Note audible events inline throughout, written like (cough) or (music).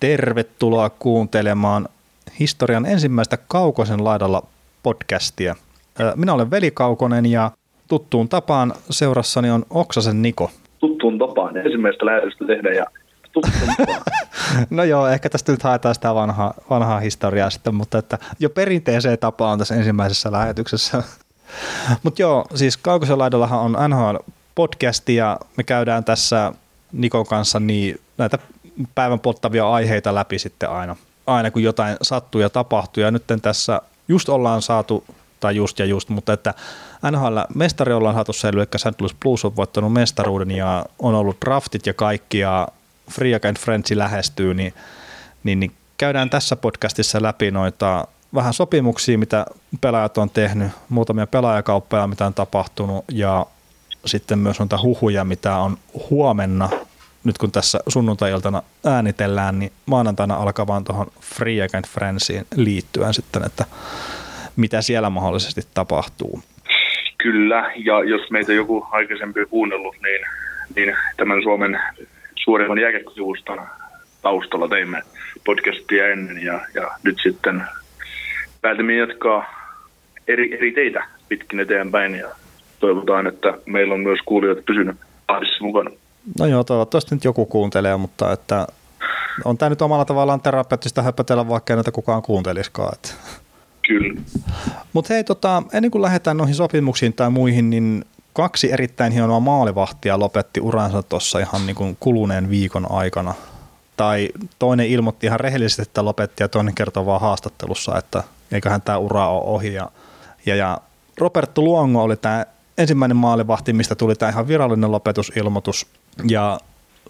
Tervetuloa kuuntelemaan historian ensimmäistä Kaukosen laidalla podcastia. Minä olen Veli Kaukonen ja tuttuun tapaan seurassani on Oksasen Niko. Tuttuun tapaan ensimmäistä lähetystä tehdä ja (laughs) no joo, ehkä tästä nyt haetaan sitä vanhaa, vanhaa historiaa sitten, mutta että jo perinteiseen tapaan tässä ensimmäisessä lähetyksessä. (laughs) mutta joo, siis Kaukosen laidallahan on NHL podcasti ja me käydään tässä Nikon kanssa niin näitä päivän polttavia aiheita läpi sitten aina, aina kun jotain sattuu ja tapahtuu. Ja nyt tässä just ollaan saatu, tai just ja just, mutta että NHL-mestari ollaan saatu selville, eli St. Louis Blues on voittanut mestaruuden ja on ollut draftit ja kaikki ja Free Agent Friendsi lähestyy, niin, niin, niin käydään tässä podcastissa läpi noita vähän sopimuksia, mitä pelaajat on tehnyt, muutamia pelaajakauppoja, mitä on tapahtunut ja sitten myös noita huhuja, mitä on huomenna nyt kun tässä sunnuntai-iltana äänitellään, niin maanantaina alkavaan tuohon Free Agent Friendsiin liittyen sitten, että mitä siellä mahdollisesti tapahtuu. Kyllä, ja jos meitä joku aikaisempi kuunnellut, niin, niin tämän Suomen suurimman jääkiekkosivuston taustalla teimme podcastia ennen, ja, ja nyt sitten päätimme jatkaa eri, eri teitä pitkin eteenpäin, ja toivotaan, että meillä on myös kuulijat pysynyt ahdissa mukana. No joo, toivottavasti nyt joku kuuntelee, mutta että on tämä nyt omalla tavallaan terapeuttista höpötellä, vaikka näitä kukaan kuunteliskaan. Että. Kyllä. Mutta hei, tota, ennen kuin lähdetään noihin sopimuksiin tai muihin, niin kaksi erittäin hienoa maalivahtia lopetti uransa tuossa ihan niin kuin kuluneen viikon aikana. Tai toinen ilmoitti ihan rehellisesti, että lopetti ja toinen kertoo vaan haastattelussa, että eiköhän tämä ura ole ohi. Ja, ja, ja Roberto Luongo oli tämä ensimmäinen maalivahti, mistä tuli tämä ihan virallinen lopetusilmoitus. Ja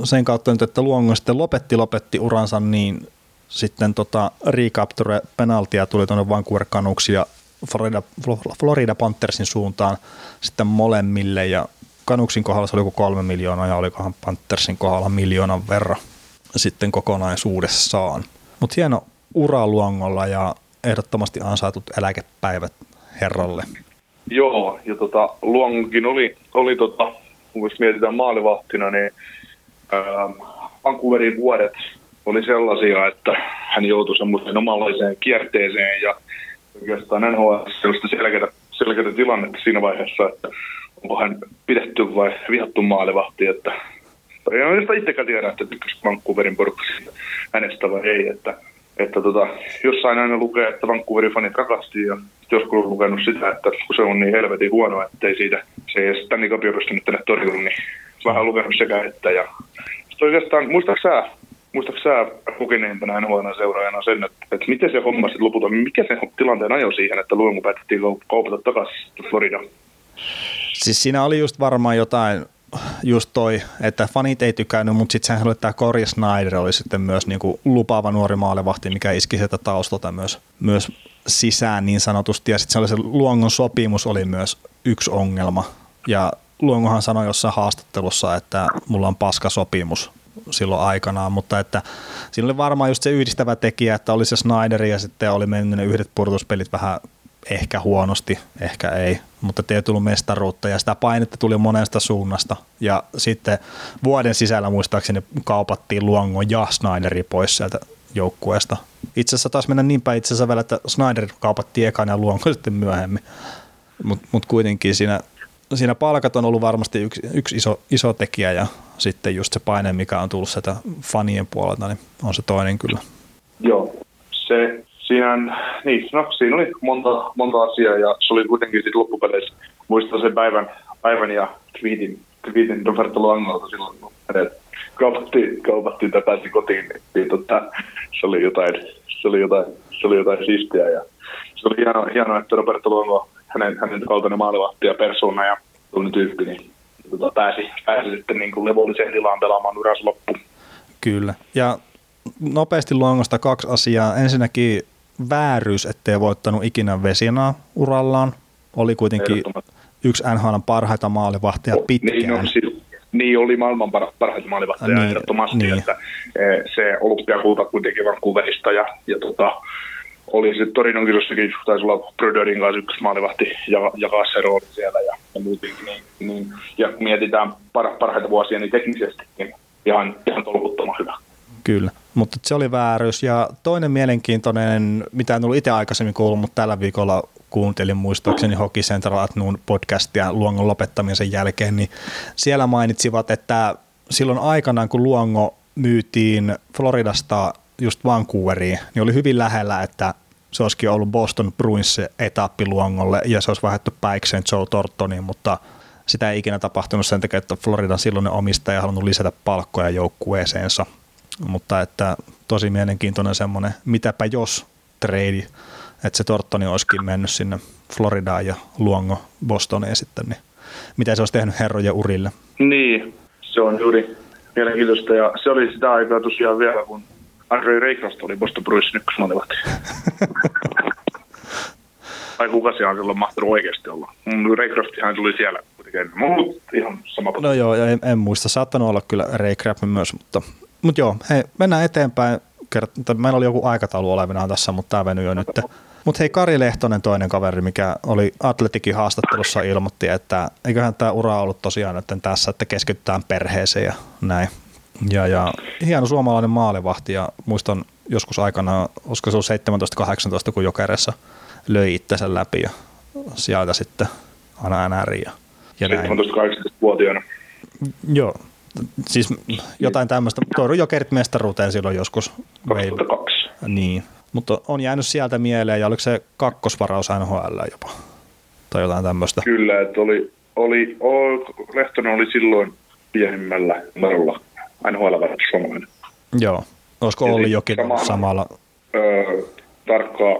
sen kautta nyt, että Luongo sitten lopetti, lopetti uransa, niin sitten tota recapture penaltia tuli tuonne Vancouver Canucks ja Florida, Florida Panthersin suuntaan sitten molemmille ja Canucksin kohdalla se oli joku kolme miljoonaa ja olikohan Panthersin kohdalla miljoonan verran sitten kokonaisuudessaan. Mutta hieno ura Luongolla ja ehdottomasti ansaitut eläkepäivät herralle. Joo, ja tota, Luongokin oli, oli tota, jos mietitään maalivahtina, niin ää, Vancouverin vuodet oli sellaisia, että hän joutui semmoiseen omanlaiseen kierteeseen ja oikeastaan NHL sellaista selkeää, selkeää tilannetta siinä vaiheessa, että onko hän pidetty vai vihattu maalivahti, että en itsekään tiedä, että tykkäsi Vancouverin porukka hänestä vai ei, että, että tota, jossain aina lukee, että Vancouverin fanit rakasti ja joskus olen lukenut sitä, että kun se on niin helvetin huono, että ei siitä, se ei Stanley Cupia pystynyt tänne torjumaan, niin vähän lukenut sekä että. Ja oikeastaan, muistatko sä, muistatko sä kokeneempana nhl seuraajana sen, että, että miten se homma sitten lopulta, mikä se tilanteen ajo siihen, että Luomu päätettiin kaupata takaisin Floridaan? Siis siinä oli just varmaan jotain, just toi, että fanit ei tykännyt, mutta sitten sehän oli tämä Corey Snyder oli sitten myös niinku lupaava nuori maalevahti, mikä iski sieltä taustalta myös, myös sisään niin sanotusti. Ja sitten se oli se Luongon sopimus oli myös yksi ongelma. Ja Luongohan sanoi jossain haastattelussa, että mulla on paska sopimus silloin aikanaan, mutta että siinä oli varmaan just se yhdistävä tekijä, että oli se Snyder ja sitten oli mennyt ne yhdet purtuspelit vähän ehkä huonosti, ehkä ei, mutta ei tullut mestaruutta ja sitä painetta tuli monesta suunnasta ja sitten vuoden sisällä muistaakseni kaupattiin Luongo ja Snyderi pois sieltä joukkueesta. Itse asiassa taas mennä niin päin itse asiassa vielä, että Snyder kaupattiin ekana ja Luonko (laughs) sitten myöhemmin, mutta mut kuitenkin siinä, siinä palkat on ollut varmasti yksi, yksi iso, iso tekijä ja sitten just se paine, mikä on tullut sieltä fanien puolelta, niin on se toinen kyllä. Joo, se siinä, niin, no, siinä oli monta, monta asiaa ja se oli kuitenkin sitten loppupeleissä, muistan sen päivän, päivän ja tweetin, tweetin Roberto Luangolta silloin, kun hänet kaupattiin, kaupattiin tai pääsi kotiin, niin, niin tota, se oli jotain, se oli jotain, se oli jotain siistiä ja se oli hienoa, hienoa että Roberto Luongo, hänen, hänen kaltainen maalivahti ja persona ja tunnin tyyppi, niin tota, pääsi, pääsi sitten niin kuin levolliseen tilaan pelaamaan uransa loppu. Kyllä, ja nopeasti Luongosta kaksi asiaa. Ensinnäkin vääryys, ettei voittanut ikinä Vesinaa urallaan. Oli kuitenkin yksi NHL parhaita maalivahtia pitkään. Niin, no, siis, niin oli maailman parhaita maalivahtia niin, ehdottomasti, niin. että e, se olympiakulta kuitenkin Vancouverista ja, ja tota, oli sitten Torinon kisossakin, taisi olla Bröderin kanssa yksi maalivahti ja, jakaa se rooli siellä ja, ja muutenkin. Niin, niin, ja kun mietitään par, parhaita vuosia, niin teknisestikin ihan, ihan tolkuttoman hyvä. Kyllä, mutta se oli vääryys. Ja toinen mielenkiintoinen, mitä en ollut itse aikaisemmin kuullut, mutta tällä viikolla kuuntelin muistaakseni Hockey Central at Noon podcastia Luongon lopettamisen jälkeen, niin siellä mainitsivat, että silloin aikanaan, kun Luongo myytiin Floridasta just Vancouveriin, niin oli hyvin lähellä, että se olisikin ollut Boston Bruins etappi Luongolle ja se olisi vaihdettu päikseen Joe Tortoniin, mutta sitä ei ikinä tapahtunut sen takia, että Floridan silloinen omistaja halunnut lisätä palkkoja joukkueeseensa. Mutta että tosi mielenkiintoinen semmoinen mitäpä jos trade, että se Tortoni olisikin mennyt sinne Floridaan ja Luongo Bostoniin sitten, niin mitä se olisi tehnyt herrojen urille. Niin, se on juuri mielenkiintoista ja se oli sitä aikaa tosiaan vielä, kun Andre Reikrast oli Boston Bruinsin ykkösmaalivahti. (laughs) tai kuka siellä on silloin mahtanut oikeasti olla. Reikrastihan tuli siellä kuitenkin, mutta ihan sama. No joo, en, en muista. Saattanut olla kyllä Reikrap myös, mutta, mutta joo, hei, mennään eteenpäin. Meillä oli joku aikataulu olevinaan tässä, mutta tämä venyi jo nyt. Mutta hei, Kari Lehtonen, toinen kaveri, mikä oli Atletikin haastattelussa, ilmoitti, että eiköhän tämä ura ollut tosiaan nyt tässä, että keskitytään perheeseen ja näin. Ja, ja hieno suomalainen maalivahti ja muistan joskus aikana, olisiko se ollut 17-18, kun Jokeressa löi itsensä läpi ja sieltä sitten aina NR ja, ja 17-18-vuotiaana. Joo, siis jotain tämmöistä. Toiru Jokerit mestaruuteen silloin joskus. 2002. Niin, mutta on jäänyt sieltä mieleen ja oliko se kakkosvaraus NHL jopa? Tai jotain tämmöistä. Kyllä, että oli, oli, Lehtonen oli silloin pienimmällä numerolla NHL varattu suomalainen. Joo. Olisiko Olli jokin sama, samalla? Öö, tarkkaa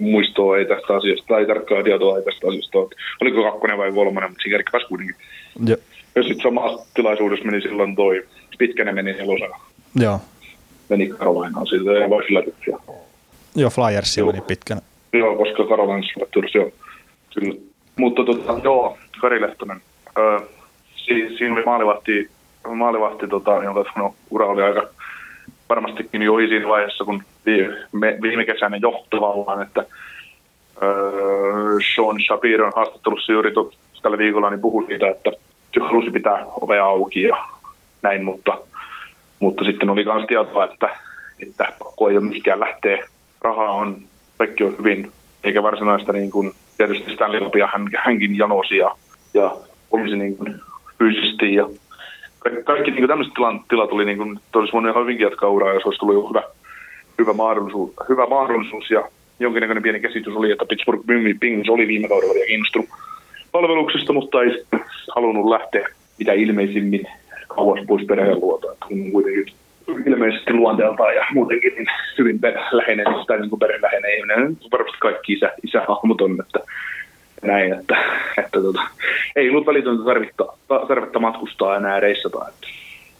muistoa ei tästä asiasta, tai tarkkaa tietoa ei tästä asiasta ole. Oliko kakkonen vai kolmonen, mutta siinä kerkkäs kuitenkin. Ja, ja sitten samassa tilaisuudessa meni silloin toi, Pitkänen meni nelosena. Joo. Meni Carolinaan, siitä ei voi yllätyksiä. Joo, Flyersia meni pitkänä. Joo, koska Carolinassa joo. Kyllä. Mutta tota, joo, Kari Lehtonen. Öö, si, siinä oli maalivahti maalivahti, tota, jonka no, ura oli aika varmastikin jo siinä vaiheessa, kun viime, viime kesänä jo tavallaan, että öö, Sean Shapiron haastattelussa juuri tällä viikolla niin puhui siitä, että halusi pitää ovea auki ja näin, mutta, mutta sitten oli myös tietoa, että, että pakko ei ole mikään lähtee. Rahaa on, kaikki on hyvin, eikä varsinaista niin kuin, tietysti Stanley hän, hänkin janosi ja, ja olisi niin kuin, fyysisesti ja kaikki, kaikki niin tämmöiset tilat, tilat oli niin kuin, olisi voinut ihan hyvinkin jatkaa uraa, jos olisi tullut hyvä, hyvä, mahdollisuus, hyvä mahdollisuus ja jonkinnäköinen pieni käsitys oli, että Pittsburgh Penguins oli viime kaudella vielä kiinnostunut palveluksesta, mutta ei halunnut lähteä mitä ilmeisimmin kauas pois perheen luota, kun kuitenkin ilmeisesti luonteeltaan ja muutenkin niin hyvin läheinen tai niin perheläheinen ihminen. Varmasti kaikki isä, isähahmot on, että näin, että, että tota, ei ollut välitöntä tarvetta, tarvetta matkustaa enää reissata että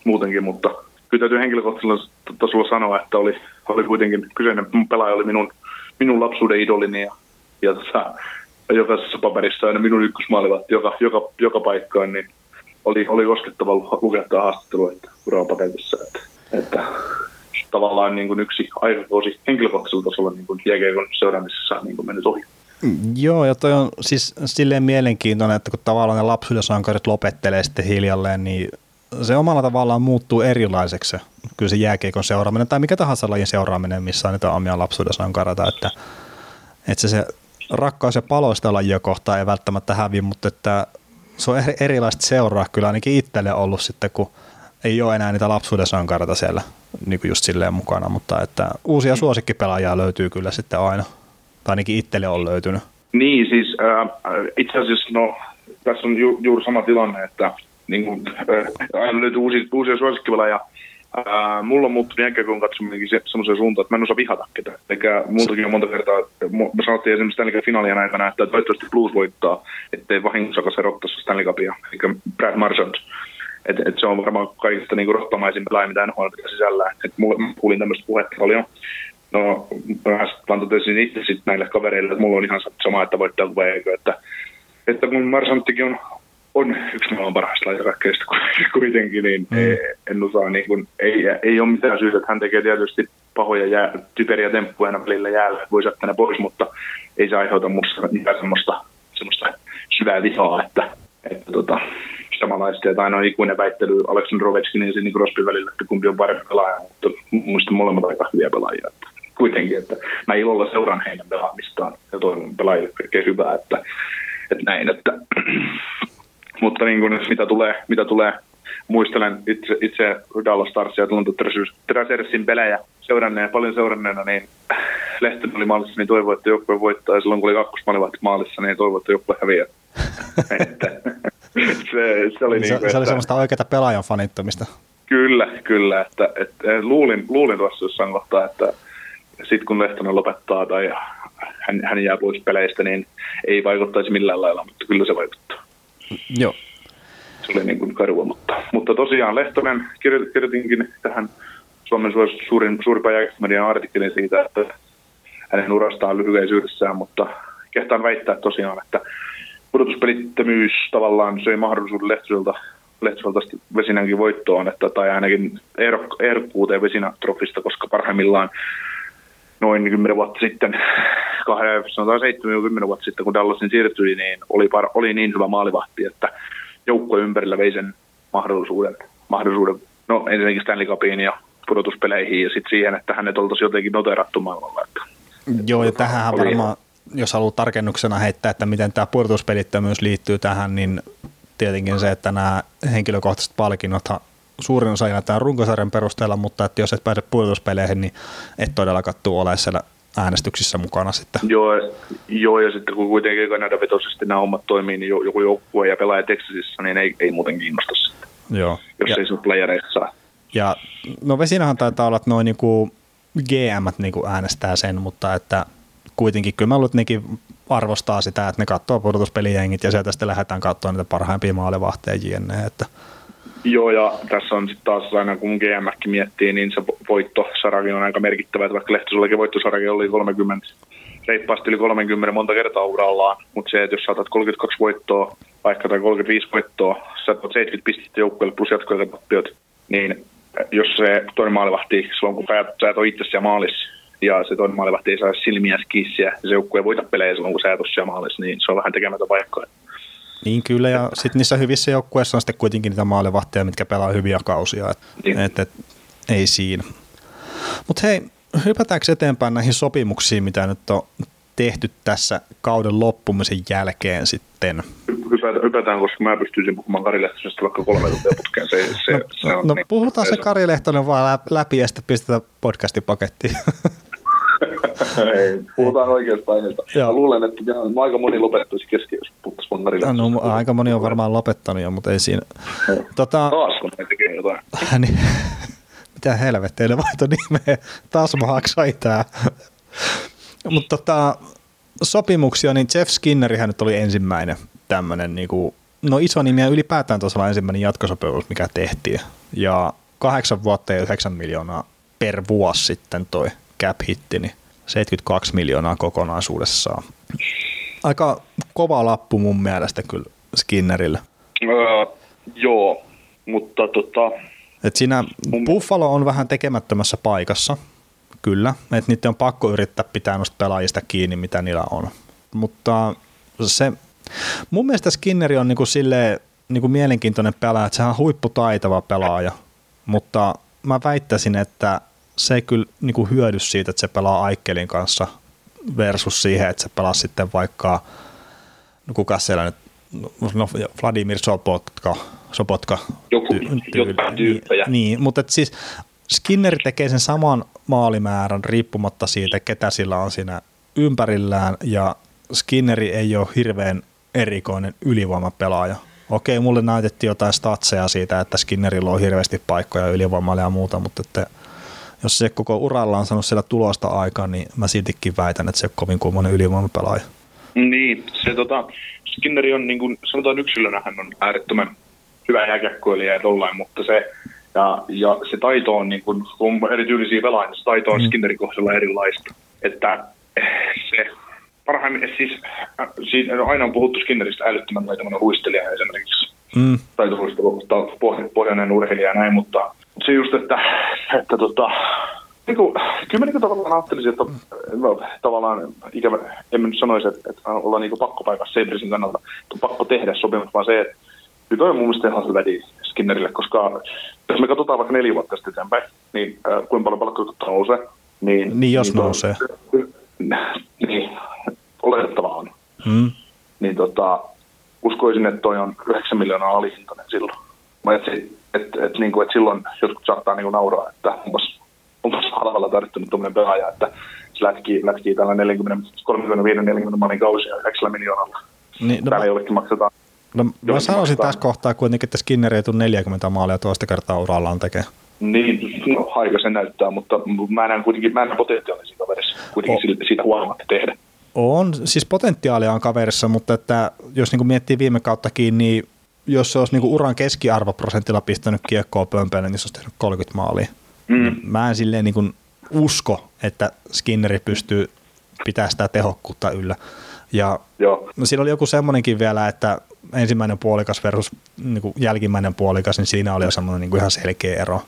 muutenkin, mutta kyllä täytyy henkilökohtaisella tasolla sanoa, että oli, oli kuitenkin kyseinen pelaaja oli minun, minun lapsuuden idolini ja, ja tota, jokaisessa paperissa aina minun ykkösmaalivahti joka, joka, joka paikkaan, niin oli, oli koskettava lukea tämä haastattelu, että ura on paketissa, että, että tavallaan niin kuin yksi aikakausi henkilökohtaisella tasolla niin kuin jääkeikon seuraamisessa niin kuin mennyt ohi. Joo, ja toi on siis silleen mielenkiintoinen, että kun tavallaan ne lapsuuden sankarit lopettelee sitten hiljalleen, niin se omalla tavallaan muuttuu erilaiseksi se, kyllä se jääkeikon seuraaminen tai mikä tahansa lajin seuraaminen, missä on niitä omia lapsuuden sankareita, että, että se, se rakkaus ja paloista lajia kohtaan ei välttämättä hävi, mutta että se on erilaista seuraa kyllä ainakin itselle ollut sitten, kun ei ole enää niitä lapsuuden sankareita siellä niin kuin just silleen mukana, mutta että uusia mm. suosikkipelaajia löytyy kyllä sitten aina tai ainakin itselle on löytynyt? Niin, siis äh, itse asiassa no, tässä on ju, juuri sama tilanne, että niin kuin, äh, aina löytyy uusia, uusia suosikkipelaajia. Äh, mulla on muuttunut jälkeen katsominenkin se, semmoiseen suuntaan, että mä en osaa vihata ketään. Eli multakin on monta kertaa, me sanottiin esimerkiksi Stanley finaalien aikana, että toivottavasti Blues voittaa, ettei vahingossakaan se rottaisi Stanley Cupia, eli Brad Marchand. Et, et se on varmaan kaikista niinku rottamaisin pelaaja, mitä NHL pitää sisällään. Et mulle, kuulin tämmöistä puhetta paljon. No, mä vaan totesin itse sitten näille kavereille, että mulla on ihan sama, että voittaa eikö. Että, että kun Marsanttikin on, on yksi maailman parhaista laitakakkeista (laughs) kuitenkin, niin mm. en osaa, niin kun, ei, ei ole mitään syytä, että hän tekee tietysti pahoja jää, typeriä temppuja aina välillä jäällä, että ottaa ne pois, mutta ei se aiheuta musta mitään semmoista, semmoista syvää vihaa, että, että tota, samanlaista, että aina on ikuinen väittely Aleksandr Ovechkin ja Sidney Crosby välillä, että kumpi on parempi pelaaja, mutta muista molemmat aika hyviä pelaajia. Että kuitenkin, että mä ilolla seuraan heidän pelaamistaan ja toivon pelaajille kaikkea hyvää, että, että näin, että mutta niin kuin, mitä tulee, mitä tulee muistelen itse, itse Dallas Starsia ja Toronto Tracersin pelejä seuranneena, paljon seuranneena, niin Lehtonen oli maalissa, niin toivoi, että joukkue voittaa. Ja silloin kun oli kakkosmaalivahti maalissa, niin toivoi, että joukkue häviää. (laughs) (laughs) se, se, oli, niin kuin, se, se oli semmoista oikeaa pelaajan fanittumista. Kyllä, kyllä. Että, että luulin, luulin tuossa jossain kohtaa, että sitten kun Lehtonen lopettaa tai hän, hän jää pois peleistä, niin ei vaikuttaisi millään lailla, mutta kyllä se vaikuttaa. Joo, se oli niin kuin karua. Mutta, mutta tosiaan Lehtonen, kirjoitinkin tähän Suomen suurin, suurimpaan jääkäsmedian artikkelin siitä, että hänen urastaan lyhyisyydessään, mutta kehtaan väittää tosiaan, että pudotuspelittömyys tavallaan söi mahdollisuuden Lehtoselta, Lehtoselta Vesinänkin voittoon, että, tai ainakin ehdokkuuteen Vesinä-trofista, koska parhaimmillaan noin 10 vuotta sitten, sanotaan 7-10 vuotta sitten, kun Dallasin siirtyi, niin oli, par, oli niin hyvä maalivahti, että joukkue ympärillä vei sen mahdollisuuden, mahdollisuuden no ensinnäkin Stanley Cupiin ja pudotuspeleihin ja sitten siihen, että hänet oltaisiin jotenkin noterattu maailmalla. Että, Joo, ja tähän varmaan, jos haluaa tarkennuksena heittää, että miten tämä pudotuspelittömyys liittyy tähän, niin tietenkin se, että nämä henkilökohtaiset palkinnot suurin osa jaetaan runkosarjan perusteella, mutta että jos et pääse pudotuspeleihin, niin et todellakaan tule olemaan siellä äänestyksissä mukana sitten. Joo, joo ja sitten kun kuitenkin Kanada-vetoisesti nämä hommat toimii, niin joku joukkue ja pelaaja Texasissa, niin ei, ei muuten kiinnosta sitten, joo. jos ja, ei sinut playereissa saa. Ja no Vesinahan taitaa olla, että noin niinku GM niinku äänestää sen, mutta että kuitenkin kyllä mä luulen, että nekin arvostaa sitä, että ne katsoo pudotuspelijengit ja sieltä sitten lähdetään katsoa niitä parhaimpia maalevahteja jne. Että Joo, ja tässä on sitten taas aina, kun GM miettii, niin se voittosarakin on aika merkittävä, että vaikka Lehtosellakin voittosarakin oli 30, reippaasti yli 30 monta kertaa urallaan, mutta se, että jos saatat 32 voittoa, vaikka tai 35 voittoa, sä oot 70 pistettä joukkueelle plus tappiot, niin jos se toinen maalivahti, silloin kun sä, sä et ole itse siellä maalissa, ja se toinen maalivahti ei saa silmiä ja se joukkue ei voita pelejä silloin, kun sä et ole siellä maalissa, niin se on vähän tekemätön paikka. Niin kyllä, ja sitten niissä hyvissä joukkueissa on sitten kuitenkin niitä maalevahteja, mitkä pelaa hyviä kausia, et, niin. et, et, ei siinä. Mutta hei, hypätäänkö eteenpäin näihin sopimuksiin, mitä nyt on tehty tässä kauden loppumisen jälkeen sitten? Hypätään, hypätään koska mä pystyisin puhumaan Kari Lehtoisesta vaikka kolme tuntia putkeen. Se, se, no, se on no niin, puhutaan se, se Kari Lehtonen vaan läpi ja sitten pistetään podcastipakettiin. (laughs) Ei, (laughs) puhutaan oikeasta aiheesta. Mä luulen, että aika moni lopettaisi kesken, jos puhuttaisiin vaan no, aika moni on varmaan lopettanut jo, mutta ei siinä. Tota, Taas kun ne tekee jotain. (laughs) niin, (laughs) mitä helvettiä, ne vaihto nimeä. Taas mahaksai tää. mutta tota, sopimuksia, niin Jeff Skinnerihän nyt oli ensimmäinen tämmöinen niinku, no iso nimi ja ylipäätään tuossa ensimmäinen jatkosopimus, mikä tehtiin. Ja kahdeksan vuotta ja yhdeksän miljoonaa per vuosi sitten toi cap hitti, niin 72 miljoonaa kokonaisuudessaan. Aika kova lappu mun mielestä kyllä Skinnerille. Öö, joo, mutta tota... Et siinä mun... Buffalo on vähän tekemättömässä paikassa, kyllä. Että niiden on pakko yrittää pitää noista pelaajista kiinni, mitä niillä on. Mutta se, mun mielestä Skinneri on niinku silleen, niinku mielenkiintoinen pelaaja, että sehän on huipputaitava pelaaja, mutta mä väittäisin, että se ei kyllä niin kuin hyödy siitä, että se pelaa Aikkelin kanssa versus siihen, että se pelaa sitten vaikka, no kuka siellä nyt, no Vladimir Sopotka, Sopotka Joku, ty- tyyppejä. Niin, niin, mutta siis Skinner tekee sen saman maalimäärän riippumatta siitä, ketä sillä on siinä ympärillään, ja Skinneri ei ole hirveän erikoinen ylivoimapelaaja. Okei, mulle näytettiin jotain statseja siitä, että Skinnerilla on hirveästi paikkoja ylivoimalle ja muuta, mutta että jos se koko uralla on saanut siellä tulosta aikaa, niin mä siltikin väitän, että se on kovin kummonen ylivoimapelaaja. Niin, se tota, Skinneri on niin kuin, sanotaan yksilönä hän on äärettömän hyvä jääkiekkoilija ja tollain, mutta se, ja, ja se taito on, niin kuin, kun on erityylisiä pelaajia, niin se taito on mm. Skinnerin kohdalla erilaista. Että se parhaimmin, siis, siis aina on puhuttu Skinneristä älyttömän laitamana huistelija esimerkiksi. Mm. Taitohuistelu, pohjainen urheilija ja näin, mutta se just, että, että tota, niin kuin, kyllä mä niin tavallaan ajattelisin, että no, tavallaan ikävä, en mä nyt sanoisi, että, että ollaan niin pakko paikassa Sabresin kannalta, että on pakko tehdä sopimus, vaan se, että toi on mun mielestä ihan hyvä Skinnerille, koska jos me katsotaan vaikka neljä vuotta sitten eteenpäin, niin äh, kuinka paljon palkkakatto nousee, niin... Niin, jos nousee. niin, oletettavaa on. Mm. Niin tota, uskoisin, että toi on 9 miljoonaa alihintainen silloin. Mä et, et, et, niin kuin, et silloin jotkut saattaa niin kuin nauraa, että onpas, onpas halvalla tarvittu nyt tuommoinen pelaaja, että se lätkii, lätkii tällä 40, 35-40 manin kausia 9 miljoonalla. Niin, no, Täällä jollekin maksetaan. no, mä sanoisin tässä kohtaa kuitenkin, että Skinner ei tule 40 maalia toista kertaa urallaan tekee. Niin, no, aika se näyttää, mutta mä näen kuitenkin, mä näen potentiaalisia kaverissa kuitenkin Oh. siitä, siitä huolimatta tehdä. On, siis potentiaalia on kaverissa, mutta että jos niin miettii viime kauttakin, niin jos se olisi niin uran keskiarvoprosentilla pistänyt kiekkoa pömpeille, niin se olisi tehnyt 30 maalia. Mm. Mä en silleen niin kuin usko, että Skinneri pystyy pitämään sitä tehokkuutta yllä. Ja Joo, no siinä oli joku semmoinenkin vielä, että ensimmäinen puolikas versus niin kuin jälkimmäinen puolikas, niin siinä oli jo semmoinen niin kuin ihan selkeä ero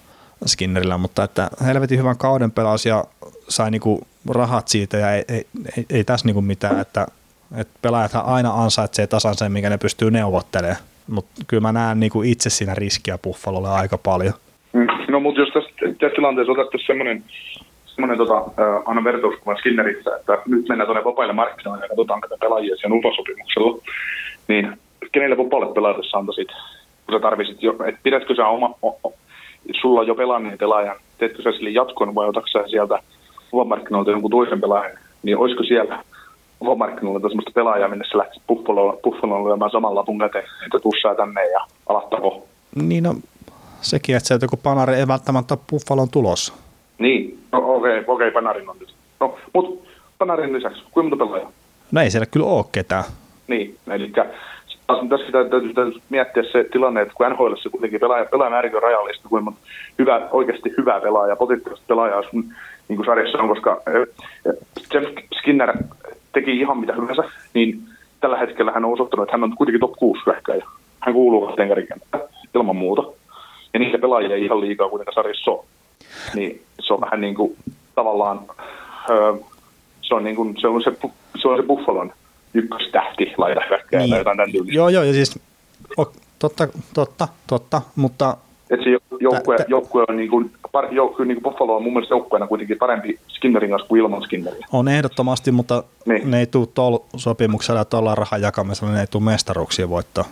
Skinnerillä, mutta että helvetin hyvän kauden pelasi ja sai niin kuin rahat siitä ja ei, ei, ei, ei tässä niin kuin mitään, että, että pelaajathan aina ansaitsee tasan sen, mikä ne pystyy neuvottelemaan, mutta kyllä mä näen niin kuin itse siinä riskiä Buffalolle aika paljon. Mm, No mutta jos tässä, tässä tilanteessa otettaisiin semmoinen, semmoinen tota, äh, anna vertauskuva Skinnerissä, että nyt mennään tuonne vapaille markkinoille ja katsotaan tätä pelaajia siellä upasopimuksella, niin kenelle vapaalle pelaajassa antaisit, kun sä tarvisit jo, että pidätkö sä oma, o, o, sulla jo pelanneen pelaajan, teetkö sä sille jatkon vai otatko sä sieltä vapamarkkinoilta jonkun toisen pelaajan, niin olisiko siellä vapamarkkinoilta semmoista pelaajaa, minne sä lähtisit Buffaloon, Buffaloon lyömään saman lapun käteen, että tussaa tänne ja alattako Niin no, sekin, että se, että joku panari ei välttämättä ole Buffalon tulossa. Niin, no okei, okay, okei, Panarin on nyt. No, mutta Panarin lisäksi, kuinka monta pelaajaa? No ei siellä kyllä ole ketään. Niin, eli taas tässä täytyy, täytyy, täytyy miettiä se tilanne, että kun NHL se kuitenkin pelaaja, pelaajamäärikö on rajallista, kuinka monta hyvä, oikeasti hyvää pelaajaa, potentiaalista pelaajaa sun niin kuin sarjassa on, koska eh, Jeff Skinner teki ihan mitä hyvänsä, niin tällä hetkellä hän on osoittanut, että hän on kuitenkin top 6 hyökkäjä. Hän kuuluu kahteen kärkikentään ilman muuta. Ja niitä pelaajia ei ihan liikaa kuitenkaan sarjassa ole. Niin se on vähän niin kuin tavallaan, öö, se on, niin kuin, se, on se, se on se Buffalon ykköstähti laita hyökkäjä niin. tai jotain tämän tyylistä. Joo, joo, ja siis o, totta, totta, totta, mutta Että se joukkue, joukkue on niin kuin, par, joukkue, niin kuin Buffalo on mun mielestä joukkueena kuitenkin parempi Skinnerin kanssa kuin ilman Skinneriä. on ehdottomasti, mutta Niin. ne ei tule tuolla sopimuksella ja tuolla rahan jakamisella, ne ei tule mestaruuksia voittaa.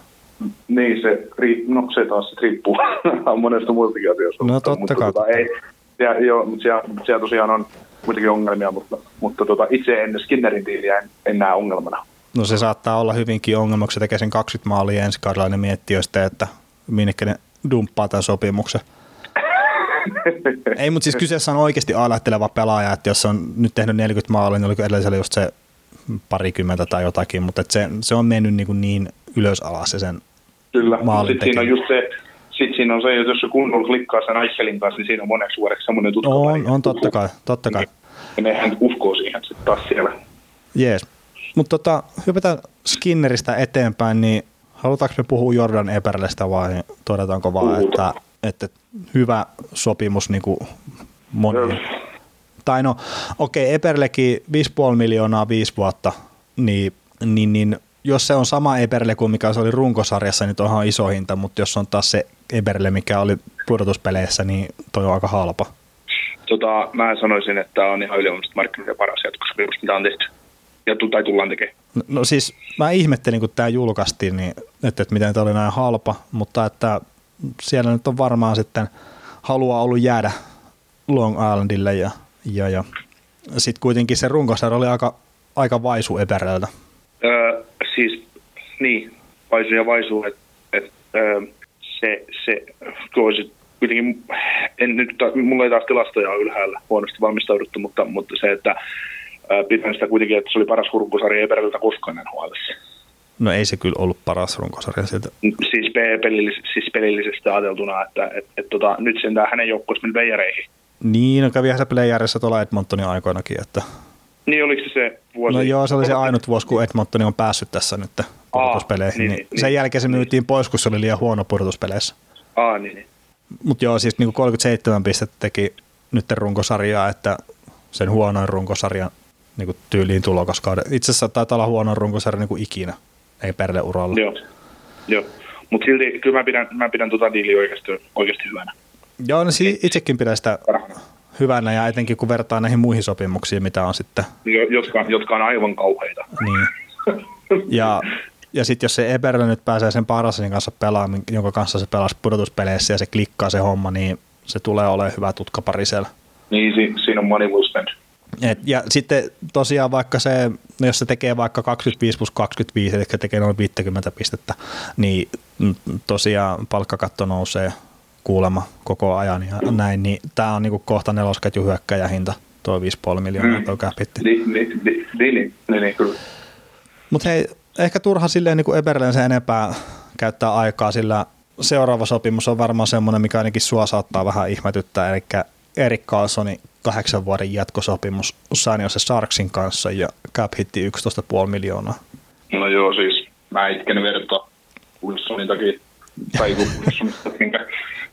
Niin, se, no se taas se riippuu (laughs) monesta muistakin asioista. No, totta mutta, kai, Tota, ei, siellä, joo, mutta siellä, siellä, tosiaan on kuitenkin ongelmia, mutta, mutta tota, itse en Skinnerin tiiliä en, en näe ongelmana. No se saattaa olla hyvinkin ongelma, kun se tekee sen 20 maalia ensi kaudella, niin miettii jo sitten, että minnekä ne dumppaa tämän sopimuksen. (laughs) Ei, mutta siis kyseessä on oikeasti aletteleva pelaaja, että jos on nyt tehnyt 40 maalia, niin oliko edellisellä just se parikymmentä tai jotakin, mutta se, se on mennyt niin, kuin niin ylös alas se sen Kyllä, sitten siinä on just se, sit siinä on se, että jos se kunnolla klikkaa sen Aichelin kanssa, niin siinä on moneksi vuodeksi semmoinen tutka. on, on totta kai, totta kai. Ja nehän uskoo siihen sitten taas siellä. Jees. Mutta tota, hypätään Skinneristä eteenpäin, niin halutaanko me puhua Jordan Eberlestä vai todetaanko vaan, Puhutaan. että, että hyvä sopimus niin kuin moni. Öö. Tai no, okei, okay, Eberlekin 5,5 miljoonaa viisi vuotta, niin, niin, niin jos se on sama Eberle kuin mikä se oli runkosarjassa, niin tuohon on iso hinta, mutta jos on taas se Eberle, mikä oli pudotuspeleissä, niin toi on aika halpa. Tota, mä sanoisin, että on ihan ylivoimaisesti markkinoiden paras jatkosopimus, mitä on tehty. Ja tai tullaan tekemään. No, no siis mä ihmettelin, kun tämä julkaistiin, niin, että, että miten tämä oli näin halpa, mutta että siellä nyt on varmaan sitten halua ollut jäädä Long Islandille ja, ja, ja sitten kuitenkin se runkosarja oli aika, aika vaisu Ebereltä. Öö, siis, niin, vaisu ja vaisu, että et, öö, se, se olisi kuitenkin, en nyt, mulla ei taas tilastoja ylhäällä huonosti valmistauduttu, mutta, mutta se, että pidän sitä kuitenkin, että se oli paras runkosarja Ebereltä koskaan nhl No ei se kyllä ollut paras runkosarja siltä. siis, pe- pelillis- siis pelillisesti ajateltuna, että et, et, tota, nyt sen hänen joukkueessa meni veijareihin. Niin, no kävihän se playerissa tuolla Edmontonin aikoinakin, että Niin oliko se se vuosi? no joo, se oli se ainut vuosi, kun Edmontoni on päässyt tässä nyt pudotuspeleihin. niin, niin, niin, sen jälkeen se niin. myytiin pois, kun se oli liian huono pudotuspeleissä. Aa, niin, niin. Mutta joo, siis niin 37 pistettä teki nyt runkosarjaa, että sen huonoin runkosarjan niin kuin tyyliin tulokaskauden. Itse asiassa taitaa olla huonoin runkosarja niin kuin ikinä, ei perle uralla. Joo. Joo. Mutta silti kyllä mä pidän, mä pidän tota diiliä oikeasti, oikeasti hyvänä. Joo, no si- itsekin pidän sitä hyvänä ja etenkin kun vertaa näihin muihin sopimuksiin, mitä on sitten. Jo- Jotka, jotka on aivan kauheita. Niin. (laughs) Ja, ja sitten jos se Eberle nyt pääsee sen Parasin kanssa pelaamaan, jonka kanssa se pelasi pudotuspeleissä ja se klikkaa se homma, niin se tulee olemaan hyvä tutka parisella. Niin si, siinä on money will spend. Et, ja sitten tosiaan vaikka se, no jos se tekee vaikka 25 plus 25, eli tekee noin 50 pistettä, niin mm, tosiaan palkkakatto nousee kuulemma koko ajan ja näin, niin tämä on niinku kohta nelosketju hyökkäjähinta, tuo 5,5 miljoonaa Mm. tuo capitti. Niin, niin, niin, niin, niin, niin, kyllä. Mutta hei, ehkä turha silleen niin kuin Eberlen se enempää käyttää aikaa, sillä seuraava sopimus on varmaan semmoinen, mikä ainakin sua saattaa vähän ihmetyttää, eli Erik Carlsonin kahdeksan vuoden jatkosopimus San Jose Sarksin kanssa ja cap hitti 11,5 miljoonaa. No joo, siis mä itken verta Wilsonin takia, tai Wilsonista, (laughs) minkä,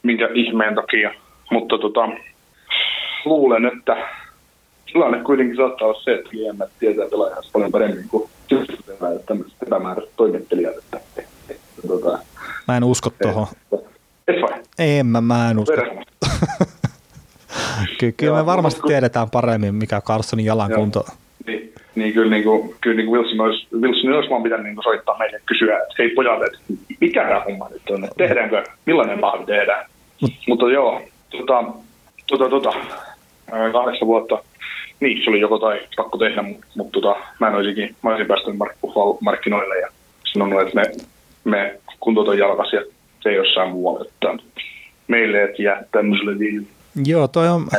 minkä ihmeen takia. Mutta tota, luulen, että tilanne kuitenkin saattaa olla se, että GM tietää pelaajasta paljon paremmin kuin epämääräiset toimittelijat. Että, että, että, tota, Mä en usko tuohon. et vai? En mä, mä en usko. (laughs) Ky- kyllä me varmasti mutta- tiedetään paremmin, mikä Carlsonin jalan Joo. kunto. Niin, niin kyllä, niin kuin, kyllä niin kuin Wilson, olisi, Wilson olisi vaan pitänyt niin kuin soittaa meille kysyä, että hei pojat, että mikä tämä homma nyt on, että tehdäänkö, millainen mahvi tehdään. Mut- Mutta joo, tota, tota, tota, ää, kahdeksan vuotta, niin se oli joko tai pakko tehdä, mutta mut, tota, mä en olisikin, mä olisin päästänyt mark- markkinoille ja sanonut, että me, me kuntoton jalkas ja se ei jossain muualla, että meille et jää tämmöiselle diilille. Joo, toi on,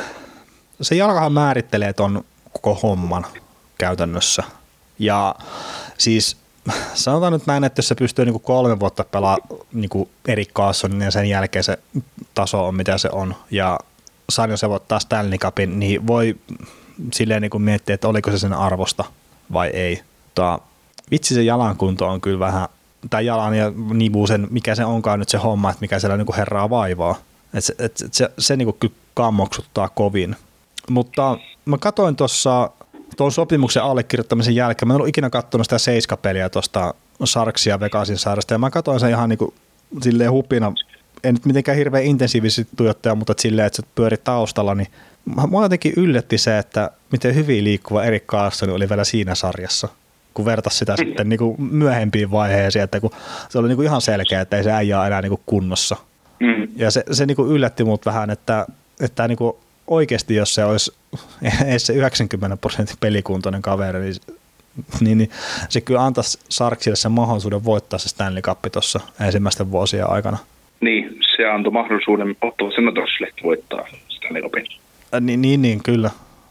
se jalkahan määrittelee ton koko homman käytännössä. Ja siis sanotaan nyt näin, että jos se pystyy niinku kolme vuotta pelaa niinku Erik Carlsonin ja sen jälkeen se taso on mitä se on ja San se voittaa Stanley Cupin, niin voi silleen niinku miettiä, että oliko se sen arvosta vai ei. Mutta vitsi se jalan kunto on kyllä vähän, tai jalan ja nivu sen, mikä se onkaan nyt se homma, että mikä siellä niinku herraa vaivaa. Et se, et, et se, se niinku kyllä kammoksuttaa kovin. Mutta mä katsoin tuossa tuon sopimuksen allekirjoittamisen jälkeen, mä en ollut ikinä katsonut sitä seiskapeliä tuosta Sarksia Vegasin saaresta, ja mä katsoin sen ihan niinku silleen hupina, en nyt mitenkään hirveän intensiivisesti tuijottaja, mutta et silleen, että se pyöri taustalla, niin mua jotenkin yllätti se, että miten hyvin liikkuva Erik Carlson oli vielä siinä sarjassa kun vertasi sitä sitten niin kuin myöhempiin vaiheisiin, että kun se oli niin kuin ihan selkeä, että ei se äijä ole enää niin kuin kunnossa. Mm. Ja se, se niin kuin yllätti mut vähän, että, että niin kuin oikeasti jos se olisi (laughs) edes se 90 prosentin pelikuntoinen kaveri, niin, niin, niin se kyllä antaisi Sarksille sen mahdollisuuden voittaa se Stanley Cup tuossa ensimmäisten vuosien aikana. Niin, se antoi mahdollisuuden Ottawa Senatorsille voittaa Stanley Cupin. Äh, Niin, niin, niin kyllä.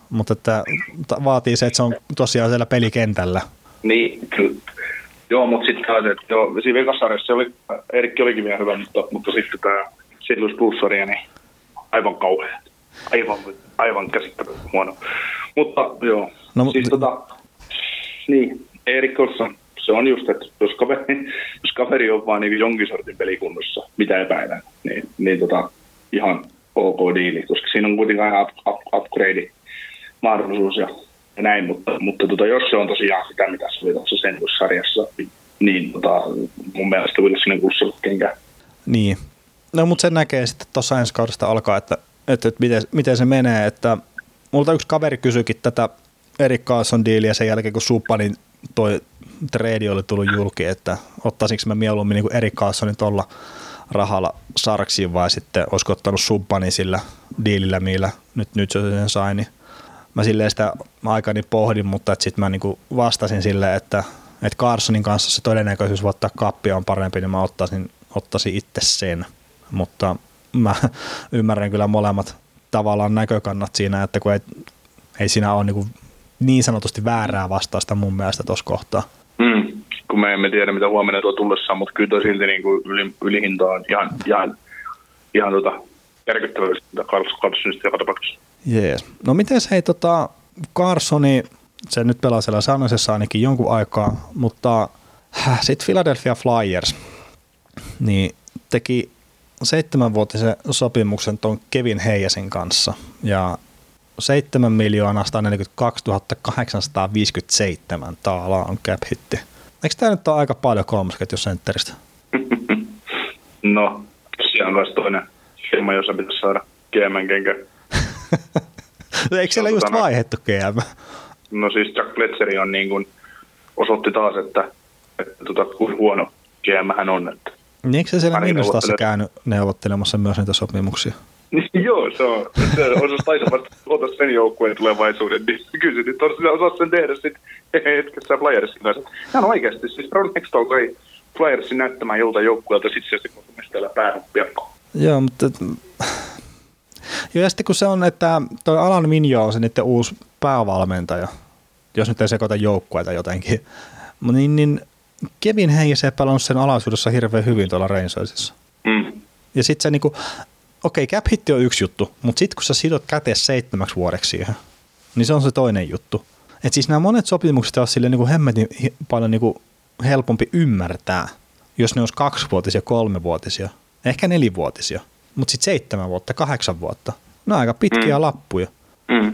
Mutta että vaatii se, että se on tosiaan siellä pelikentällä. Niin, kyllä. Joo, mutta sitten taas, että joo, siinä Vegas-sarjassa se oli, Erikki olikin vielä hyvä, mutta, mutta sitten tämä St. Louis Blues-sarja, niin aivan kauhea. Aivan, aivan käsittämätön huono. Mutta joo, No, siis tota, niin, Erik Olsson, se on just, että jos kaveri, jos kaveri on vaan niin jonkin sortin pelikunnossa, mitä epäilän, niin, niin tota, ihan ok diili, koska siinä on kuitenkin aina up, up, upgrade mahdollisuus ja, ja näin, mutta, mutta tota, jos se on tosiaan sitä, mitä se oli tuossa sen sarjassa, niin tota, mun mielestä Wilsonin kuussa kenkä. Niin. No mutta sen näkee sitten tuossa ensi kaudesta alkaa, että, että, että miten, miten, se menee. Että multa yksi kaveri kysyikin tätä Erik Carlson diiliä sen jälkeen, kun Suppanin toi trade oli tullut julki, että ottaisinko mä mieluummin niin Erik Carlsonin tuolla rahalla Sarksiin vai sitten olisiko ottanut Subbanin sillä diilillä, millä nyt, nyt se sen sai, niin mä silleen sitä aikani pohdin, mutta sitten mä niinku vastasin silleen, että, että Carsonin kanssa se todennäköisyys voittaa kappia on parempi, niin mä ottaisin, ottaisin itse sen. Mutta mä (laughs) ymmärrän kyllä molemmat tavallaan näkökannat siinä, että kun ei, ei siinä ole niinku niin sanotusti väärää vastausta mun mielestä tuossa kohtaa. Mm, kun me emme tiedä, mitä huomenna tuo tullessaan, mutta kyllä toi silti niin kuin yli, ylihinta on ihan, ihan, ihan tota, järkyttävä Carlsonista joka tapauksessa. Jees. No miten hei tota, Carsoni, se nyt pelaa siellä Sanosessa ainakin jonkun aikaa, mutta sitten Philadelphia Flyers, niin teki seitsemänvuotisen sopimuksen tuon Kevin Heijasin kanssa ja 7 miljoonaa 142 857 taalaa on cap hitti. Eikö tämä nyt ole aika paljon kolmosketju sentteristä? (laughs) No, siellä on myös toinen firma, jossa pitäisi saada GM-kenkä. No, Eikö siellä No, just tota, vaihettu GM? No siis Jack Fletcheri on niin kuin, osoitti taas, että, että tota, kuin huono GM hän on. Että. Niin eikö se siellä neuvottelee. käynyt neuvottelemassa myös niitä sopimuksia? Niin, joo, se on. Se osasi taitavasti ota sen joukkueen tulevaisuuden, niin kyllä nyt on, osasi sen tehdä sitten hetkessä Flyersin kanssa. Ihan oikeasti, siis Ron Hextall sai Flyersin näyttämään joltain joukkueelta sitten se sitten päähän piakkoon. Joo, mutta... Joo, ja sitten kun se on, että toi Alan Minjo on se niiden uusi päävalmentaja, jos nyt ei sekoita joukkueita jotenkin, niin, niin Kevin ei pelannut sen alaisuudessa hirveän hyvin tuolla Rangersissa. Mm. Ja sitten se niinku, okei, cap hitti on yksi juttu, mutta sitten kun sä sidot käteen seitsemäksi vuodeksi siihen, niin se on se toinen juttu. Et siis nämä monet sopimukset on sille niinku hemmetin paljon niinku helpompi ymmärtää, jos ne olisi kaksivuotisia, kolmevuotisia, ehkä nelivuotisia, mutta sitten seitsemän vuotta, kahdeksan vuotta. Ne on aika pitkiä Mm. lappuja. Mm.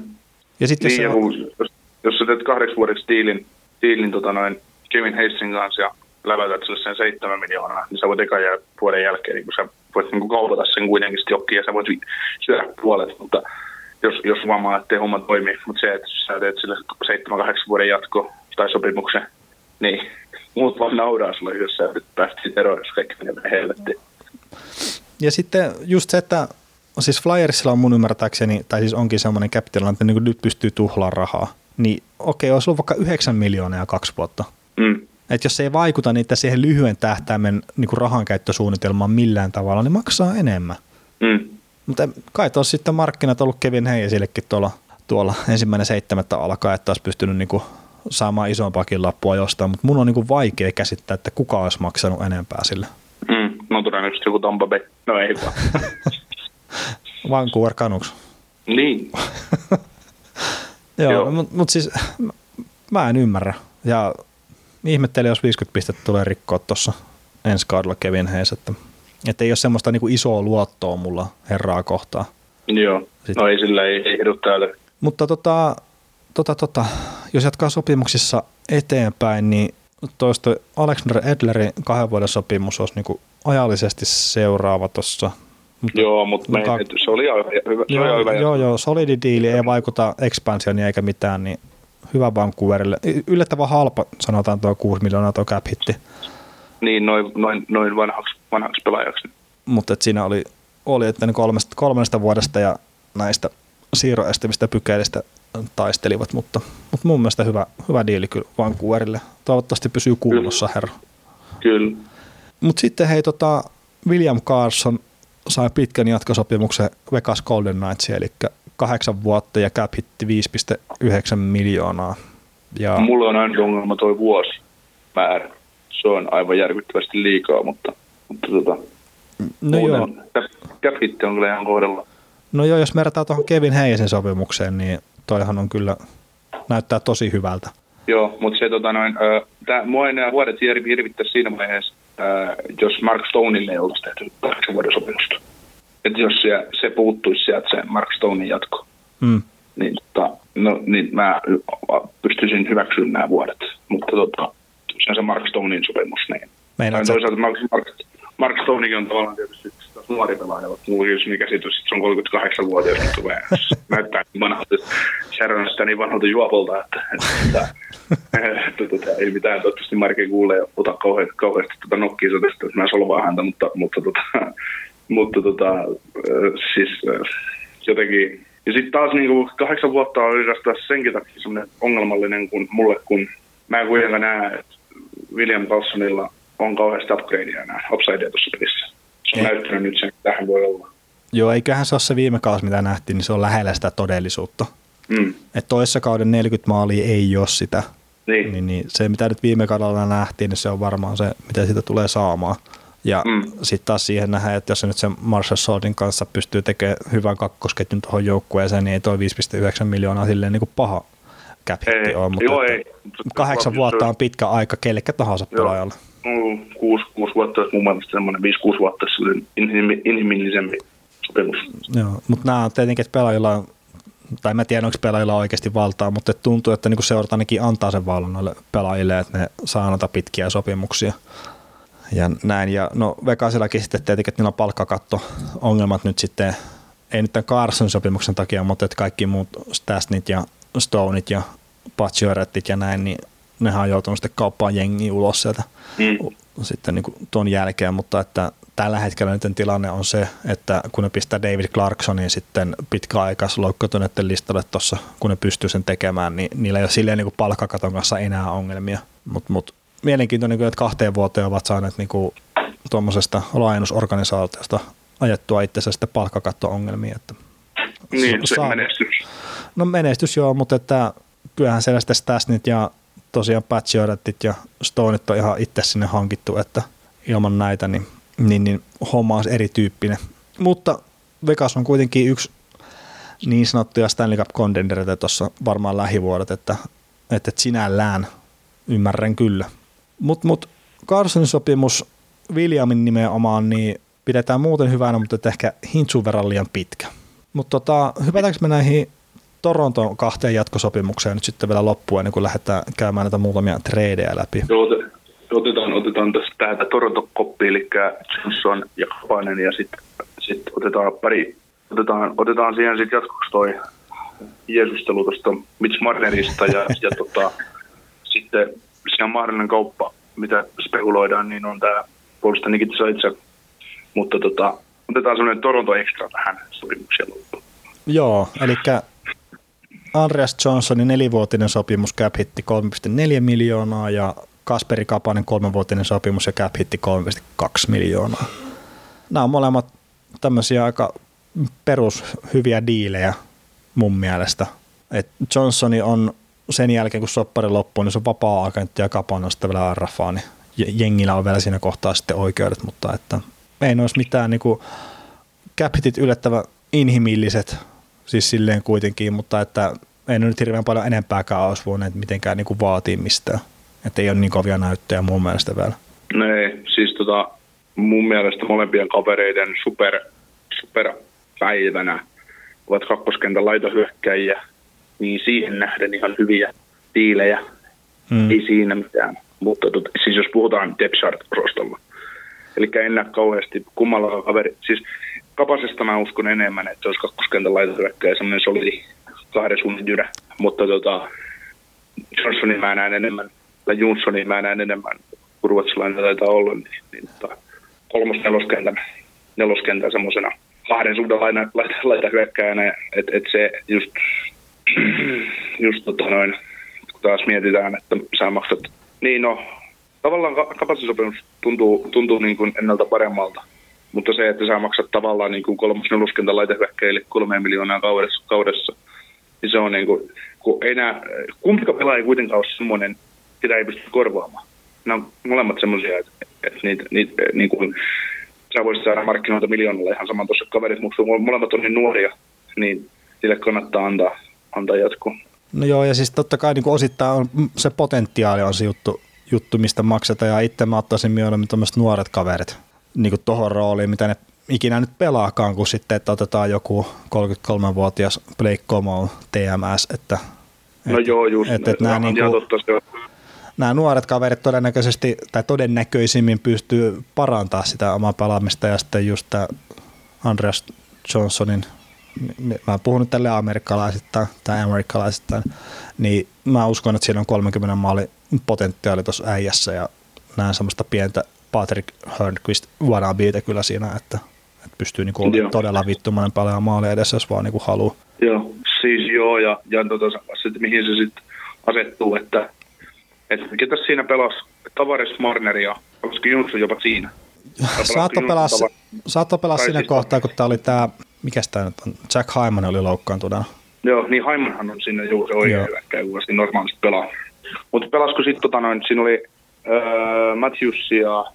Ja sitten Niin, jos kun, jos, jos sä teet kahdeksi vuodeksi diilin, diilin tota noin Kevin Hayesin kanssa ja läväytät sille sen seitsemän miljoonaa, niin sä voit ekan jä- vuoden jälkeen, niin kun sä voit niin kaupata sen kuitenkin jokkiin ja sä voit syödä puolet, mutta jos, jos huomaa, että homma toimi, mutta se, että sä teet sille seitsemän, kahdeksan vuoden jatko tai sopimuksen, niin muut vaan nauraa sulle, jos sä nyt päästit eroon, jos kaikki menee helvettiin. Ja sitten just se, että siis Flyersilla on mun ymmärtääkseni, tai siis onkin semmoinen capital, että niin nyt pystyy tuhlaamaan rahaa. Niin okei, olisi ollut vaikka 9 miljoonaa ja kaksi vuotta. Mm. Että jos se ei vaikuta niitä siihen lyhyen tähtäimen niin rahankäyttösuunnitelmaan millään tavalla, niin maksaa enemmän. Mm. Mutta kai tuossa sitten markkinat ollut Kevin Hayesillekin tuolla, tuolla ensimmäinen seitsemättä alkaa, että olisi pystynyt niin kuin saamaan isompaakin lappua jostain, mutta mun on niin kuin vaikea käsittää, että kuka olisi maksanut enempää sille. No todennäköisesti joku Tampa Bay. No ei vaan. (laughs) Vancouver Canucks. niin. (laughs) Joo, Joo. mutta mut siis mä- en ymmärrä. Ja ihmettelen, jos 50 pistettä tulee rikkoa tuossa ensi kaudella Kevin Hayes, että, että ei ole semmoista niin kuin isoa luottoa mulla herraa kohtaan. Joo. Sitten- No ei sillä ei, ei edu täällä. Mutta tota, tota, tota, jos jatkaa sopimuksissa eteenpäin, niin toista Alexander Edlerin kahden vuoden sopimus olisi niinku ajallisesti seuraava tuossa. Joo, mutta me, Muka- se oli ihan hyvä. Se oli Joo, hyvä. joo, joo, solidi diili, ei vaikuta expansionia eikä mitään, niin hyvä Vancouverille. Yllättävän halpa, sanotaan tuo 6 miljoonaa tuo cap hitti, Niin, noin, noin, noin vanhaksi, vanhaksi pelaajaksi. mutta et siinä oli, oli että ne kolmesta, kolmesta vuodesta ja näistä siirroestävistä pykälistä taistelivat, mutta, mutta mun mielestä hyvä, hyvä diili kyllä Vancouverille. Toivottavasti pysyy kuulossa, herra. Kyllä. Mutta sitten hei, tota, William Carson sai pitkän jatkosopimuksen Vegas Golden Knights, eli kahdeksan vuotta ja cap hitti 5,9 miljoonaa. Ja, Mulla on aina ongelma toi vuosi määrä. Se on aivan järkyttävästi liikaa, mutta, mutta tota, no, joo, cap- cap hitti on kyllä ihan kohdalla. no joo, jos verrataan tuohon Kevin Hayesin sopimukseen, niin toihan on kyllä, näyttää tosi hyvältä. Joo, mutta se tota noin, ö, tää, mua ei nämä vuodet hir- hirvittäisi siinä vaiheessa, ö, jos Mark Stoneille ei oltaisi tehty kahdeksan vuoden sopimusta. Että jos se, se puuttuisi sieltä se Mark Stonein jatko, Mm. niin, tota, no, niin mä pystyisin hyväksymään nämä vuodet. Mutta tota, se on se Mark Stonein sopimus. Niin. Meinaat toisaalta Mark, Mark, Mark Stonekin on tavallaan tietysti nuori pelaaja. mutta Mulla on käsitys, että se on 38-vuotias, mutta tulee näyttää niin vanhalta, näyttää niin vanhalta juopolta, että, että, että, että ei mitään. Toivottavasti Mark ei kuule ja ota kauheasti, kauheasti tuota nokkiinsa tästä, että mä solvaan häntä, mutta, mutta, tota, mutta tota, siis jotenkin ja sitten taas niinku kahdeksan vuotta on oikeastaan senkin takia semmoinen ongelmallinen kun mulle, kun mä en kuitenkaan näe, että William Carlsonilla on kauheasti upgradea enää upsidea tuossa pelissä. Se on näyttänyt nyt sen, mitä hän voi olla. Joo, eiköhän se ole se viime kausi, mitä nähtiin, niin se on lähellä sitä todellisuutta. Mm. Et toissa kauden 40 maalia ei ole sitä, Niin. niin, niin se mitä nyt viime kaudella nähtiin, niin se on varmaan se, mitä siitä tulee saamaan. Ja Mm. sitten taas siihen nähdään, että jos se nyt sen Marshall Sordin kanssa pystyy tekemään hyvän kakkosketjun tuohon joukkueeseen, niin ei toi 5,9 miljoonaa silleen niin kuin paha cap Ei, ole. Mutta joo, ei. Kahdeksan vuotta on pitkä aika kellekä tahansa Joo. pelaajalle. Kuusi, kuusi vuotta mun mielestä semmoinen, viisi, kuusi vuotta inhimillisempi sopimus. Joo, mutta nämä on tietenkin, että pelaajilla on, tai mä tiedän, onko pelaajilla oikeasti valtaa, mutta tuntuu, että niinku seurat ainakin antaa sen vallan noille pelaajille, että ne saa noita pitkiä sopimuksia. ja näin. Ja no Vegasillakin sitten tietenkin, että niillä on palkkakatto-ongelmat nyt sitten, ei nyt tämän Carson sopimuksen takia, mutta että kaikki muut Stasnit ja Stoneit ja Paciorettit ja näin, niin nehän on joutunut sitten kauppaan jengi ulos sieltä mm. sitten niin tuon jälkeen, mutta että tällä hetkellä nyt tilanne on se, että kun ne pistää David Clarksonin sitten pitkäaikas loukkaantuneiden listalle tuossa, kun ne pystyy sen tekemään, niin niillä ei ole silleen niin palkkakaton kanssa enää ongelmia. Mutta mut, mielenkiintoinen, että kahteen vuoteen ovat saaneet niin tuommoisesta laajennusorganisaatiosta ajettua itsensä sitten palkkakatto-ongelmia. Että niin, se saa, menestys. No menestys joo, mutta että kyllähän siellä sitten Stasnit ja tosiaan Patchiorettit ja Stoneit on ihan itse sinne hankittu, että ilman näitä niin niin, niin homma olisi erityyppinen. Mutta Vegas on kuitenkin yksi niin sanottuja Stanley Cup contendereita tuossa varmaan lähivuodet, että, että sinällään ymmärrän kyllä. Mutta mut Carsonin sopimus Williamin nimenomaan niin pidetään muuten hyvänä, mutta ehkä hintsun verran liian pitkä. Mutta tota, hypätäänkö me näihin Toronton kahteen jatkosopimukseen nyt sitten vielä loppuun, ennen kuin lähdetään käymään näitä muutamia tradeja läpi? Joo, otetaan, otetaan tästä tähän Toronto-koppi, eli Johnson ja Kapanen, ja sitten sit otetaan pari, otetaan, otetaan siihen sitten jatkoksi toi Jeesustelu tuosta Mitch Marnerista, ja, (laughs) ja tota, sitten siinä on mahdollinen kauppa, mitä spekuloidaan, niin on tämä puolustaja Nikita itse, mutta tota, otetaan semmoinen Toronto Extra tähän sopimukseen loppuun. Joo, eli Andreas Johnsonin nelivuotinen sopimus cap hitti 3,4 miljoonaa ja Kasperi Kapanen kolmenvuotinen sopimus ja cap hitti 3,2 miljoonaa. Nämä on molemmat tämmöisiä aika perushyviä diilejä mun mielestä. Et Johnsoni on sen jälkeen, kun soppari loppuu, niin se on vapaa-agentti ja Kapanen on sitten vielä RFA, niin jengillä on vielä siinä kohtaa sitten oikeudet, mutta että ei ne olisi mitään niin cap hitit yllättävän inhimilliset, siis silleen kuitenkin, mutta että ei ne nyt hirveän paljon enempääkään olisi voineet mitenkään niin kuin vaatii mistään. Että ei ole niin kovia näyttöjä mun mielestä vielä. No ei, siis tota, mun mielestä molempien kavereiden super, super päivänä ovat kakkoskentän laitohyökkäjiä, niin siihen nähden ihan hyviä diilejä. Mm. Ei siinä mitään. Mutta tot, siis jos puhutaan depth rostolla eli en näe kauheasti kummalla kaveri. Siis Kapasesta mä uskon enemmän, että olisi kakkoskentän laitohyökkäjä, semmoinen solidi kahden suunnin jyrä. Mutta tota, Johnsonin mä näen enemmän tai Jonssonin mä näen enemmän kuin ruotsalainen taitaa olla, niin, niin tota, kolmos neloskentän, semmoisena kahden suhden laita, laita, laita hyökkäjänä, että et se just, (clears throat) just tota noin, kun taas mietitään, että sä maksat, niin no, tavallaan kapasiteettisopimus tuntuu, tuntuu niin kuin ennalta paremmalta, mutta se, että sä maksat tavallaan niin kuin kolmas neloskentän laitehyökkäjille kolme miljoonaa kaudessa, kaudessa niin se on niin kuin, kun enää, kumpikaan pelaaja ei kuitenkaan ole semmoinen sitä ei pysty korvaamaan. Nämä on molemmat semmoisia, että, että niitä, niitä, niin kuin, sä voisit saada markkinoita miljoonalla ihan saman tuossa kaverit, mutta molemmat on niin nuoria, niin sille kannattaa antaa, antaa jatkuu. No joo, ja siis totta kai niin kuin osittain on, se potentiaali on se juttu, juttu, mistä maksetaan, ja itse mä ottaisin mieluummin tämmöiset nuoret kaverit niin kuin tohon rooliin, mitä ne ikinä nyt pelaakaan, kun sitten, että otetaan joku 33-vuotias Blake Como TMS, että No et, joo, just. Et, et nämä, niin kuin, nämä nuoret kaverit todennäköisesti tai todennäköisimmin pystyy parantaa sitä omaa pelaamista ja sitten just tämä Andreas Johnsonin, mä puhun nyt tälle amerikkalaisittain tai amerikkalaisittain, niin mä uskon, että siinä on 30 maali potentiaali tuossa äijässä ja näen semmoista pientä Patrick Hörnqvist wannabeita kyllä siinä, että, että pystyy niinku olemaan todella vittumainen paljon maali edessä, jos vaan niinku haluaa. Joo, siis joo, ja, ja tota, sit, mihin se sitten asettuu, että, että ketä siinä pelasi Tavares Marner ja olisiko Jonsson jopa siinä? Saatto pelaa, saatto pelaa siinä siis kohtaa, kun tämä oli tämä, mikä tämä nyt on, Jack Hyman oli loukkaantuneena. Joo, niin Hymanhan on siinä juuri se oikea hyökkäjä, normaalisti pelaa. Mutta pelasko sitten tota noin, siinä oli öö, Matthews ja...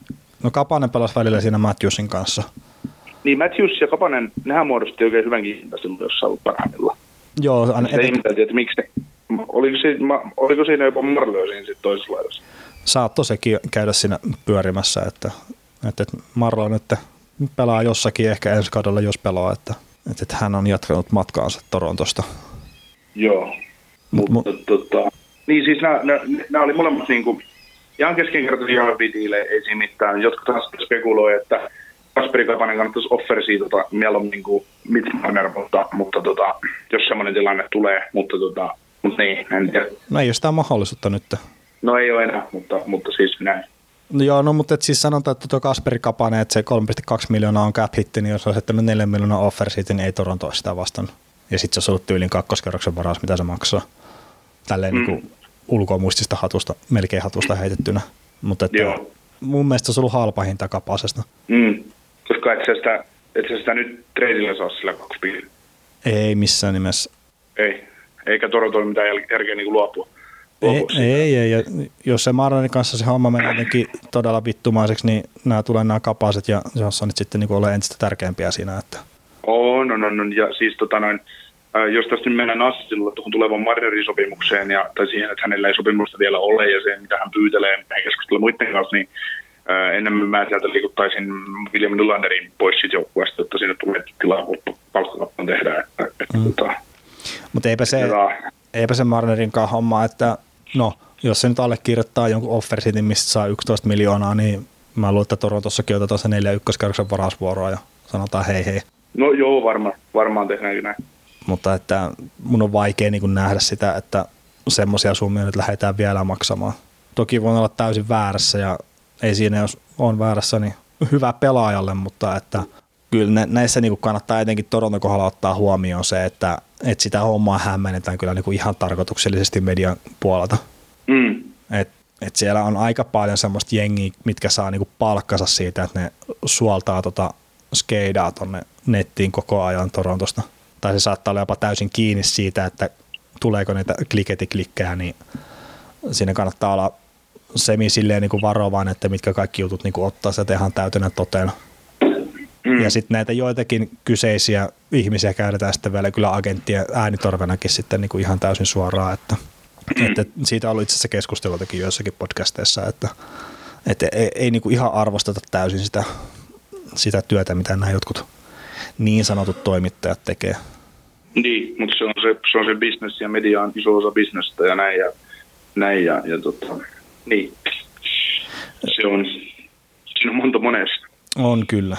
No Kapanen pelasi välillä siinä Matthewsin kanssa. Niin Matthews ja Kapanen, nehän muodosti oikein hyvän kiintä silloin jossain parhaimmillaan. Joo, an, et, ihmeteltiin, että miksi ne, oliko, siinä, oliko siinä jopa Marlö siinä sitten toisessa laidassa? Saatto sekin käydä siinä pyörimässä, että, että, että Marlo nyt pelaa jossakin ehkä ensi kaudella, jos pelaa, että, että, että hän on jatkanut matkaansa Torontosta. Joo, mutta mut, tota, niin siis nämä oli molemmat niin kuin, ihan halvia diilejä, ei siinä mitään. Jotkut taas spekuloi, että Kasperi Kapanen kannattaisi offeri tota, mieluummin kuin Mitch Marner, mutta, mutta tota, jos semmoinen tilanne tulee, mutta, tota, mutta niin, en tiedä. No ei ole sitä mahdollisuutta nyt. No ei ole enää, mutta, mutta siis näin. No joo, no mutta et siis sanotaan, että tuo Kasperi Kapanen, että se 3,2 miljoonaa on cap hitti, niin jos olisi jättänyt 4 miljoonaa offer siitä, niin ei Toronto sitä vastannut. Ja sitten se olisi ollut tyylin kakkoskerroksen varas, mitä se maksaa. Tälleen mm. niin kuin ulkomuistista hatusta, melkein hatusta heitettynä. Mutta että Joo. mun mielestä se on ollut halpa hinta kapasesta. Mm. Koska et sä sitä, et sä sitä nyt treidillä saa sillä kaksi piiriä. Ei missään nimessä. Ei. Eikä Toronto ole mitään järkeä niin luopua. Ei, ei, ei, ja jos se Marnerin kanssa se homma menee jotenkin todella vittumaiseksi, niin nämä tulee nämä kapaset ja Johnsonit sitten niin ole entistä tärkeämpiä siinä. Että. On, on, on. Ja siis tota noin, jos tästä nyt mennään Assisilla tuohon tulevan Marnerin sopimukseen, ja, tai siihen, että hänellä ei sopimusta vielä ole, ja se, mitä hän pyytelee, mitä hän keskustelee muiden kanssa, niin ää, enemmän mä sieltä liikuttaisin William Nylanderin pois siitä joukkueesta, jotta sinne tulee tilaa palkkakappan tehdä. Että, että, Mm. tota, Mutta eipä se, tota, eipä se Marnerinkaan homma, että no, jos se nyt allekirjoittaa jonkun offer sitten, mistä saa 11 miljoonaa, niin mä luulen, että Torontossakin otetaan se neljä ykköskerroksen varasvuoroa ja sanotaan hei hei. no joo, varma, varmaan tehdäänkin näin. Mutta että mun on vaikea niin nähdä sitä, että semmoisia summia nyt lähdetään vielä maksamaan. Toki voin olla täysin väärässä ja ei siinä, jos on väärässä, niin hyvä pelaajalle, mutta että kyllä nä- näissä niin kannattaa etenkin Toronton kohdalla ottaa huomioon se, että, että sitä hommaa hämmennetään kyllä niin ihan tarkoituksellisesti median puolelta. Mm. Et, et siellä on aika paljon semmoista jengiä, mitkä saa niinku palkkansa siitä, että ne suoltaa tota skeidaa tonne nettiin koko ajan Torontosta. Tai se saattaa olla jopa täysin kiinni siitä, että tuleeko niitä kliketiklikkejä, niin siinä kannattaa olla semi silleen niinku varovainen, että mitkä kaikki jutut niinku ottaa sitä ihan täytänä toteen. Mm. Ja sitten näitä joitakin kyseisiä ihmisiä käytetään sitten vielä kyllä agenttien äänitorvenakin sitten niinku ihan täysin suoraan, että, että siitä on ollut itse asiassa keskustelutakin joissakin podcasteissa, että, että ei, ei niinku ihan arvosteta täysin sitä, sitä työtä, mitä nämä jotkut niin sanotut toimittajat tekee. Niin, mutta se on se, se on se business ja media on iso osa bisnestä ja näin ja, näin ja, ja tota, niin. Se on, siinä on monta monesta. On kyllä.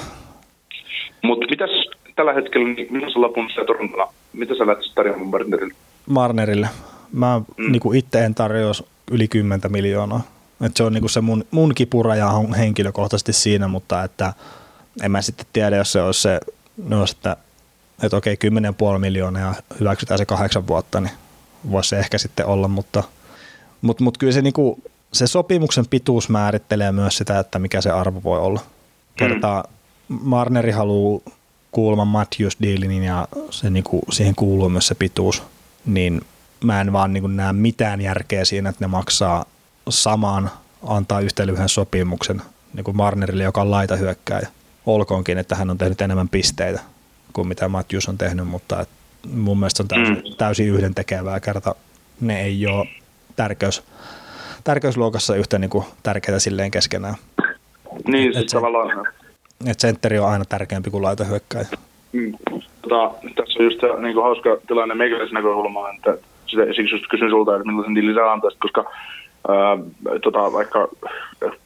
Mutta mitäs tällä hetkellä, niin mitä sä lapun siellä Torontona, mitä sä lähtisit tarjoamaan Barnerille? Marnerille. Mä mm. niinku itse en tarjoa yli 10 miljoonaa. Et se on niinku se mun, mun kipuraja on henkilökohtaisesti siinä, mutta että en mä sitten tiedä, jos se olisi se, no, että, että okei, 10,5 miljoonaa ja hyväksytään se kahdeksan vuotta, niin voisi se ehkä sitten olla, mutta, mutta, mutta kyllä se, niinku, se sopimuksen pituus määrittelee myös sitä, että mikä se arvo voi olla. Kertaa Marneri haluaa kuulemma Matthews dealin ja se niinku, siihen kuuluu myös se pituus, niin mä en vaan niinku näe mitään järkeä siinä, että ne maksaa saman, antaa yhtä lyhyen sopimuksen niin kuin Marnerille, joka on laita hyökkääjä. Olkoonkin, että hän on tehnyt enemmän pisteitä kuin mitä Matthews on tehnyt, mutta et mun mielestä on täysin, täysin yhdentekevää kerta. Ne ei ole tärkeys, tärkeysluokassa yhtä niin kuin tärkeitä silleen keskenään. Niin, Et siis se- tavallaan, Et sentteri on aina tärkeämpi kuin laita hyökkääjä. mm, tota, tässä on just se niin hauska tilanne meikäläisen näkökulmaan, että sitä, siksi just kysyn sulta, että millaisen diilin sä antaisit, koska ää, tota, vaikka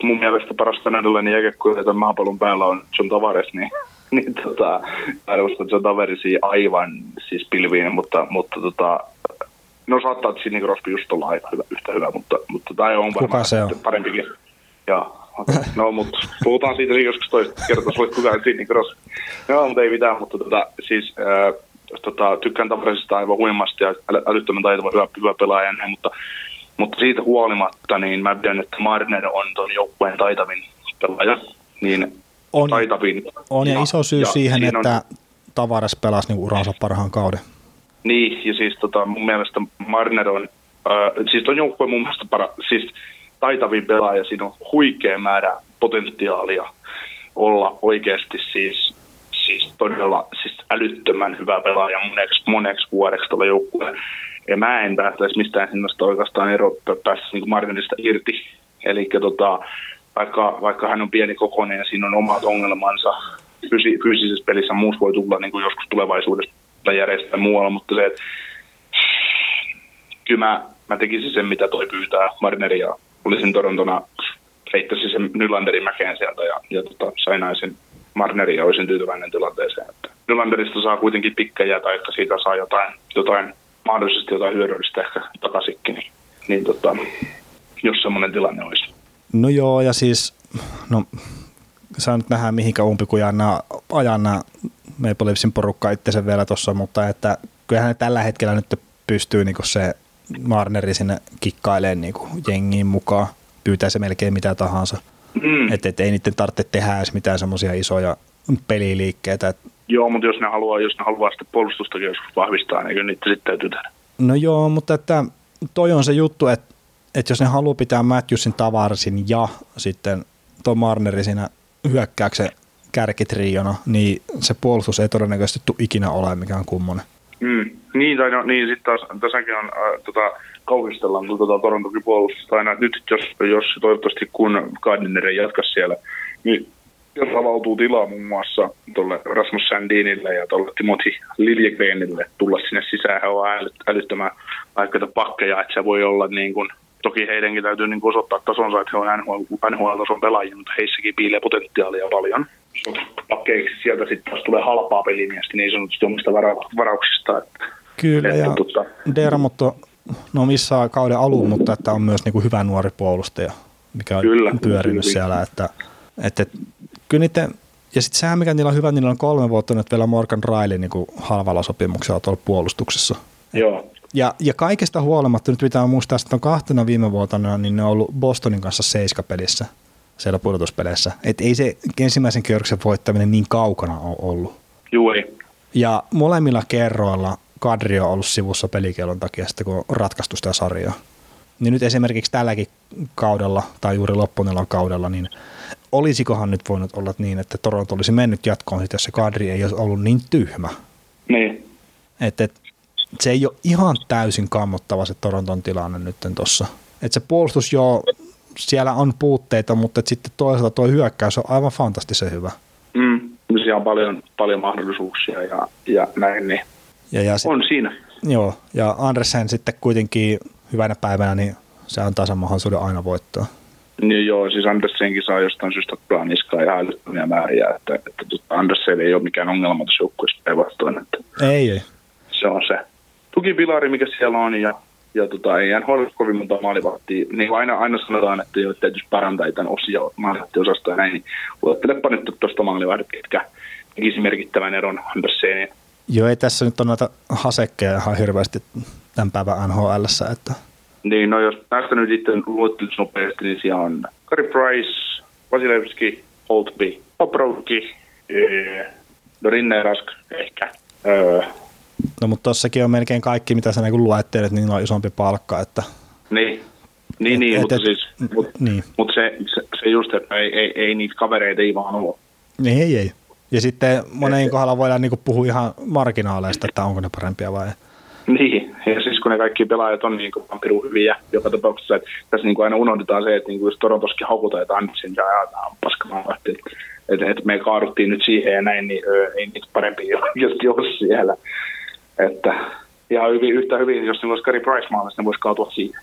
mun mielestä parasta nähdellä jääkiekkoja tämän maapallon päällä on John Tavares, niin, (laughs) niin tota, arvostan John Tavarisia aivan siis pilviin, mutta, mutta tota, no saattaa, että Sidney Crosby just olla aika hyvä, yhtä hyvä, mutta, mutta tai on Kuka varmaan se on? parempikin. Joo, okay. no mutta puhutaan siitä joskus toista kertaa, olet kukaan Sidney Crosby. Joo, mutta ei mitään, mutta tota, siis ää, tota, tykkään Tavaresista aivan huimasti ja äly- älyttömän taitava hyvä, hyvä pelaaja ja näin, mutta, mutta siitä huolimatta niin mä pidän, että Marner on ton joukkueen taitavin pelaaja. Niin On, taitavin. on ja iso syy siihen, siinä on- että Tavares pelasi niin uransa parhaan kauden. Niin, ja siis tota, mun mielestä Marner on, äh, siis ton joukkue mun mielestä para, siis taitavin pelaaja, siinä on huikea määrä potentiaalia olla oikeasti siis, siis todella siis älyttömän hyvä pelaaja moneksi, moneksi vuodeksi tuolla joukkueella. Ja mä en päästäisi mistään hinnasta oikeastaan ero päästä niin Marnerista irti. Eli tota, vaikka, vaikka hän on pieni kokoinen ja siinä on omat ongelmansa fysi, fyysisessä pelissä, muussa voi tulla niin kuin joskus tulevaisuudessa järjestää muualla, mutta se, että kyllä mä, mä tekisin sen, mitä toi pyytää Marneria. Olisin Torontona heittäisi sen Nylanderin mäkeen sieltä ja, ja tota, sai naisen Marneri ja olisin tyytyväinen tilanteeseen. Että Nylanderista saa kuitenkin pikkejä tai että siitä saa jotain, jotain mahdollisesti jotain hyödyllistä ehkä takaisinkin, niin, niin tota, jos semmoinen tilanne olisi. No joo, ja siis, no saa nyt nähdä mihinkä umpikujaan nämä ajan nämä Maple Leafsin porukka itse vielä tuossa, mutta että kyllähän ne tällä hetkellä nyt pystyy niin se Marneri sinne kikkailemaan niin jengiin mukaan, pyytää se melkein mitä tahansa. Mm. Että et ei niiden tarvitse tehdä edes mitään semmoisia isoja peliliikkeitä. Joo, mutta jos ne haluaa, jos ne haluaa sitten puolustustakin joskus vahvistaa, niin kyllä niitä sitten täytyy tehdä. No joo, mutta että toi on se juttu, että, että jos ne haluaa pitää Matthewsin tavarsin ja sitten tuon Marneri siinä hyökkäyksen kärkitriona, niin se puolustus ei todennäköisesti tule ikinä ole mikään kummonen. Mm. Niin, tai no, niin sitten taas, tässäkin on äh, tota, kauhistellaan tota, Torontokin puolustusta aina, että nyt jos, jos toivottavasti kun Gardiner ei jatka siellä, niin avautuu tilaa muun muassa tuolle Rasmus Sandinille ja tuolle Timothy Liljegrenille tulla sinne sisään, he ovat älyttömän vaikka pakkeja, että se voi olla niin kuin, toki heidänkin täytyy niin kuin osoittaa tasonsa, että he on NHL, NHL-tason pelaajia, mutta heissäkin piilee potentiaalia paljon. Pakkeiksi sieltä sitten taas tulee halpaa pelimiestä niin sanotusti omista vara- varauksista. Että, Kyllä, että, ja tota, Dermotto, no missä kauden alun, mutta että on myös niin kuin hyvä nuori puolustaja, mikä on kyllä, pyörinyt kyllä. siellä, että, että kyllä niiden, ja sitten sehän mikä niillä on hyvä, niillä on kolme vuotta nyt vielä Morgan Riley niin kuin halvalla sopimuksella tuolla puolustuksessa. Joo. Ja, ja kaikesta huolimatta, nyt pitää muistaa, että on kahtena viime vuotena, niin ne on ollut Bostonin kanssa seiskapelissä siellä pudotuspeleissä. Että ei se ensimmäisen kierroksen voittaminen niin kaukana ole ollut. Joo ei. Ja molemmilla kerroilla Kadri on ollut sivussa pelikielon takia sitten, kun on ratkaistu sitä sarjaa. Niin nyt esimerkiksi tälläkin kaudella, tai juuri loppuneella kaudella, niin olisikohan nyt voinut olla niin, että Toronto olisi mennyt jatkoon, jos se kadri ei olisi ollut niin tyhmä. Niin. Että et, se ei ole ihan täysin kammottava se Toronton tilanne nyt tuossa. Että se puolustus jo, siellä on puutteita, mutta sitten toisaalta tuo hyökkäys on aivan fantastisen hyvä. Mm, siellä on paljon, paljon mahdollisuuksia ja, ja näin, niin ja, ja sit, on siinä. Joo, ja Andersen sitten kuitenkin hyvänä päivänä, niin se antaa sen mahdollisuuden aina voittaa. Niin joo, siis Andersenkin saa jostain syystä niskaa ihan älyttömiä määriä, että, että, tota, Andersen ei ole mikään ongelma tässä joukkueessa päinvastoin. Että ei, ei. Se on se tukipilari, mikä siellä on, ja, ja tota, ei NHL kovin monta maalivahtia. Niin aina, aina sanotaan, että jo täytyisi parantaa tämän osia maalivahtiosastoa ja näin, niin luettelepa nyt tuosta maalivahdit, ketkä tekisi merkittävän eron Anderseniin. Joo, ei tässä nyt ole noita hasekkeja ihan hirveästi tämän päivän NHL, että niin, no jos tästä nyt sitten luettelisi nopeasti, niin siellä on Gary Price, Vasilevski, Holtby, Poprovki, Dorinne Rask ehkä. Öö. No mutta tossakin on melkein kaikki, mitä sä niin luettelet, niin on isompi palkka, että... Niin, niin, et, niin et, mutta, et, siis, mut, niin. mutta se, se, se just, että ei, ei, ei niitä kavereita ei vaan ole. Niin, ei, ei. Ja sitten monen kohdalla voidaan niin puhua ihan marginaaleista, että onko ne parempia vai ei. Niin, ja kun ne kaikki pelaajat on niin kuin pirun hyviä joka tapauksessa, että tässä niin kuin aina unohdetaan se, että niin kuin jos Torontoskin haukutaan, että Andersen ja ajataan paskamaan lähti, että, että, että me kaaduttiin nyt siihen ja näin, niin ö, ei niitä parempi oikeasti (laughs) ole siellä. Että ihan hyvin, yhtä hyvin, jos ne olisi Gary Price maalissa, ne voisi kaatua siihen.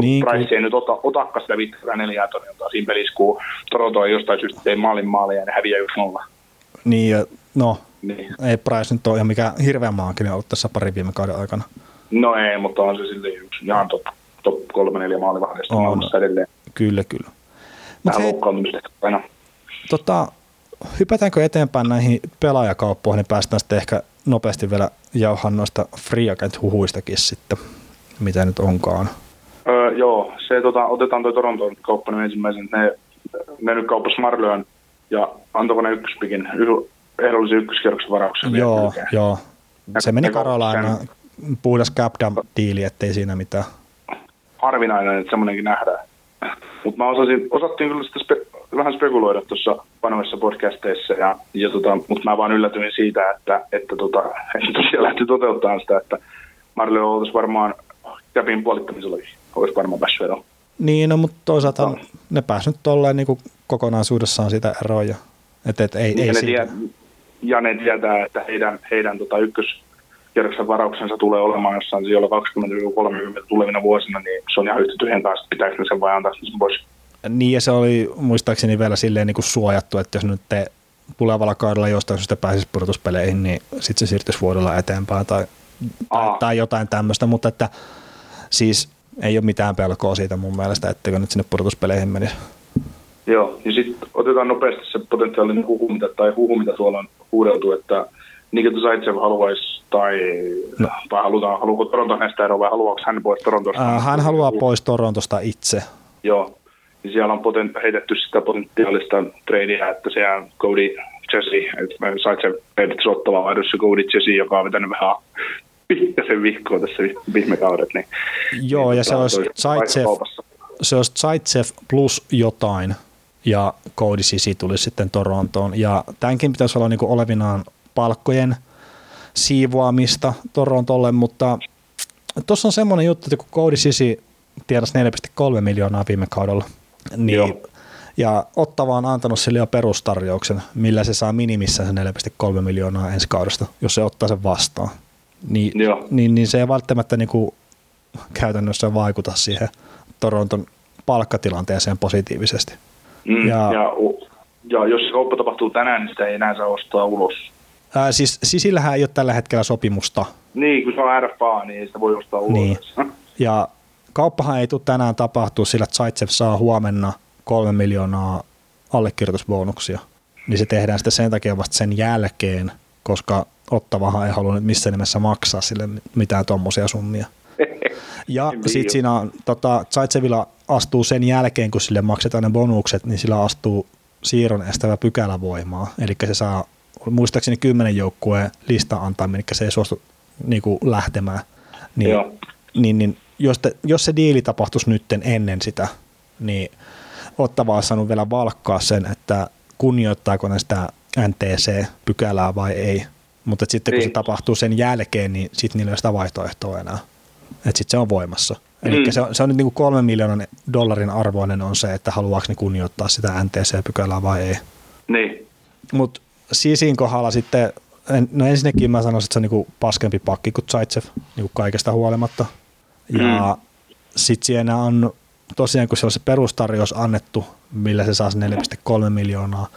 Niin, Price ei nyt ota, otakaan sitä 54 tonnia siinä pelissä, kun Toronto ei jostain syystä tee maalin maalia ja ne häviää yksi nolla. Niin, no niin. Ei Price nyt ole ihan mikään hirveän maakinen ollut tässä pari viime kauden aikana. No ei, mutta on se silti yksi ihan top, top 3-4 maalivahdista maailmassa edelleen. Kyllä, kyllä. Vähän loukkaantumista aina. Tota, hypätäänkö eteenpäin näihin pelaajakauppoihin, niin päästään sitten ehkä nopeasti vielä jauhan noista free agent huhuistakin sitten, mitä nyt onkaan. Öö, joo, se tota, otetaan tuo Toronton kauppa ensimmäisen. Ne, ne nyt kauppasi Marlön ja antoiko ne ykköspikin ehdollisen ykköskierroksen varauksen. Joo, joo. Se meni Karolaina puhdas cap diili ettei siinä mitään. Harvinainen, että semmoinenkin nähdään. Mutta mä osasin, osattiin kyllä sitä spe, vähän spekuloida tuossa vanhoissa podcasteissa, ja, ja tota, mutta mä vaan yllätyin siitä, että, että, tota, (laughs) että tosiaan lähti toteuttamaan sitä, että Marlio oltaisiin varmaan käpin puolittamisella olisi varmaan päässyt eroon. Niin, no, mutta toisaalta no. ne pääsivät tolleen niin kokonaisuudessaan sitä eroa. Ja, et, et, ei, niin, ei ne tie, ja ne tietää, että heidän, heidän tota ykköskierroksen varauksensa tulee olemaan jossain siellä 20-30 tulevina vuosina, niin se on ihan yhtä tyhjentää, että pitääkö sen vai antaa sen pois. Niin ja se oli muistaakseni vielä silleen niin kuin suojattu, että jos nyt te tulevalla kaudella jostain syystä pääsisi pudotuspeleihin, niin sitten se siirtyisi vuodella eteenpäin tai, tai, tai jotain tämmöistä, mutta että siis ei ole mitään pelkoa siitä mun mielestä, etteikö nyt sinne pudotuspeleihin menisi. Joo, ja sitten otetaan nopeasti se potentiaalinen huhu, mitä, tai huhu, mitä tuolla on huudeltu, että Nikita Zaitsev haluaisi, tai, no. tai halutaan, haluaako Toronto hänestä eroa vai haluaako hän pois Torontosta? Äh, hän haluaa pois Torontosta itse. Joo, niin siellä on poten, heitetty sitä potentiaalista treidiä, että se on Cody Jesse, että Zaitsev heitetty ottavaa vaihdossa Cody Jesse, joka on vetänyt vähän pikkasen vihkoa tässä viime kaudet. Niin, Joo, niin, ja se olisi Zaitsev, se olisi Zaitsev plus jotain, ja Cody Sisi tuli sitten Torontoon. Ja tämänkin pitäisi olla niin olevinaan palkkojen siivoamista Torontolle, mutta tuossa on semmoinen juttu, että kun Cody Sisi tiedasi 4,3 miljoonaa viime kaudella, niin Joo. ja Ottava on antanut sille jo perustarjouksen, millä se saa minimissä se 4,3 miljoonaa ensi kaudesta, jos se ottaa sen vastaan. Niin, niin, niin se ei välttämättä niin kuin käytännössä vaikuta siihen Toronton palkkatilanteeseen positiivisesti. Mm, ja, ja, ja jos se kauppa tapahtuu tänään, niin sitä ei enää saa ostaa ulos. Ää, siis Sisillähän ei ole tällä hetkellä sopimusta. Niin, kun se on RFA, niin sitä voi ostaa ulos. Niin. Ja kauppahan ei tule tänään tapahtua, sillä Zaitsev saa huomenna kolme miljoonaa allekirjoitusbonuksia. Niin se tehdään sitten sen takia vasta sen jälkeen, koska Ottavahan ei halunnut missään nimessä maksaa sille mitään tuommoisia summia. (laughs) Ja sitten siinä on, tota, Zaitsevilla astuu sen jälkeen, kun sille maksetaan ne bonukset, niin sillä astuu siirron estävä pykälä voimaa. Eli se saa muistaakseni kymmenen joukkueen lista antaa, minkä se ei suostu niin kuin lähtemään. Niin, niin, niin jos, te, jos se diili tapahtuisi nytten ennen sitä, niin Ottava olisi saanut vielä valkkaa sen, että kunnioittaako ne sitä NTC-pykälää vai ei. Mutta sitten kun niin. se tapahtuu sen jälkeen, niin sitten niillä ei ole sitä vaihtoehtoa enää että sitten se on voimassa. Eli mm. se on, se on nyt niin kuin kolmen miljoonan dollarin arvoinen on se, että haluaako ne kunnioittaa sitä NTC-pykälää vai ei. Niin. Mutta Sisin kohdalla sitten, no ensinnäkin mä sanoisin, että se on niin kuin paskempi pakki kuin Zaitsev niin kuin kaikesta huolimatta. Ja mm. sitten siinä on tosiaan, kun se on se perustarjous annettu, millä se saa 4,3 miljoonaa,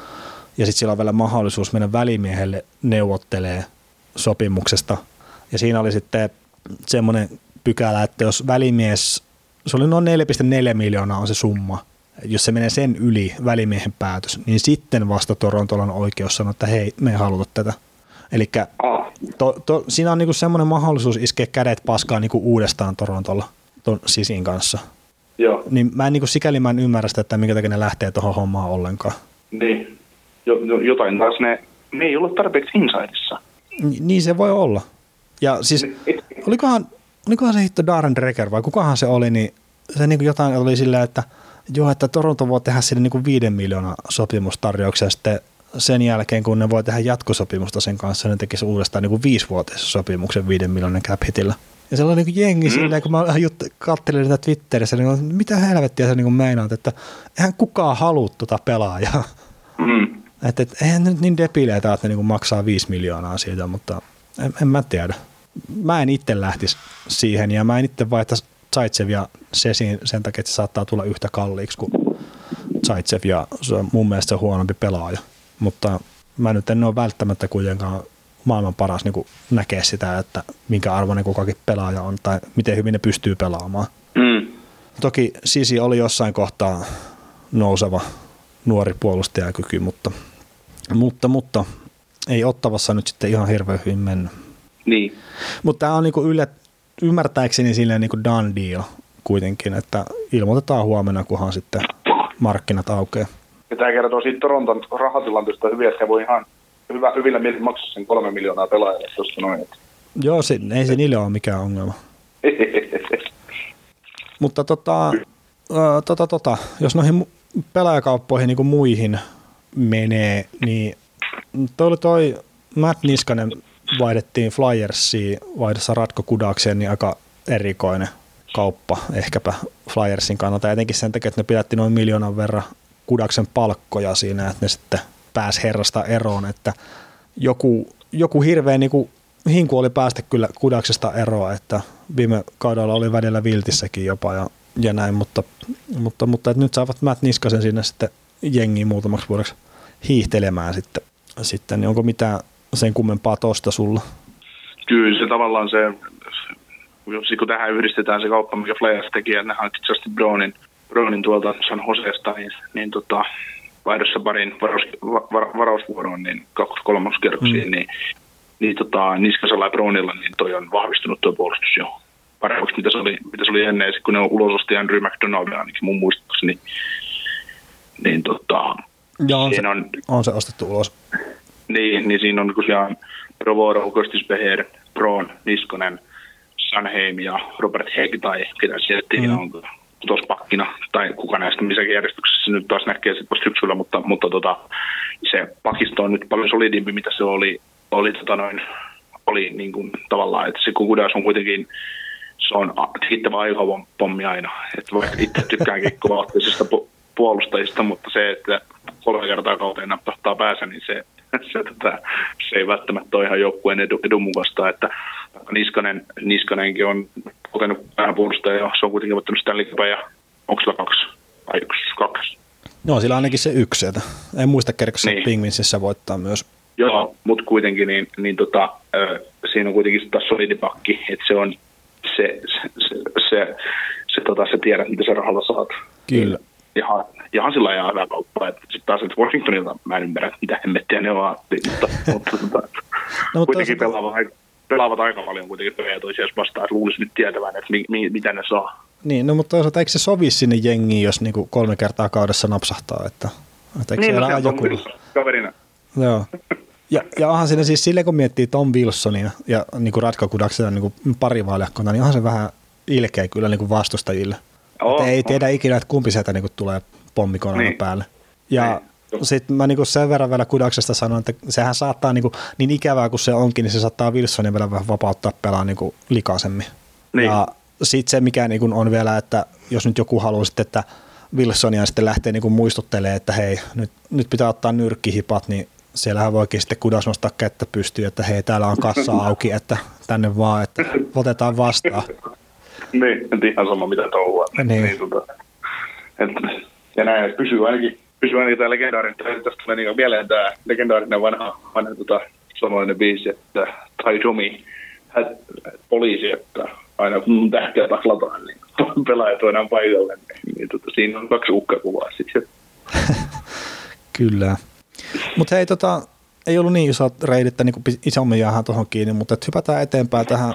ja sitten sillä on vielä mahdollisuus mennä välimiehelle neuvottelee sopimuksesta. Ja siinä oli sitten semmoinen pykälä, että jos välimies, se oli noin 4,4 miljoonaa on se summa, jos se menee sen yli välimiehen päätös, niin sitten vasta Torontolla on oikeus sanoa, että hei, me ei haluta tätä. Eli to, to, siinä on niinku semmoinen mahdollisuus iskeä kädet paskaan niinku uudestaan Torontolla ton Sisin kanssa. Joo. Niin mä en niinku, sikäli mä en ymmärrä sitä, että minkä takia ne lähtee tuohon hommaan ollenkaan. Niin. Jo, jotain taas ne, ne ei ole tarpeeksi insideissa. Ni, niin se voi olla. Ja siis, olikohan, olikohan se hitto Darren Dreger vai kukahan se oli, niin se niin kuin jotain oli silleen, että joo, että Toronto voi tehdä sille niin kuin viiden miljoonaa sopimustarjouksia sitten sen jälkeen, kun ne voi tehdä jatkosopimusta sen kanssa, ne tekisi uudestaan niin kuin viisivuotisen sopimuksen viiden miljoonan cap hitillä. Ja se oli niin kuin jengi mm. silleen, kun mä jut- kattelin sitä Twitterissä, niin mitä helvettiä sä niin kuin meinaat, että eihän kukaan halua tuota pelaajaa. Mm. Että et, eihän nyt niin depileitä, että ne niin kuin maksaa viisi miljoonaa siitä, mutta en, en mä tiedä mä en itse lähtisi siihen ja mä en itse vaihtaisi Zaitsev ja Sesin sen takia, että se saattaa tulla yhtä kalliiksi kuin Zaitsev ja se on mun mielestä se huonompi pelaaja. Mutta mä nyt en ole välttämättä kuitenkaan maailman paras niin näkee sitä, että minkä arvoinen kukakin pelaaja on tai miten hyvin ne pystyy pelaamaan. Mm. Toki Sisi oli jossain kohtaa nouseva nuori puolustajakyky, mutta, mutta, mutta ei ottavassa nyt sitten ihan hirveän hyvin mennyt. Niin. Mutta tämä on niinku yllä, ymmärtääkseni silleen niinku done deal kuitenkin, että ilmoitetaan huomenna, kunhan sitten markkinat aukeaa. Ja tämä kertoo siitä Toronton rahatilanteesta hyvin, että voi ihan hyvä, hyvillä mielin maksaa sen kolme miljoonaa pelaajalle tuosta noin. Joo, se, ei se niille ole mikään ongelma. (laughs) Mutta tota, tota, tota, jos noihin pelaajakauppoihin niin kuin muihin menee, niin toi oli toi Matt Niskanen vaihdettiin Flyersiin vaihdossa Ratko Kudakseen, niin aika erikoinen kauppa ehkäpä Flyersin kannalta, etenkin sen takia, että ne pidätti noin miljoonan verran Kudaksen palkkoja siinä, että ne sitten pääsi herrasta eroon, että joku, joku hirveä niin kuin, hinku oli päästä kyllä Kudaksesta eroa, että viime kaudella oli välillä viltissäkin jopa ja, ja näin, mutta Mutta, mutta että nyt saavat Matt Niskasen sinne sitten jengiin muutamaksi vuodeksi hiihtelemään sitten, sitten. Niin onko mitään sen kummempaa tosta sulla? Kyllä se tavallaan se, kun tähän yhdistetään se kauppa, mikä Flyers teki, että ne hankki Justin Brownin, Brownin tuolta San Joseesta, niin, niin tota, vaihdossa parin varaus, var, varausvuoroon niin kaksi kerroksiin, mm. niin, niin tota, Niskasella ja Brownilla niin toi on vahvistunut tuo puolustus jo paremmaksi, mitä se oli, mitä se oli ennen, kun ne on ulososti Andrew McDonald ainakin mun muistaakseni. Niin, niin tota, ja on, se, on, on se ostettu ulos. Niin, niin siinä on tosiaan Provoro, Kostisbeher, Brown, Niskonen, Sanheim ja Robert Heg tai ketä sieltä mm. on tuossa pakkina, tai kuka näistä missäkin järjestyksessä nyt taas näkee sitten syksyllä, mutta, mutta tota, se pakisto on nyt paljon solidimpi, mitä se oli, oli, tota noin, oli niin kuin, tavallaan, että se Kukudas on kuitenkin se on hittävä pommi aina. Että vaikka itse tykkäänkin kovaotteisista puolustajista, mutta se, että kolme kertaa kauteen napsahtaa päässä, niin se, (laughs) se, tota, se ei välttämättä ole ihan joukkueen edu, edun mukaista, että Niskanen, Niskanenkin on kokenut vähän puolustaja ja se on kuitenkin voittanut Stanley Cupia ja onko sillä kaksi vai yksi, kaksi? No sillä ainakin se yksi, että en muista kerkassa niin. Pingvinsissä voittaa myös. Joo, mutta kuitenkin niin, niin tota, äh, siinä on kuitenkin taas solidipakki, että se on se, se, se, se, se, tota, se tiedät, mitä se rahalla saat. Kyllä. Ihan, ihan sillä lailla hyvä kauppa. Sitten taas, että Washingtonilta mä en ymmärrä, mitä hemmettiä ne on, (laughs) mutta, mutta, mutta no, kuitenkin toisaalta... pelaavat, pelaavat aika paljon kuitenkin pelejä toisiaan vastaan, että luulisi nyt tietävän, että mi, mi, mitä ne saa. Niin, no mutta toisaalta eikö se sovi sinne jengiin, jos niinku kolme kertaa kaudessa napsahtaa, että, että eikö niin, siellä no, joku... Kaverina. Joo. Ja, ja onhan siinä siis silleen, kun miettii Tom Wilsonia ja niin kuin Ratko Kudaksena niin parivaljakkona, niin onhan se vähän ilkeä kyllä niin kuin vastustajille. Oh, ei oh. tiedä ikinä, että kumpi sieltä niin kuin tulee pommikonana niin. päälle. Ja niin. sitten mä niin sen verran vielä Kudaksesta sanon, että sehän saattaa niin, kuin, niin ikävää kuin se onkin, niin se saattaa Wilsonia vielä vähän vapauttaa pelaa niin kuin likaisemmin. Niin. Ja sitten se, mikä niin kuin on vielä, että jos nyt joku haluaa sitten, että Wilsonia sitten lähtee niin kuin muistuttelemaan, että hei, nyt, nyt pitää ottaa nyrkkihipat, niin siellähän voikin sitten kudas nostaa kättä pystyyn, että hei, täällä on kassa (laughs) auki, että tänne vaan, että otetaan vastaan. niin, ihan sama mitä touhua. Niin. niin tota, ja näin, pysyy ainakin, pysyy ainakin tämä legendaarinen, tästä tulee niin mieleen tämä legendaarinen vanha, vanha tota, suomalainen biisi, että tai Domi, poliisi, että aina kun tähtiä taklataan, niin (laughs) pelaajat voidaan paikalle. Niin, niin tota, siinä on kaksi uhkakuvaa sitten. (laughs) Kyllä. Mutta hei, tota, ei ollut niin iso reidittä niin isommin jäähän tuohon kiinni, mutta et hypätään eteenpäin tähän.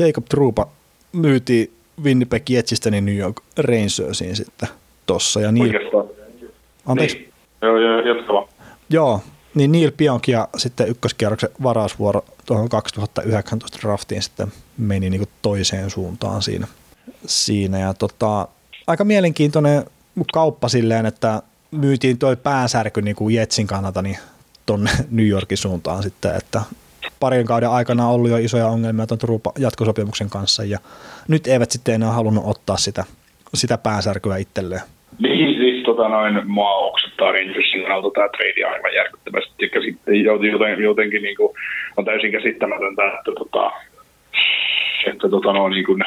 Jacob Trupa myytiin Winnipeg Jetsistä niin New York Rangersiin sitten tossa. Ja Neil... Anteeksi? Niin. Joo, joo. Joo, niin Neil Pionk ja sitten ykköskierroksen varausvuoro tuohon 2019 draftiin sitten meni niin kuin toiseen suuntaan siinä. siinä. Ja tota, aika mielenkiintoinen kauppa silleen, että myytiin toi päänsärky niin kuin Jetsin kannalta niin tuonne (laughs) New Yorkin suuntaan sitten, että parin kauden aikana on ollut jo isoja ongelmia tuon jatkosopimuksen kanssa ja nyt eivät sitten enää halunnut ottaa sitä, sitä päänsärkyä itselleen. Niin, siis tota noin, mua oksettaa Rangersin kannalta tämä trade aivan järkyttävästi, joten, jotenkin niin kuin, on täysin käsittämätöntä, että tota, että tota, no, niin kun,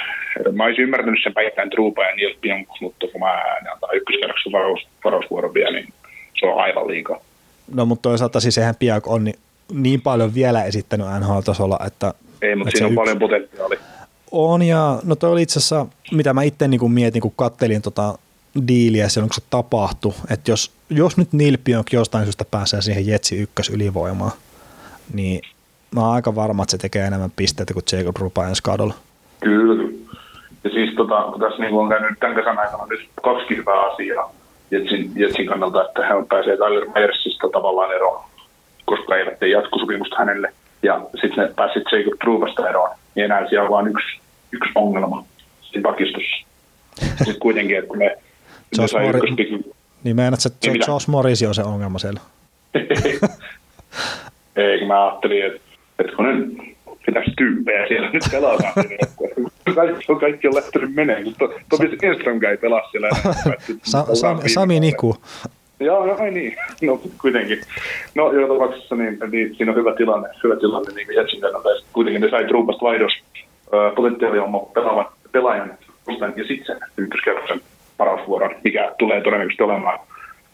mä olisin ymmärtänyt sen päittäin Truupa ja Neil Pionk, mutta kun mä en antaa ykköskerroksen varaus, varausvuoron vielä, niin se on aivan liikaa. No mutta toisaalta siis eihän Pionk on niin, niin paljon vielä esittänyt NHL-tasolla, että... Ei, mutta että siinä on yksi... paljon potentiaalia. On ja no toi oli itse asiassa, mitä mä itse niin mietin, kun kattelin tota diiliä silloin, kun se tapahtui, että jos, jos nyt Neil Pionk jostain syystä pääsee siihen Jetsi ykkös ylivoimaan, niin mä oon aika varma, että se tekee enemmän pisteitä kuin Jacob Rupa ensi kaudella. Kyllä. Ja siis tota, kun tässä niin on käynyt tämän kesän aikana nyt kaksi hyvää asiaa Jetsin, Jetsin kannalta, että hän pääsee Tyler Myersista tavallaan eroon, koska eivät tee jatkosopimusta hänelle. Ja sitten ne pääsivät Jacob Trupasta eroon, niin enää siellä on vain yksi, yksi ongelma siinä pakistossa. Sitten kuitenkin, että kun ne, ne sai Mori- Niin meinaat, että niin Josh Morris on se ongelma siellä? (laughs) Ei, kun mä ajattelin, että että kun nyt pitäisi tyyppejä siellä nyt pelataan. (laughs) kaikki, on, kaikki on lähtenyt menee, mutta Topi Enström ei pelaa siellä (laughs) enää. Sa- Sami, Sami Niku. Joo, no, ai niin. No kuitenkin. No joka tapauksessa niin, niin, siinä on hyvä tilanne, hyvä tilanne niin Jetsin kannalta. Kuitenkin ne sai Truupasta vaihdos potentiaali on pelaavan pelaajan ja sitten sen ykköskerroksen varausvuoron, mikä tulee todennäköisesti olemaan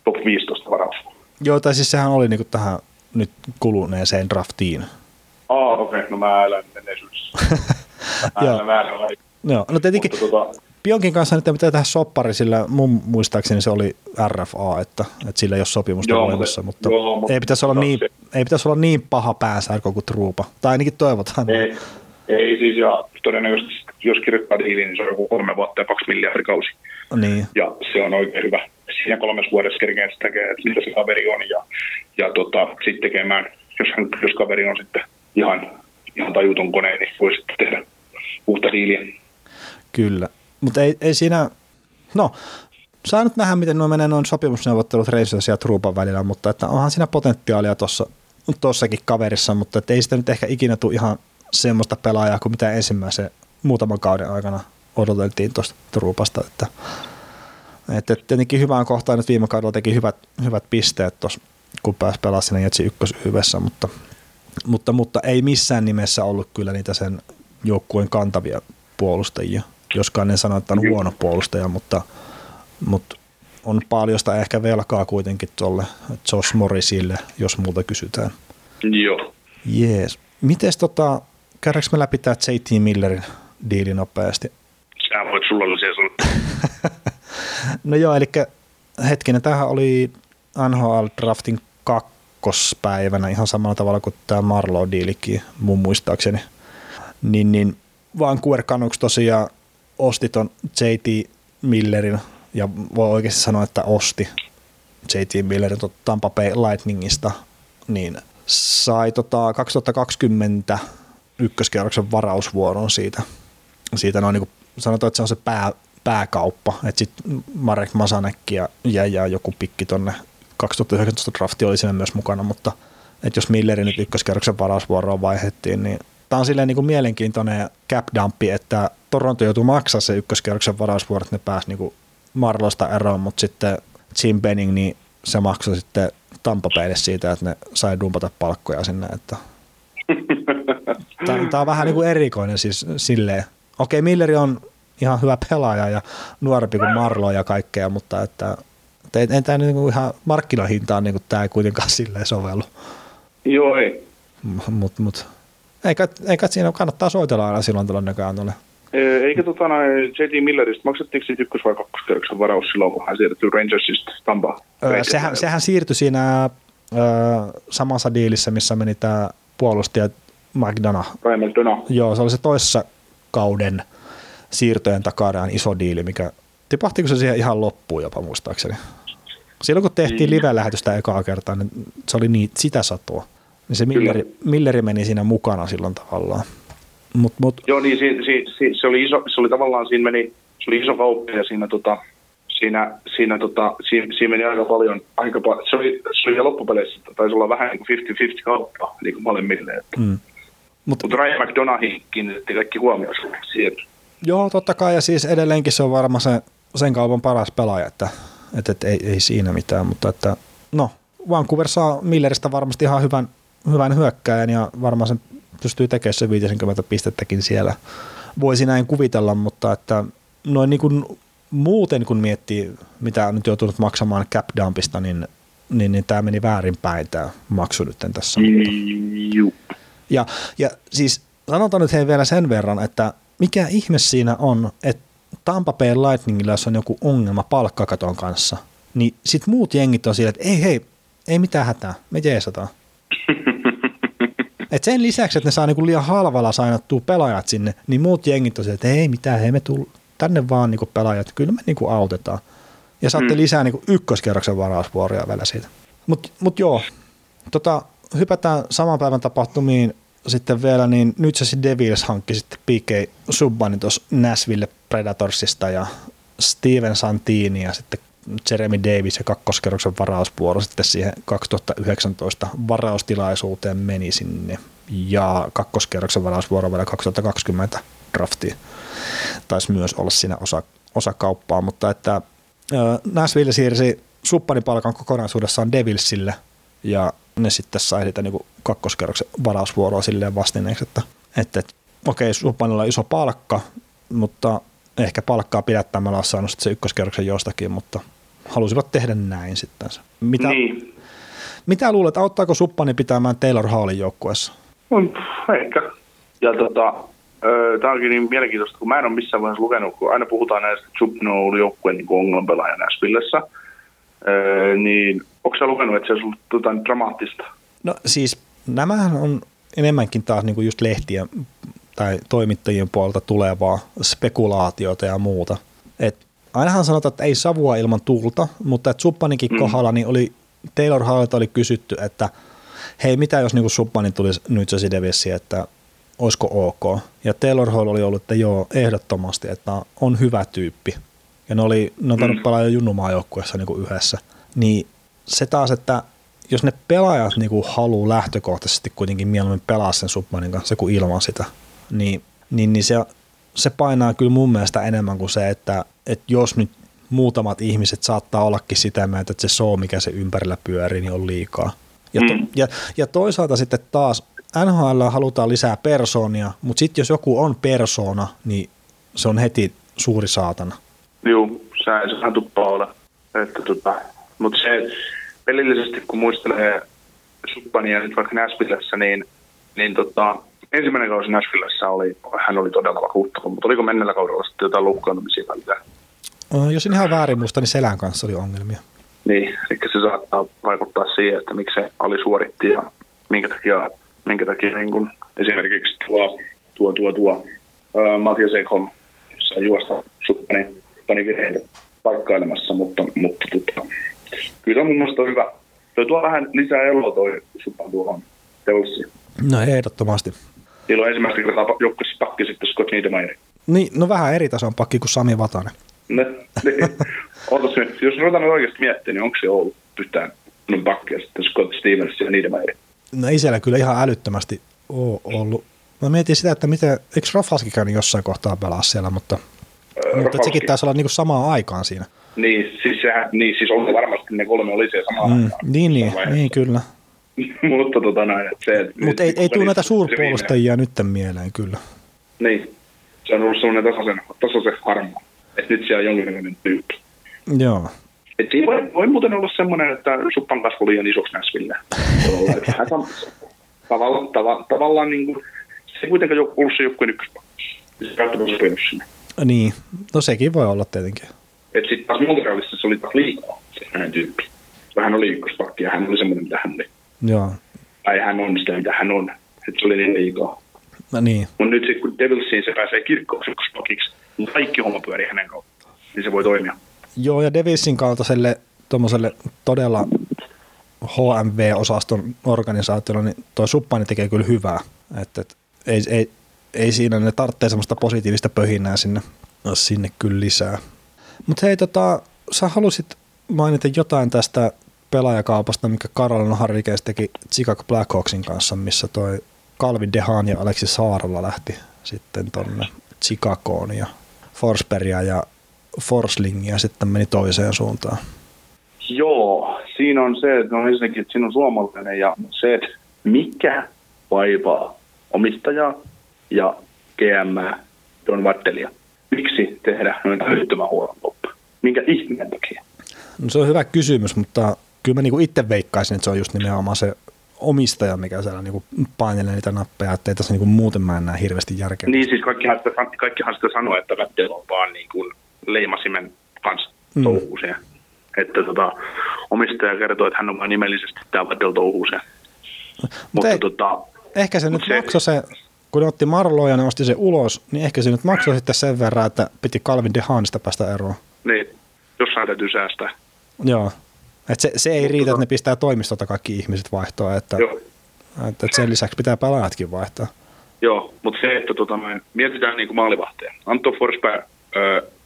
top 15 varausvuoro. Joo, tai siis sehän oli niinku tähän nyt kuluneeseen draftiin. Aa, okei, okay. no mä elän menneisyydessä. (laughs) mä elän väärällä. Joo, no tietenkin Mutta, tota... Pionkin kanssa nyt pitää tehdä soppari, sillä mun muistaakseni se oli RFA, että, että sillä ei ole sopimusta joo, voimassa, mutta, joo, mutta ei, pitäisi olla niin, ei pitäisi olla niin paha päänsärkö kuin Truupa, tai ainakin toivotaan. Ei, ei siis, ja todennäköisesti jos kirjoittaa diili, niin se on joku kolme vuotta ja kaksi miljardia kausi. Niin. Ja se on oikein hyvä. Siinä kolmessa vuodessa kerkeen se tekee, että mitä se kaveri on, ja, ja tota, sitten tekemään, jos, hän, jos kaveri on sitten ihan, ihan tajuton kone, niin voi sitten tehdä uutta diiliä. Kyllä, mutta ei, ei siinä, no saa nyt nähdä, miten nuo menee noin sopimusneuvottelut Rangers ja Truupan välillä, mutta että onhan siinä potentiaalia tuossa tossakin kaverissa, mutta ei sitä nyt ehkä ikinä tule ihan semmoista pelaajaa kuin mitä ensimmäisen muutaman kauden aikana odoteltiin tuosta Truupasta, että, että tietenkin hyvään kohtaan nyt viime kaudella teki hyvät, hyvät pisteet tuossa, kun pääsi pelaamaan sinne Jetsi ykkösyhdessä, mutta, mutta, mutta, ei missään nimessä ollut kyllä niitä sen joukkueen kantavia puolustajia, joskaan en sano, että on huono puolustaja, mutta, mutta on paljosta ehkä velkaa kuitenkin tuolle Josh Morrisille, jos muuta kysytään. Joo. Jees. Mites tota, käydäänkö me läpi tämä JT Millerin diili nopeasti? Sä voit sulla sanoa. (laughs) no joo, eli hetkinen, tämähän oli NHL Draftin kakkospäivänä ihan samalla tavalla kuin tämä Marlow-diilikin mun muistaakseni. Niin, niin Vancouver Canucks tosiaan osti ton JT Millerin ja voi oikeasti sanoa, että osti JT Millerin Tampa Bay Lightningista, niin sai tota 2020 ykköskierroksen varausvuoron siitä. Siitä noin niin sanotaan, että se on se pää, pääkauppa, että sitten Marek Masanekki ja, ja joku pikki tonne 2019 drafti oli siinä myös mukana, mutta että jos Millerin nyt ykköskierroksen varausvuoroon vaihettiin, niin tämä on silleen niin kuin mielenkiintoinen cap dumpi, että Toronto joutuu maksaa se ykköskierroksen varausvuoro, että ne pääsi niin Marlosta eroon, mutta sitten Jim Benning, niin se maksoi sitten Tampapeille siitä, että ne sai dumpata palkkoja sinne, että Tämä on vähän niin kuin erikoinen siis silleen. Okei, Milleri on ihan hyvä pelaaja ja nuorempi kuin Marlo ja kaikkea, mutta että, että ei, ei tämä niin kuin ihan markkinahintaan niin kuin tämä ei kuitenkaan silleen sovellu. Joo, ei. Mutta mut, eikä, eikä siinä kannattaa soitella aina silloin tällä näköjään tuolle. Eikä tota J.T. Milleristä, maksettiinko siitä ykkös- vai kakkoskerroksen varaus silloin, kun hän siirtyi Rangersista Tampa? Öö, sehän, sehän siirtyi siinä öö, samassa diilissä, missä meni tämä puolustaja McDonough. Ryan McDonough. Joo, se oli se toissa kauden siirtojen takana iso diili, mikä tipahtiko se siihen ihan loppuun jopa muistaakseni. Silloin kun tehtiin live-lähetystä ekaa kertaa, niin se oli niin, sitä satoa. Niin se Milleri, Milleri meni siinä mukana silloin tavallaan. Mut, mut. Joo, niin si, si, si, se, oli iso, se oli tavallaan, siinä meni, se oli iso kauppa ja siinä, tota, siinä, siinä, tota, siinä, siinä, meni aika paljon, aika paljon se, oli, se oli loppupeleissä, taisi olla vähän niin kuin 50-50 kauppa niin kuin molemmille. Että. Mm. Mutta Mut Ryan McDonaghin kiinnitti kaikki huomioon siihen. Joo, totta kai, ja siis edelleenkin se on varmaan se, sen kaupan paras pelaaja, että, että, että ei, ei, siinä mitään, mutta että no, Vancouver saa Milleristä varmasti ihan hyvän, hyvän hyökkäjän ja varmaan sen pystyy tekemään se 50 pistettäkin siellä. Voisi näin kuvitella, mutta että noin niin kuin muuten kun miettii, mitä on nyt joutunut maksamaan cap dumpista, niin, niin, niin tämä meni väärinpäin tämä maksu nyt tässä. Juu. Ja, ja siis sanotaan nyt hei vielä sen verran, että mikä ihme siinä on, että Tampa Bay Lightningilla, jos on joku ongelma palkkakaton kanssa, niin sit muut jengit on siellä, että ei hei, ei mitään hätää, me jeesataan. (laughs) Et sen lisäksi, että ne saa niinku liian halvalla sainattua pelaajat sinne, niin muut jengit on siellä, että ei mitään, hei me tuu tänne vaan niinku pelaajat, kyllä me niinku autetaan. Ja saatte mm. lisää niinku ykköskerroksen varausvuoroja vielä siitä. Mutta mut joo, tota, hypätään saman päivän tapahtumiin sitten vielä, niin nyt se Devils hankki sitten PK Subbanin tuossa Nashville Predatorsista ja Steven Santini ja sitten Jeremy Davis ja kakkoskerroksen varausvuoro sitten siihen 2019 varaustilaisuuteen meni sinne. Ja kakkoskerroksen varausvuoro vielä 2020 draftiin. Taisi myös olla siinä osa, osa kauppaa, mutta että Nashville siirsi Subbanipalkan kokonaisuudessaan Devilsille ja ne sitten sai sitä niin kakkoskerroksen varausvuoroa silleen vastineeksi, että, että, että okei, Supanilla on iso palkka, mutta ehkä palkkaa pidättämällä olisi saanut se ykköskerroksen jostakin, mutta halusivat tehdä näin sitten. Mitä, Niin. mitä luulet, auttaako Suppani pitämään Taylor Hallin joukkueessa? On, ehkä. Ja tota, tämä onkin niin mielenkiintoista, kun mä en ole missään vaiheessa lukenut, kun aina puhutaan näistä, että Subno on ollut joukkueen niin ongelmapelaaja Nashvillessä, öö, niin onko sä lukenut, että se ollut jotain dramaattista? No siis nämähän on enemmänkin taas niin kuin just lehtien tai toimittajien puolelta tulevaa spekulaatiota ja muuta. Et ainahan sanotaan, että ei savua ilman tulta, mutta että Suppanikin mm. kohdalla niin oli, Taylor Hallilta oli kysytty, että hei mitä jos niin Suppanin tulisi nyt se Devessiin, että olisiko ok. Ja Taylor Hall oli ollut, että joo, ehdottomasti, että on hyvä tyyppi. Ja ne, oli, ne on tainnut mm. pelaa jo junnumaajoukkueessa niin yhdessä. Niin se taas, että jos ne pelaajat niin kuin haluaa lähtökohtaisesti kuitenkin mieluummin pelaa sen Submanin kanssa kuin ilman sitä, niin, niin, niin se, se painaa kyllä mun mielestä enemmän kuin se, että, että jos nyt muutamat ihmiset saattaa ollakin sitä mieltä, että se show, mikä se ympärillä pyörii, niin on liikaa. Ja, to, mm. ja, ja toisaalta sitten taas NHL halutaan lisää persoonia, mutta sitten jos joku on persoona, niin se on heti suuri saatana. Joo, se, sehän tuppaa olla. Että tota, mutta se pelillisesti, kun muistelee Suppania nyt vaikka Nashvillessä, niin, niin tota, ensimmäinen kausi Nashvillessä oli, hän oli todella vakuuttava, mutta oliko mennellä kaudella sitten jotain loukkaantumisia välillä? Jos en ihan väärin muista, niin selän kanssa oli ongelmia. Niin, eli se saattaa vaikuttaa siihen, että miksi se alisuoritti ja minkä takia, minkä takia niin kun esimerkiksi tuo, tuo, tuo, tuo ää, Matias Ekholm sai juosta suppani pani virheitä paikkailemassa, mutta, mutta tota, kyllä mun mielestä on hyvä. Toi tuo vähän lisää eloa toi suppan tuohon Devilsiin. No ehdottomasti. Niillä on ensimmäistä kertaa joukkueessa pakki sitten Scott Niedermayer. Niin, no vähän eri tason pakki kuin Sami Vatanen. Ne, (laughs) niin. Ootas nyt, jos ruvetaan nyt oikeasti miettimään, niin onko se ollut yhtään minun pakkia sitten Scott Stevens ja Niedermayer? No ei siellä kyllä ihan älyttömästi ole ollut. Mä mietin sitä, että miten, eikö Rafalski käynyt jossain kohtaa pelaa siellä, mutta, mutta sekin taisi olla niinku samaan aikaan siinä. Niin, siis, sehän, niin, siis on varmasti ne kolme oli siellä samaan mm, aikaan. Niin, niin, niin, kyllä. (laughs) mutta tota näin, että se... Mutta ei, ei tule näitä suurpuolustajia nyt mieleen kyllä. Niin, se on ollut sellainen tasaisen, tasaisen harmaa. Että nyt siellä on jonkinlainen tyyppi. Joo. Et siinä voi, voi muuten olla semmoinen, että suppan kasvu liian isoksi Näsville. tavallaan, tava, tavallaan niin kuin, se ei kuitenkaan ollut se joukkueen ykköspakki. Se sopinut sinne. Niin, no sekin voi olla tietenkin. Että sitten taas Montrealissa se oli taas liikaa, se hänen tyyppi. Hän oli ykköspakki ja hän oli semmoinen, mitä hän oli. Joo. Tai hän on sitä, mitä hän on. Että se oli niin liikaa. No niin. Mutta nyt sitten kun Devilsiin se pääsee kirkkoon ykköspakiksi, niin kaikki homma pyörii hänen kautta. Niin se voi toimia. Joo, ja Devilsin kaltaiselle tuommoiselle todella HMV-osaston organisaatiolla, niin tuo suppani tekee kyllä hyvää. Että, et, ei, ei, ei siinä, ne tarvitsee semmoista positiivista pöhinää sinne, sinne kyllä lisää. Mutta hei, tota, sä halusit mainita jotain tästä pelaajakaupasta, mikä Carolina Hurricanes teki Chicago Blackhawksin kanssa, missä toi Calvin Dehan ja Aleksi Saarolla lähti sitten tonne Chicagoon ja Forsbergia ja Forslingia sitten meni toiseen suuntaan. Joo, siinä on se, että on ensinnäkin, että siinä on suomalainen ja se, että mikä vaivaa omistajaa ja GM Don Vattelia. Miksi tehdä huonon loppu? Minkä ihmeen takia? No se on hyvä kysymys, mutta kyllä mä niinku itse veikkaisin, että se on just nimenomaan se omistaja, mikä siellä niinku painelee niitä nappeja, että ei tässä niinku muuten mä en näe hirveästi järkeä. Niin siis kaikkihan sitä, kaikkihan sitä sanoo, että Vattel on vaan niin kuin leimasimen kanssa mm. touhuuseen. Että tota, omistaja kertoo, että hän on vain nimellisesti tämä Vattel touhuuseen. Mutta ei, tota, ehkä se nyt se, maksoi se, kun ne otti Marloa ja ne osti se ulos, niin ehkä se nyt maksoi sitten sen verran, että piti Calvin DeHaanista päästä eroon. Niin, jossain täytyy säästää. Joo. Et se, se ei Mutta riitä, että ne pistää toimistolta kaikki ihmiset vaihtoa, että, että, että sen lisäksi pitää pelaajatkin vaihtaa. Joo, mutta se, että tota, me mietitään niin kuin maalivahteen. Anton Forsberg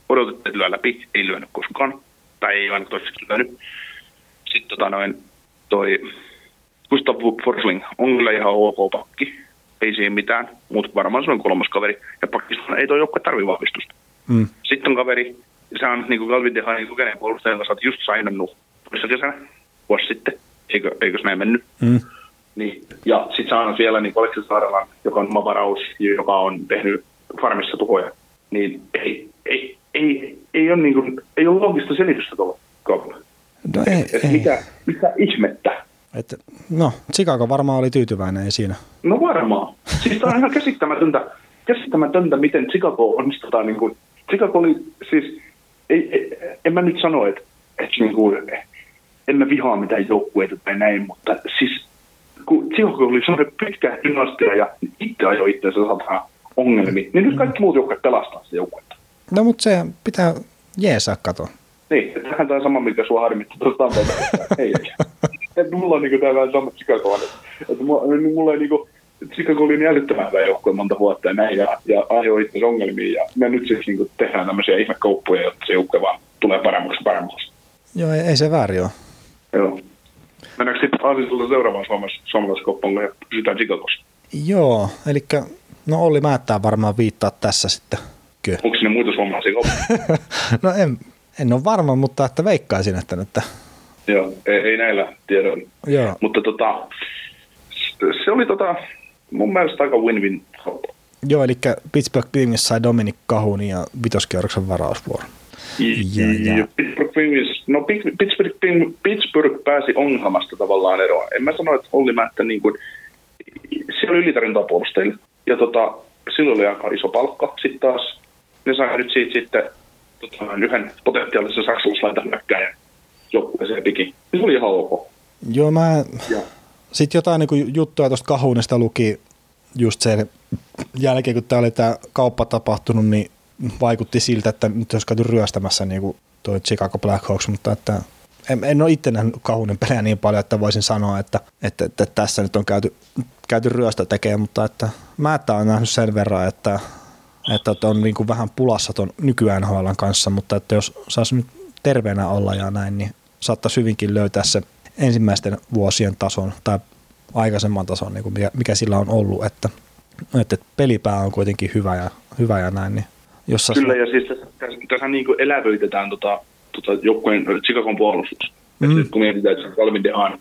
odotettiin, että lyö läpi, ei lyönyt koskaan, tai ei aina toiseksi lyönyt. Sitten tota, noin, toi Gustav Forsling on kyllä ihan ok pakki, ei siinä mitään, mutta varmaan se on kolmas kaveri, ja pakkista ei tuo joukkue tarvitse vahvistusta. Mm. Sitten on kaveri, se on niin kuin Galvin Dehanin kokeneen puolustajan kanssa, just sainannut toissa kesänä, vuosi sitten, eikö, eikös näin mennyt? Mm. Niin, ja sitten saanut vielä niin Aleksis Saarelan, joka on oma varaus, joka on tehnyt farmissa tuhoja. niin ei, ei, ei, ei, ole, niin kuin, ei ole loogista selitystä tuolla kaupalla. No ei, ei. Mitä, mitä ihmettä? Et, no, Chicago varmaan oli tyytyväinen, ei siinä. No varmaan. Siis tämä on ihan käsittämätöntä, käsittämätöntä miten Chicago onnistutaan. Niin kuin, Chicago oli siis, ei, ei, en mä nyt sano, että, että niin kuin, en mä vihaa mitään joukkueita tai näin, mutta siis kun Chicago oli sellainen pitkä dynastia ja itse ajoi itseänsä sataan ongelmiin, niin nyt kaikki muut joukkueet pelastaa sitä joukkuetta. No, mutta se pitää jeesaa kato. Niin, tähän tämä on sama, mikä sua harmittaa tuosta ei, ei. (laughs) Et mulla on niinku tämä vähän sama Chicago. Että, että mulla, niin mulla ei niinku, Chicago oli niin älyttömän hyvä joukkue monta vuotta ja näin, ja, ja ajoi itse ongelmiin, ja me nyt siis niinku tehdään tämmöisiä ihmekauppoja, jotta se joukkue vaan tulee paremmaksi paremmaksi. Joo, ei, ei se väärin ole. Joo. Mennäänkö sitten Aasisilta seuraavaan suomalais- suomalaiskauppaan, kun pysytään Chicagossa? Joo, eli no Olli Määttää varmaan viittaa tässä sitten. Kö? Onko sinne muita suomalaisia kauppoja? (laughs) no en, en ole varma, mutta että veikkaisin, että nyt. Joo, ei, ei näillä tiedoilla. Joo. Mutta tota, se oli tota, mun mielestä aika win-win. Joo, eli Pittsburgh Penguins sai Dominic Cahunin ja vitoskierroksen varausvuoron. Ja, ja. Ja Pittsburgh Penguins, no Pit- Pittsburgh, Pittsburgh pääsi ongelmasta tavallaan eroon. En mä sano, että Olli Mättä niin kuin, siellä oli ylitarjontaa puolustajille. Ja tota, silloin oli aika iso palkka sitten taas. Ne sai nyt siitä sitten tota, yhden potentiaalisen saksalaislaitan hyökkäjän joukkueeseen pikin. Se oli ihan ok. Joo, mä Ja, sitten jotain niin juttuja tuosta Kahunista luki just sen jälkeen, kun tämä oli tämä kauppa tapahtunut, niin vaikutti siltä, että nyt olisi käyty ryöstämässä niin kuin toi Chicago Blackhawks, mutta että en, en ole itse nähnyt Kahunin pelejä niin paljon, että voisin sanoa, että, että, että tässä nyt on käyty, käyty ryöstö tekemään, mutta että mä että olen nähnyt sen verran, että, että on niin kuin vähän pulassa tuon nykyään HLn kanssa, mutta että jos saisi nyt terveenä olla ja näin, niin saattaisi hyvinkin löytää se ensimmäisten vuosien tason tai aikaisemman tason, niin kuin mikä, mikä sillä on ollut, että, että pelipää on kuitenkin hyvä ja, hyvä ja näin, niin jos saisi- kyllä, ja siis tässä, tässä, niin kuin elävöitetään tota, tota joukkueen Chicagon puolustus. Mm. Kun mietitään, että se on Calvin Dehan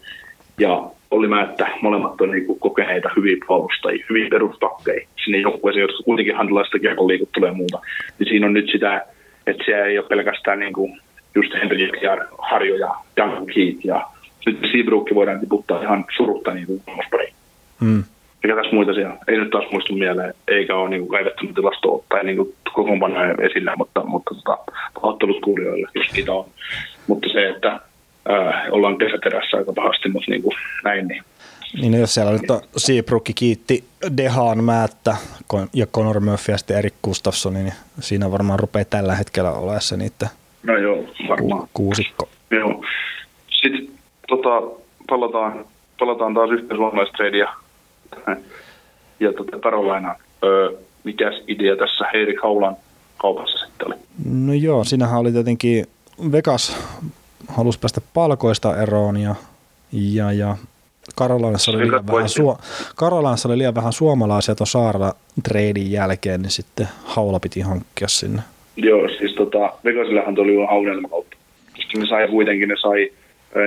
ja Olli Määttä, molemmat on niin kuin kokeneita hyviä puolustajia, hyviä perustakkeja sinne joukkueeseen, jotka kuitenkin handlaa sitä kiekon liikuttelua ja muuta. Niin siinä on nyt sitä, että se ei ole pelkästään niin kuin just Henry ja Harjo ja Duncan Keith ja nyt Seabrook voidaan tiputtaa ihan surutta niin kuin mm. Mikä tässä muita siellä? Ei nyt taas muistu mieleen, eikä ole niin kaivettu tilastoa tai niin kokoonpanoja esillä, mutta, mutta tota, pahoittelut kuulijoille, jos niitä on. Mutta se, että ää, ollaan kesäterässä aika pahasti, mutta niin kuin näin, niin Niin no jos siellä nyt on Seabrook kiitti Dehaan Määttä ja Conor Murphy ja sitten Erik Gustafsson, niin siinä varmaan rupeaa tällä hetkellä olemaan se niiden no joo, varmaan. ku- kuusikko. Joo. Sitten tota, palataan, palataan taas yhteen suomalaistreidiä ja tota, Karolaina. Öö, mikäs idea tässä Heiri Kaulan kaupassa sitten oli? No joo, siinähän oli tietenkin Vegas halusi päästä palkoista eroon ja, ja, ja Karolainassa oli, liian vähän, suo, Karolainassa oli liian vähän suomalaisia tuon Saarella treidin jälkeen, niin sitten Haula piti hankkia sinne. Joo, siis tota, Vegasillahan tuli jo unelmakautta. Koska ne sai kuitenkin, ne sai,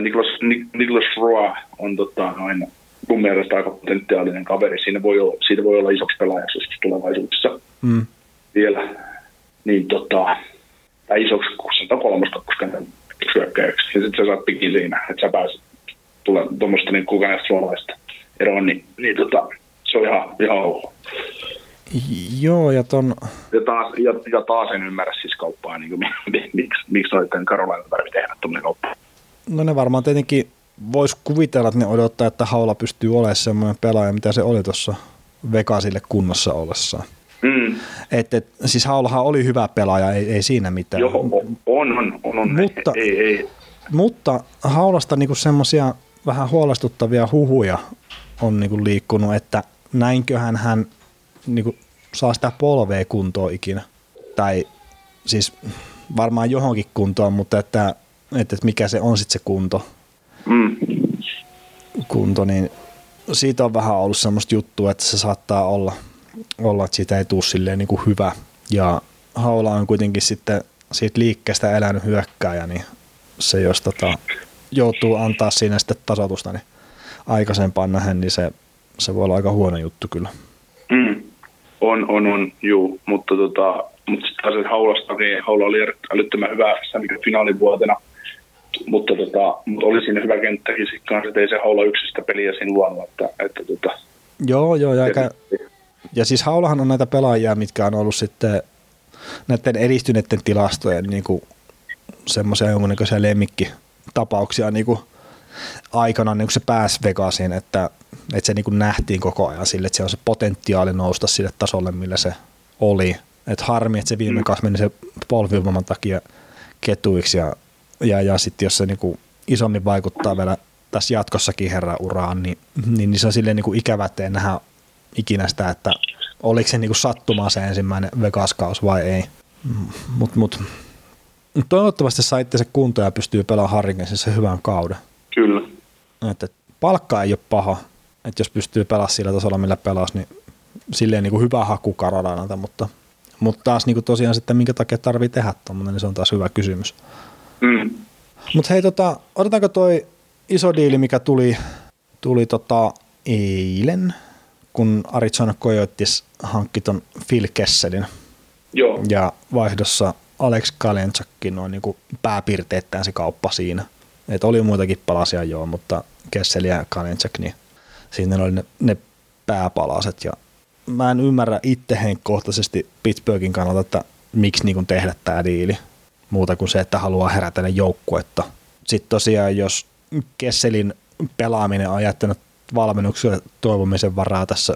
Niklas, Nik, Niklas Roy on tota, noin, mun mielestä aika potentiaalinen kaveri. Siinä voi olla, siitä voi olla isoksi pelaajaksi joskus tulevaisuudessa Mm. vielä. Niin tota, tai isoksi, kun se on kolmoskakkoskäntän hyökkäyksi. Ja sitten sä saat pikin siinä, että sä pääset tulee tuommoista niin kokeneesta suomalaista eroon, niin, niin tota, se on ihan, ihan ok. Joo, ja ton, Ja taas, ja, ja taas en ymmärrä siis kauppaa, niin kuin, miksi, miksi noiden Karolainen tarvitsee tehdä tuommoinen kauppa. no ne varmaan tietenkin voisi kuvitella, että ne odottaa, että Haula pystyy olemaan semmoinen pelaaja, mitä se oli tuossa Vegasille kunnossa ollessaan. Mm. Et, et, siis Haulahan oli hyvä pelaaja, ei, ei siinä mitään. Joo, on, on, on, on. Mutta- ei, ei. Mutta Haulasta niinku semmoisia vähän huolestuttavia huhuja on niinku liikkunut, että näinköhän hän niinku saa sitä polvea kuntoon ikinä. Tai siis varmaan johonkin kuntoon, mutta että, että mikä se on sitten se kunto, Mm. kunto, niin siitä on vähän ollut semmoista juttua, että se saattaa olla, olla että siitä ei tule silleen niin kuin hyvä. Ja Haula on kuitenkin sitten siitä liikkeestä elänyt hyökkääjä, niin se jos tota, joutuu antaa siinä sitten tasotusta niin aikaisempaan nähen, niin se, se voi olla aika huono juttu kyllä. Mm. On, on, on, juu, mutta tota, mutta sitten taas haulasta, niin haula oli älyttömän hyvä niin finaalivuotena. Mutta, tota, mutta oli siinä hyvä kenttäkin sitten kanssa, että ei se haula yksistä peliä siinä luonut. Että, että tota, joo, joo, ja, eikä, ja siis haulahan on näitä pelaajia, mitkä on ollut sitten näiden edistyneiden tilastojen niin kuin semmoisia jonkunnäköisiä lemmikkitapauksia niin kuin aikana niin kuin se pääsi Vegasiin, että, että se niin kuin nähtiin koko ajan sille, että se on se potentiaali nousta sille tasolle, millä se oli. Et harmi, että se viime mm. meni se polvivamman takia ketuiksi ja, ja, ja sitten jos se niin kuin isommin vaikuttaa vielä tässä jatkossakin herran uraan, niin, niin, niin se on silleen niin kuin ikävä, että nähdä ikinä sitä, että oliko se niin kuin sattumaa se ensimmäinen Vegas-kaus vai ei. Mutta mut, toivottavasti saitte se kunto ja pystyy pelaamaan Harringensissä hyvän kauden. Että palkka ei ole paha, että jos pystyy pelaamaan sillä tasolla, millä pelasi, niin silleen niin kuin hyvä haku Karolanalta, mutta, mutta taas niin kuin tosiaan sitten minkä takia tarvii tehdä tuommoinen, niin se on taas hyvä kysymys. Mm. Mutta hei, tota, otetaanko toi iso diili, mikä tuli, tuli tota eilen, kun Arizona Coyotes hankki ton Phil Kesselin. Joo. Ja vaihdossa Alex Kalenchakkin on niin pääpiirteittäin se kauppa siinä. Et oli muitakin palasia joo, mutta Kessel ja Kalenchak, niin siinä oli ne, ne pääpalaset. Ja mä en ymmärrä itse henkkohtaisesti Pittsburghin kannalta, että miksi niin tehdä tämä diili muuta kuin se, että haluaa herätellä joukkuetta. Sitten tosiaan, jos Kesselin pelaaminen on jättänyt valmennukselle toivomisen varaa tässä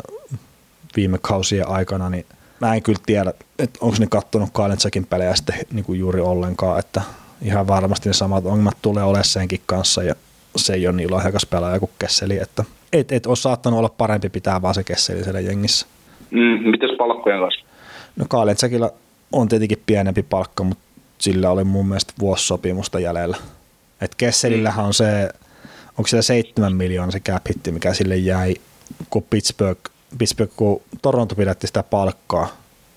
viime kausien aikana, niin mä en kyllä tiedä, että onko ne kattonut Kalensakin pelejä sitten niin kuin juuri ollenkaan, että ihan varmasti ne samat ongelmat tulee olemaan senkin kanssa ja se ei ole niin lahjakas pelaaja kuin Kesseli, että et, et ole saattanut olla parempi pitää vaan se Kesseli siellä jengissä. Mm, mites palkkojen kanssa? No Kaalensakilla on tietenkin pienempi palkka, mutta sillä oli mun mielestä vuosisopimusta jäljellä. Et Kesselillähän on se, onko siellä seitsemän miljoonaa se cap hitti, mikä sille jäi, kun Pittsburgh, Pittsburgh kun Toronto pidätti sitä palkkaa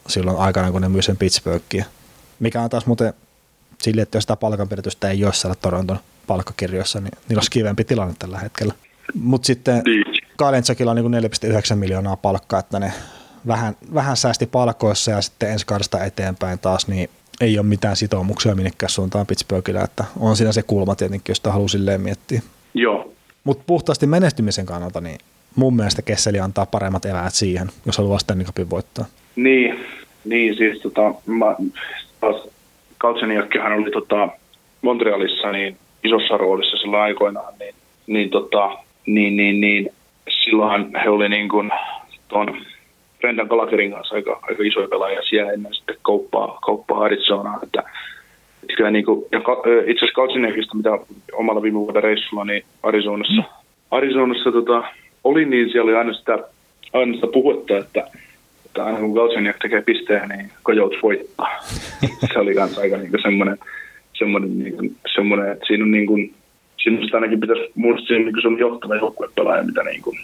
silloin aikana, kun ne myi sen Pittsburghia. Mikä on taas muuten sille, että jos sitä palkanpidetystä ei ole siellä Toronton palkkakirjoissa, niin niillä olisi kivempi tilanne tällä hetkellä. Mutta sitten niin. Kalensakilla on niin 4,9 miljoonaa palkkaa, että ne vähän, vähän säästi palkoissa ja sitten ensi kaudesta eteenpäin taas, niin ei ole mitään sitoumuksia minnekään suuntaan Pittsburghille, että on siinä se kulma tietenkin, josta haluaa silleen miettiä. Joo. Mutta puhtaasti menestymisen kannalta, niin mun mielestä Kesseli antaa paremmat eväät siihen, jos haluaa Stanley Cupin voittaa. Niin, niin siis tota, mä, taas oli tota, Montrealissa niin isossa roolissa sillä aikoinaan, niin, niin, tota, niin, niin, niin silloinhan he oli niin kuin tuon Brendan Gallagherin kanssa aika, aika isoja pelaajia siellä ennen sitten kauppaa, kauppaa Arizonaa, että kyllä niin kuin, ja itse asiassa Kautsiniakista, mitä omalla viime vuoden reissulla, niin Arizonassa, Arizonassa tota, oli, niin siellä oli aina sitä, aina sitä puhutta, että että aina kun Galchenyuk tekee pisteen, niin Coyotes voittaa. (laughs) se oli myös aika niin semmoinen, semmoinen, niin semmoinen, että siinä on niin kuin, siinä sitä ainakin pitäisi muistaa niin se johtava joukkuepelaaja, mitä niin kuin,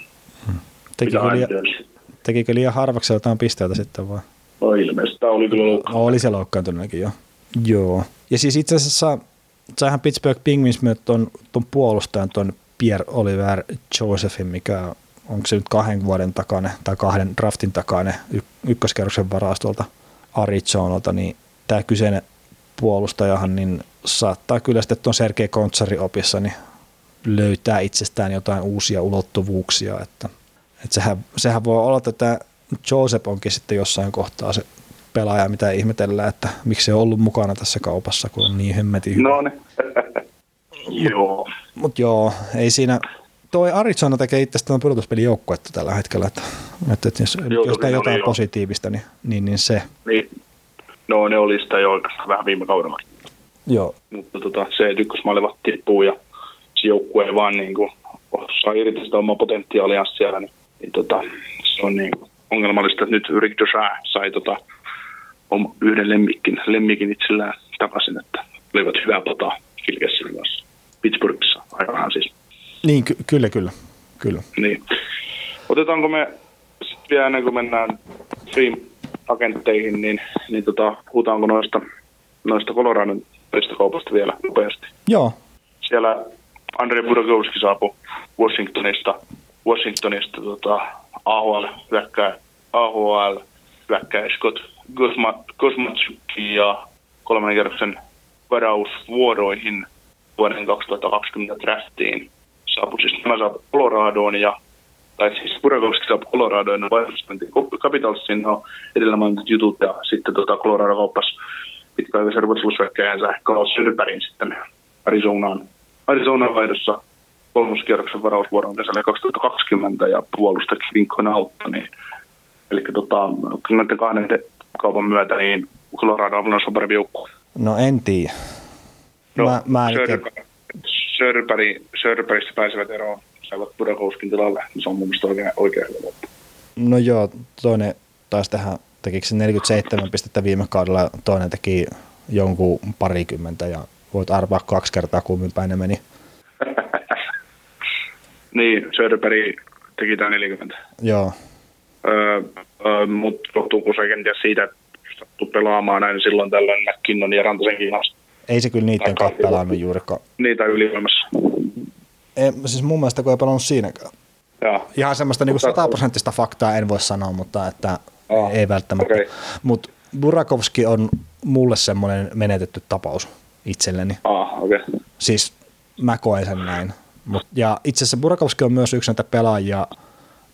hmm. tekikö, liian, tekikö liian harvaksi jotain pisteitä sitten vai? No ilmeisesti, tämä oli kyllä loukkaantunut. Oli se loukkaantunutkin jo. Joo. Ja siis itse asiassa saihan Pittsburgh Penguins myös tuon, tuon puolustajan, tuon Pierre Oliver Josephin, mikä onko se nyt kahden vuoden takana tai kahden draftin takana y- ykköskerroksen varastolta Arizonalta, niin tämä kyseinen puolustajahan niin saattaa kyllä sitten tuon Sergei Kontsarin opissa niin löytää itsestään jotain uusia ulottuvuuksia, että, että sehän, sehän voi olla, että tämä Joseph onkin sitten jossain kohtaa se pelaaja, mitä ihmetellään, että miksi se on ollut mukana tässä kaupassa, kun on niin hemmetin hyvä. No niin. (laughs) joo. Mutta joo, ei siinä, toi Arizona tekee itsestään pudotuspelijoukkuetta tällä hetkellä, että, että, että jos, Joo, jos jotain positiivista, niin, niin, niin se. Niin. No ne oli sitä jo oikeastaan vähän viime kaudella. Joo. Mutta tota, se, että ykkösmaalevat tippuu ja se joukkue ei vaan niin kuin, saa irti sitä omaa potentiaalia siellä, niin, niin tota, se on niin ongelmallista, että nyt Rick Duchat sai tota, yhden lemmikin, lemmikin itsellään takaisin, että olivat hyvää pataa Kilkessin kanssa Pittsburghissa aikanaan siis. Niin, ky- kyllä, kyllä. kyllä. Niin. Otetaanko me sitten vielä ennen kuin mennään Stream-agentteihin, niin, niin tota, puhutaanko noista, noista Coloradon kaupasta vielä nopeasti? Joo. Siellä Andrei Burakovski saapui Washingtonista, Washingtonista tota, AHL hyökkää AHL hyökkäjä Scott Kosmatsukki ja kolmannen kierroksen varausvuoroihin vuoden 2020 draftiin. Saapui siis nämä saapui Coloradoon ja tai siis Burakovski saapui Coloradoon ja vaihdosti Capitalsin no edellä mainitut jutut ja sitten tota Colorado kauppasi pitkäaikaisen ruotsalaishyökkäjänsä Carl Söderbergin sitten Arizonaan, Arizonaan vaihdossa kolmoskierroksen varausvuoron kesällä 2020 ja puolusta Kevin Conautta, niin eli tota, näiden kahden kaupan myötä niin Colorado on parempi joukkue. No en tiedä. No, mä, mä Sörpäri, Sörpäristä pääsevät eroon, saivat Budakouskin tilalle, niin se on mun mielestä oikein, oikein hyvä loppu. No joo, toinen taisi tehdä, tekikö se 47 pistettä viime kaudella, toinen teki jonkun parikymmentä ja voit arvaa kaksi kertaa kummin päin ne meni. (laughs) niin, Söderberg teki tämä 40. Joo. Öö, öö, mutta johtuuko se kenties siitä, että sattuu pelaamaan näin silloin tällöin McKinnon ja Rantasenkin kanssa? Ei se kyllä niiden kanssa pelannut juurikaan. Niitä ylivoimassa. Ei, siis mun mielestä kun ei pelannut siinäkään. Joo. Ihan semmoista niin sataprosenttista faktaa en voi sanoa, mutta että ei välttämättä. Okay. Mutta Burakovski on mulle semmoinen menetetty tapaus itselleni. Ah, okay. Siis mä koen sen näin. Mut, ja itse asiassa Burakovski on myös yksi näitä pelaajia,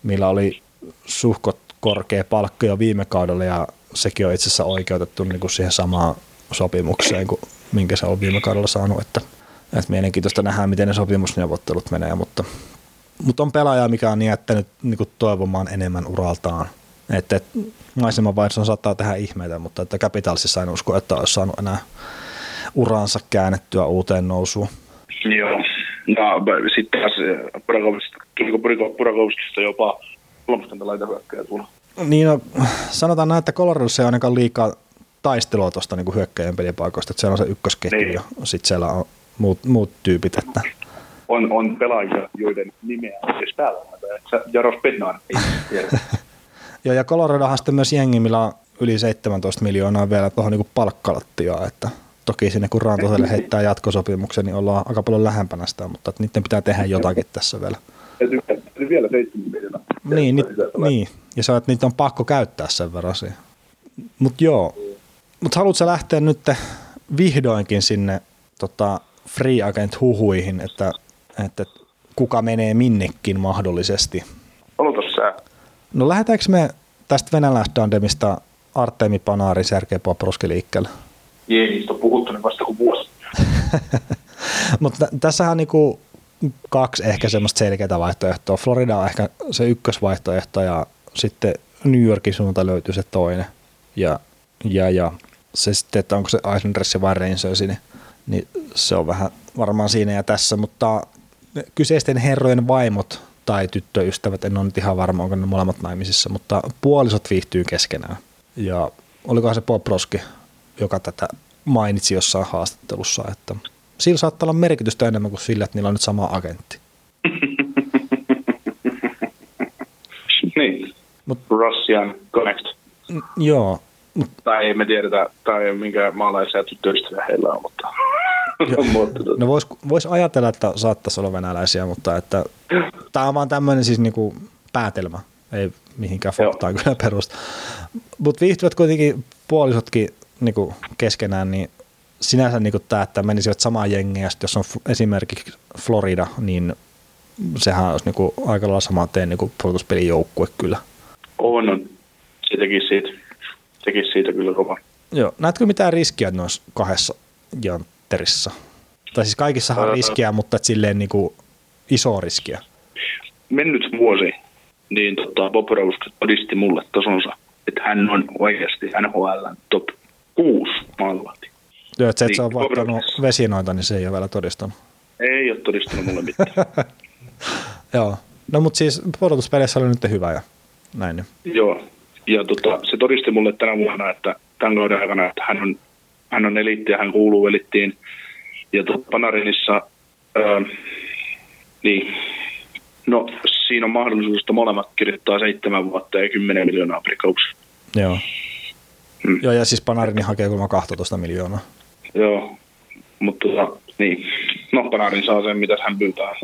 millä oli suhkot korkea palkka jo viime kaudella ja sekin on itse asiassa oikeutettu niin kuin siihen samaan sopimukseen kuin minkä se on viime kaudella saanut, että, että mielenkiintoista nähdä, miten ne sopimusneuvottelut menee, mutta, mutta on pelaaja, mikä on jättänyt niin kuin toivomaan enemmän uraltaan. Että, että maisemanvaihdossa saattaa tehdä ihmeitä, mutta että Capitalsissa en usko, että olisi saanut enää uransa käännettyä uuteen nousuun. Joo, no, sitten taas tuliko Burakovskista jopa kolmaskanta laita hyökkäjä tulla? Niin, no, sanotaan näin, että Coloradossa ei ainakaan liikaa taistelua tuosta niin hyökkäjän pelipaikoista, että siellä on se ykkösketju niin. ja sitten siellä on muut, muut tyypit. Että... On, on pelaajia, joiden nimeä on edes päällä. Jaros Bednar ei tiedä. (laughs) Joo, ja Coloradohan sitten myös jengi, millä on yli 17 miljoonaa vielä tuohon niin palkkalattiaan, että toki sinne kun Rantoselle heittää jatkosopimuksen, niin ollaan aika paljon lähempänä sitä, mutta että niiden pitää tehdä jotakin tässä vielä. Täytyy vielä 7 miljoonaa. Niin, ni, niin, ja on, että niitä on pakko käyttää sen verran siihen. Mutta joo, mutta haluatko lähteä nyt vihdoinkin sinne tota, free agent huhuihin, että, että kuka menee minnekin mahdollisesti? Aloitas sä. No lähdetäänkö me tästä venäläisdandemista Artemi Panaari, Sergei Poproski liikkeelle? Jee, niistä on puhuttu niin vasta kuin vuosi. (laughs) Mutta tässähän on niinku kaksi ehkä semmoista selkeää vaihtoehtoa. Florida on ehkä se ykkösvaihtoehto ja sitten New Yorkin suunta löytyy se toinen. Ja, ja, ja se sitten, että onko se Islanders vai Rangers, niin, niin se on vähän varmaan siinä ja tässä, mutta kyseisten herrojen vaimot tai tyttöystävät, en ole nyt ihan varma, onko ne molemmat naimisissa, mutta puolisot viihtyy keskenään. Ja olikohan se Bob Roski, joka tätä mainitsi jossain haastattelussa, että sillä saattaa olla merkitystä enemmän kuin sillä, että niillä on nyt sama agentti. (laughs) niin, Mut, Russian Connect. N- joo, tai ei me tiedetä, tai minkä maalaisia tyttöystäviä heillä on, mutta... (laughs) Tota- no voisi vois ajatella, että saattaisi olla venäläisiä, mutta että tämä on vaan tämmöinen siis niinku päätelmä, ei mihinkään faktaan kyllä perusta. Mutta viihtyvät kuitenkin puolisotkin niinku keskenään, niin sinänsä niinku tämä, että menisivät samaan jengiä, jos on esimerkiksi Florida, niin sehän olisi niinku aika lailla sama teen niinku puolustuspelin joukkue kyllä. On, on. Se tekisi siitä tekisi siitä kyllä kova. Joo, näetkö mitään riskiä noissa kahdessa jantterissa? Tai siis kaikissahan on riskiä, mutta et silleen niin kuin iso riskiä. Mennyt vuosi, niin tota, Bob Rose todisti mulle tasonsa, että hän on oikeasti NHL top 6 maalivahti. Joo, että se, että niin, on vaihtanut vesinoita, niin se ei ole vielä todistanut. Ei ole todistanut mulle mitään. (laughs) Joo, no mutta siis pudotuspeleissä oli nyt hyvä ja näin. Niin. Joo, ja tota, se todisti mulle tänä vuonna, että tämän kauden aikana, että hän on, hän on elitti ja hän kuuluu elittiin. Ja tota, Panarinissa, ää, niin, no siinä on mahdollisuus, että molemmat kirjoittaa seitsemän vuotta ja kymmenen miljoonaa prikauksi. Joo. Hmm. Joo, ja siis Panarini hakee kulma 12 miljoonaa. Joo, mutta tota, niin, no Panarin saa sen, mitä hän pyytää.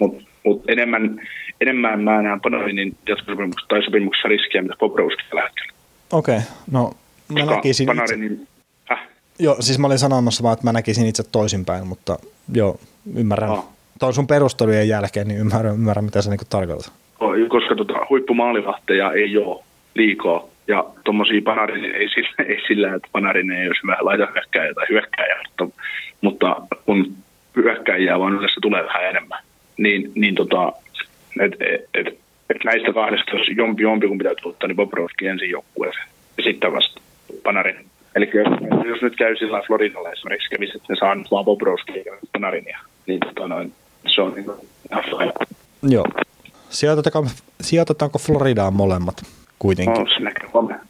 Mutta mut enemmän, enemmän mä näen Panarinin jatkosopimuksessa tai sopimuksessa riskiä, mitä Bobrovski tällä hetkellä. Okei, okay. no mä Koska näkisin itse, Panarin, äh, joo, siis mä olin sanomassa vaan, että mä näkisin itse toisinpäin, mutta joo, ymmärrän. Ah. Tuon sun perustelujen jälkeen, niin ymmärrän, ymmärrän mitä sä niinku tarkoitat. koska tota, huippumaalivahteja ei ole liikaa. Ja tuommoisia Panarin ei sillä, (laughs) ei sillä, että Panarin ei olisi hyvä laitahyökkäjä tai hyökkäjä, mutta, mutta kun hyökkäjiä vaan yleensä tulee vähän enemmän, niin, niin tota, et, et, et, et näistä kahdesta, jos jompi jompi kun pitää ottaa, niin Bobrovski ensin joukkueeseen ja sitten vasta Panarin. Eli jos, jos nyt käy sillä Floridalla esimerkiksi kävisi, että ne saa nyt vaan Bobrovski eikä Panarinia, niin tota noin, se on niin kuin ihan fine. Joo. Sijoitetaanko, sijoitetaanko Floridaan molemmat kuitenkin? No, se näkee huomenna.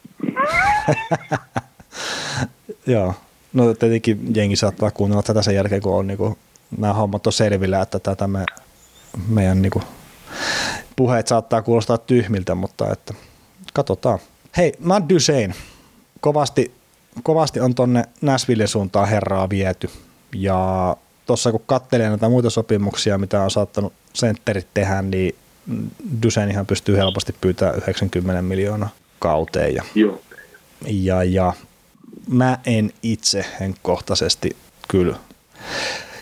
(laughs) Joo. No tietenkin jengi saattaa kuunnella tätä sen jälkeen, kun on niinku, nämä hommat on selvillä, että tätä me, meidän niinku, puheet saattaa kuulostaa tyhmiltä, mutta että katsotaan. Hei, Matt Dusein. Kovasti, kovasti on tonne Nashvillen suuntaan herraa viety. Ja tuossa kun katselee näitä muita sopimuksia, mitä on saattanut sentterit tehdä, niin Duseinihan pystyy helposti pyytämään 90 miljoonaa kauteen. Ja Joo. ja, ja mä en itse henkkohtaisesti kyllä,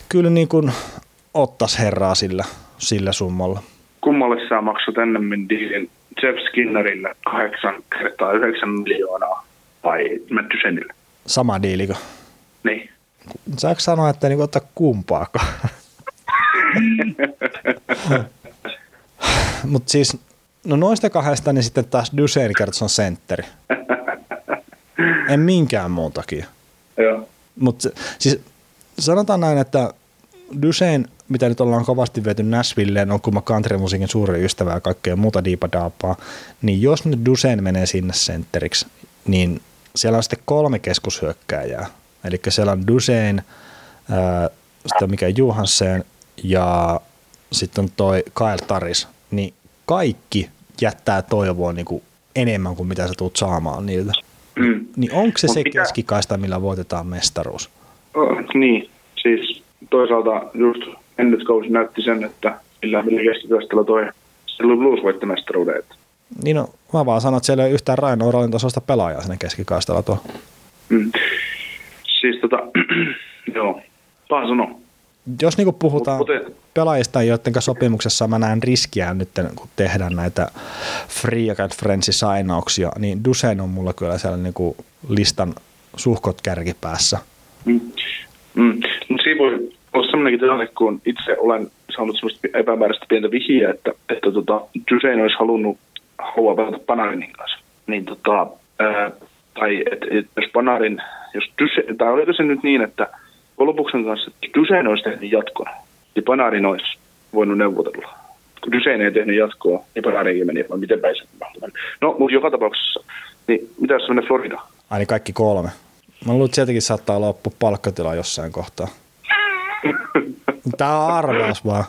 kyllä niin kuin ottas herraa sillä, sillä summalla. Kummalle sä maksat ennemmin diilin Jeff Skinnerille 8 kertaa 9 miljoonaa vai Matt Duchenille? Sama diilikö? Niin. Saanko sanoa, että niin ottaa kumpaakaan? Mutta siis, no noista kahdesta, niin sitten taas Dusein on sentteri. En minkään muun takia. Joo. Mutta siis sanotaan näin, että Dusein, mitä nyt ollaan kovasti viety Nashvilleen, on kuma countrymusiikin suuri ystävä ja kaikkea muuta diipadaapaa, niin jos nyt Dusein menee sinne sentteriksi, niin siellä on sitten kolme keskushyökkääjää. Eli siellä on Dusein, ää, sitten on mikä Johansen ja sitten on toi Kyle Taris, niin kaikki jättää toivoa niin kuin enemmän kuin mitä sä tulet saamaan niiltä. Mm. Niin onko se Mut se mitä- keskikaista, millä voitetaan mestaruus? Oh, niin, siis toisaalta just mennyt kausi näytti sen, että millä, millä keskikaistella toi silloin Blues voitti mestaruuden. että- Niin no, mä vaan sanon, että siellä ei ole yhtään Ryan O'Reillyn tasosta pelaajaa sinne keskikaistalla tuo. Mm. Siis tota, (clears throat) joo, vaan sano. Jos niinku puhutaan Mut- mut- pelaajista, joiden sopimuksessa mä näen riskiä nyt, kun tehdään näitä Free Agent Friendsin sainauksia, niin Dusein on mulla kyllä siellä niinku listan suhkot kärkipäässä. Mm. Mm. Mutta siinä voi olla sellainenkin tilanne, kun itse olen saanut semmoista epämääräistä pientä vihjeä, että, että tota, Jusein olisi halunnut haluaa pelata Panarinin kanssa. Niin tota, ää, tai että et, jos Panarin, jos Dusein, tai oliko se nyt niin, että Kolopuksen kanssa, Dusein olisi tehnyt jatkon, niin Panarin olisi voinut neuvotella. Kun Dusein ei tehnyt jatkoa, niin Panarinkin meni, vai miten päin se. No, mutta joka tapauksessa, niin mitä jos se menee Floridaan? Ai niin kaikki kolme. Mä luulen, että sieltäkin saattaa loppua palkkatila jossain kohtaa. Tää on arvaus vaan.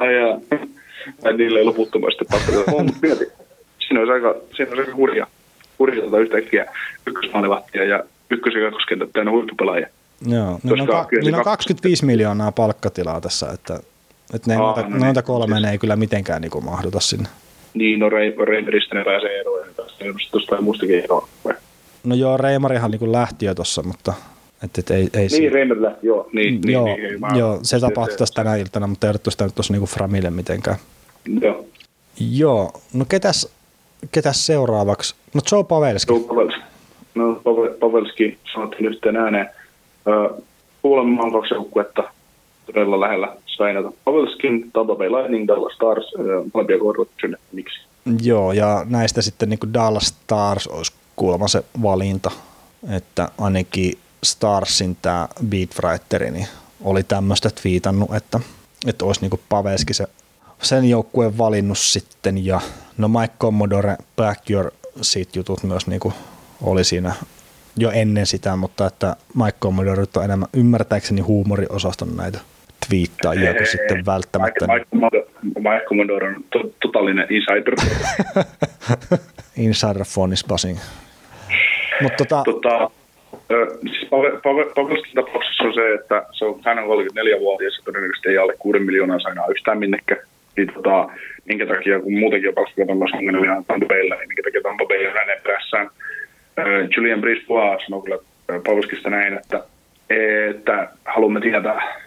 Ai jaa. Ai niille ei loputtomasti pakko. On, mieti. Siinä olisi aika, siinä olisi aika hurja, hurja tota yhtäkkiä ykkösmaalivahtia ja ykkös- ja kakkoskentät täynnä huippupelaajia. Joo, niin on, ka- niin on kaksi- 25 miljoonaa palkkatilaa tässä, että, että ne Aa, noita, no niin. noita ei kyllä mitenkään niin mahduta sinne. Niin, no Rei- Reimeristä ne pääsee eroon ja tästä tuosta muustakin eroon. No joo, Reimarihan niin lähti jo tuossa, mutta et, et, ei, ei Niin, lähti, joo. Niin, niin, joo, niin, ei, mä- joo, se tapahtui tässä tänä iltana, mutta ei sitä nyt tuossa niinku Framille mitenkään. Joo, Joo, no ketäs, ketäs seuraavaksi? No Joe Pavelski. Joe Pavelski. No, Pavel, Pavelski sanottiin yhteen ääneen. Öö, Kuulemma on kaksi joukkuetta todella lähellä sainata. Pavelskin, Tampa Bay Lightning, Dallas Stars, molempia korvattu Miksi? Joo, ja näistä sitten niin kuin Dallas Stars olisi kuulemma se valinta, että ainakin Starsin tämä beatwriteri niin oli tämmöistä twiitannut, että, että olisi niin kuin Pavelski se, sen joukkueen valinnut sitten, ja no Mike Commodore Back Your Seat jutut myös niin kuin oli siinä jo ennen sitä, mutta että Mike Commodore on enemmän ymmärtääkseni huumoriosaston näitä twiittaajia kuin sitten välttämättä. Mike, Mike, Mike Commodore on to, totaalinen insider. (laughs) Insider phone is buzzing. Mutta tota, tota, siis Pave- Pave- Pavelskin tapauksessa on se, että se on, hän on 34-vuotias ja todennäköisesti ei alle 6 miljoonaa sainaa yhtään minnekään. niin tota, minkä takia, kun muutenkin on palkkakaton ongelmia Tampa Baylla, niin minkä takia Tampa Bay on hänen perässään. Julian Brisbois sanoi kyllä Paulskista näin, että, että haluamme tietää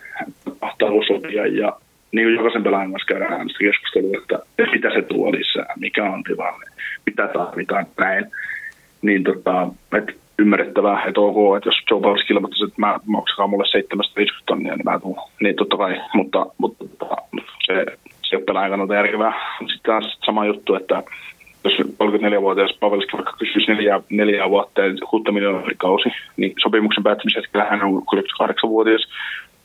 ahtavuussopia ja niin kuin jokaisen pelaajan kanssa käydään sitä keskustelua, että mitä se tuo lisää, mikä on tilanne, mitä tarvitaan, näin. Niin tota, että ymmärrettävää, että ok, että jos Joe Paulus ilmoittaisi, että mä maksakaa mulle 750 tonnia, niin mä tuun. Niin totta kai, mutta, mutta se, se ei ole pelaajan kannalta järkevää. Sitten taas sama juttu, että jos 34-vuotias Pavelski vaikka kysyisi neljä, neljä vuotta ja 6 miljoonaa kausi, niin sopimuksen päättymisen hetkellä hän on 38-vuotias.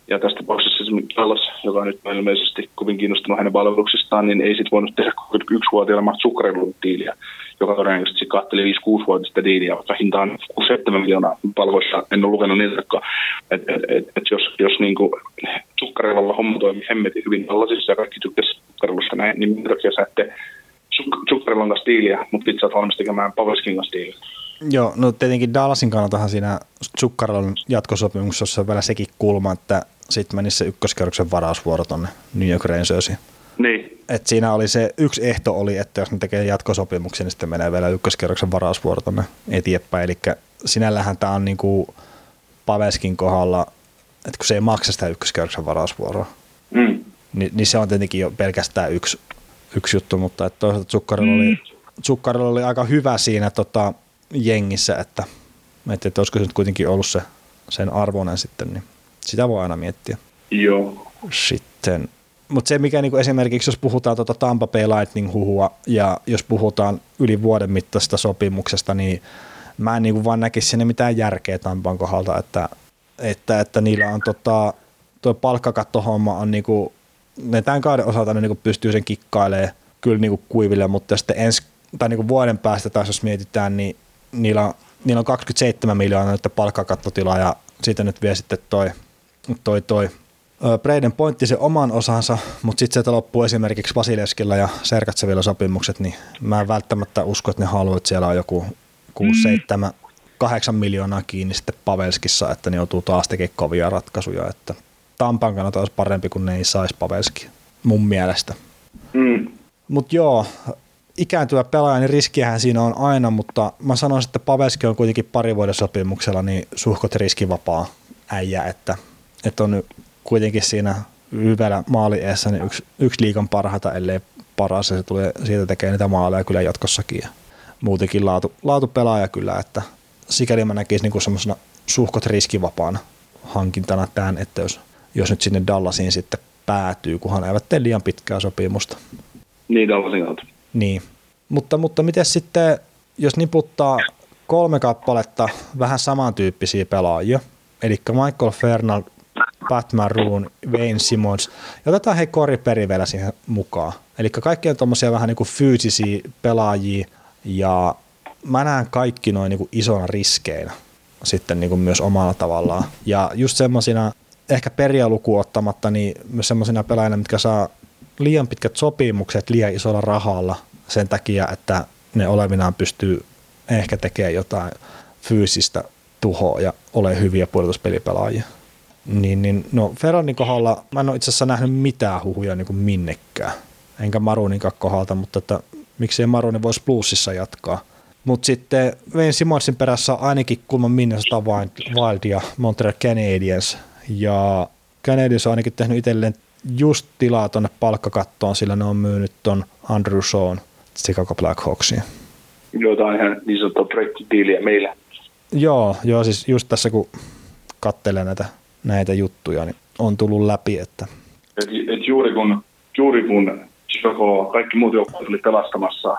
Ja tässä tapauksessa esimerkiksi Dallas, joka nyt on ilmeisesti kovin kiinnostunut hänen palveluksistaan, niin ei sitten voinut tehdä 31-vuotiailla sukkarilun diiliä, joka todennäköisesti katteli 5-6-vuotista diiliä, vaikka hinta on 6-7 miljoonaa palvoissa, en ole lukenut niitä, että et, et, et jos, jos niin sukkarilalla homma toimii hemmetin hyvin Dallasissa ja kaikki tykkäsivät sukkarilusta näin, niin minkä takia sä ette Zuccarellon kanssa diiliä, mutta itse olet valmis tekemään Pavelskin kanssa diiliä. Joo, no tietenkin Dallasin kannaltahan siinä Zuccarellon jatkosopimuksessa on vielä sekin kulma, että sitten menisi se ykköskerroksen varausvuoro tuonne New York Rangersiin. Niin. Et siinä oli se yksi ehto oli, että jos ne tekee jatkosopimuksen, niin sitten menee vielä ykköskerroksen varausvuoro tuonne eteenpäin. Eli sinällähän tämä on niinku Paveskin kohdalla, että kun se ei maksa sitä ykköskerroksen varausvuoroa, mm. niin, niin, se on tietenkin jo pelkästään yksi yksi juttu, mutta että toisaalta Tsukkarilla mm. oli, Tsukkarilla oli aika hyvä siinä tota, jengissä, että, että, että olisiko se nyt kuitenkin ollut se, sen arvoinen sitten, niin sitä voi aina miettiä. Joo. Sitten, mutta se mikä niinku esimerkiksi, jos puhutaan tuota Tampa Bay Lightning-huhua ja jos puhutaan yli vuoden mittaisesta sopimuksesta, niin mä en niinku vaan näkisi sinne mitään järkeä Tampan kohdalta, että, että, että niillä on tota, tuo palkkakattohomma on niinku ne tämän kauden osalta ne niin pystyy sen kikkailemaan kyllä niin kuiville, mutta sitten ensi, tai niin vuoden päästä taas jos mietitään, niin niillä on, niillä on 27 miljoonaa nyt palkkakattotilaa ja siitä nyt vie sitten toi, toi, toi Breiden pointti se oman osansa, mutta sitten se loppuu esimerkiksi Vasilevskilla ja Serkatsevilla sopimukset, niin mä en välttämättä usko, että ne haluaa, että siellä on joku 6, 7, 8 miljoonaa kiinni sitten Pavelskissa, että ne joutuu taas tekemään kovia ratkaisuja, että Tampan kannalta olisi parempi, kun ne ei saisi Pavelski, mun mielestä. Mm. Mutta joo, ikääntyvä pelaaja, niin riskiähän siinä on aina, mutta mä sanoisin, että Pavelski on kuitenkin pari vuoden sopimuksella niin suhkot riskivapaa äijä, että, että on kuitenkin siinä hyvällä maali niin yksi, yksi liikan parhaita, ellei paras, ja se tulee siitä tekee niitä maaleja kyllä jatkossakin. Ja muutenkin laatu, laatu pelaaja kyllä, että sikäli mä näkisin niin semmoisena suhkot riskivapaana hankintana tämän, että jos jos nyt sinne Dallasiin sitten päätyy, kunhan eivät tee liian pitkää sopimusta. Niin, Dallasin kautta. Niin. Mutta, mutta miten sitten, jos niputtaa kolme kappaletta vähän samantyyppisiä pelaajia, eli Michael Fernald, Pat Maroon, Wayne Simmons, ja otetaan hei Corey Perry vielä siihen mukaan. Eli kaikki on tuommoisia vähän niin kuin fyysisiä pelaajia, ja mä näen kaikki noin niin isona riskeinä sitten niin kuin myös omalla tavallaan. Ja just semmoisina ehkä perialuku ottamatta, niin myös semmoisina pelaajina, mitkä saa liian pitkät sopimukset liian isolla rahalla sen takia, että ne olevinaan pystyy ehkä tekemään jotain fyysistä tuhoa ja ole hyviä puolustuspelipelaajia. Niin, niin, no Ferranin kohdalla mä en ole itse asiassa nähnyt mitään huhuja niin kuin minnekään, enkä Maruninkaan kohdalta, mutta että miksei Maruni voisi plussissa jatkaa. Mutta sitten Wayne Simonsin perässä ainakin kulman Minnesota Wild ja Montreal Canadiens ja Canadiens on ainakin tehnyt itselleen just tilaa tuonne palkkakattoon, sillä ne on myynyt ton Andrew Shawn Chicago Blackhawksiin. Joo, tämä on ihan niin sanottu projektidiiliä meillä. Joo, joo, siis just tässä kun katselee näitä, näitä juttuja, niin on tullut läpi, että... Et, et juuri kun, juuri kun Chicago, kaikki muut joukkueet oli pelastamassa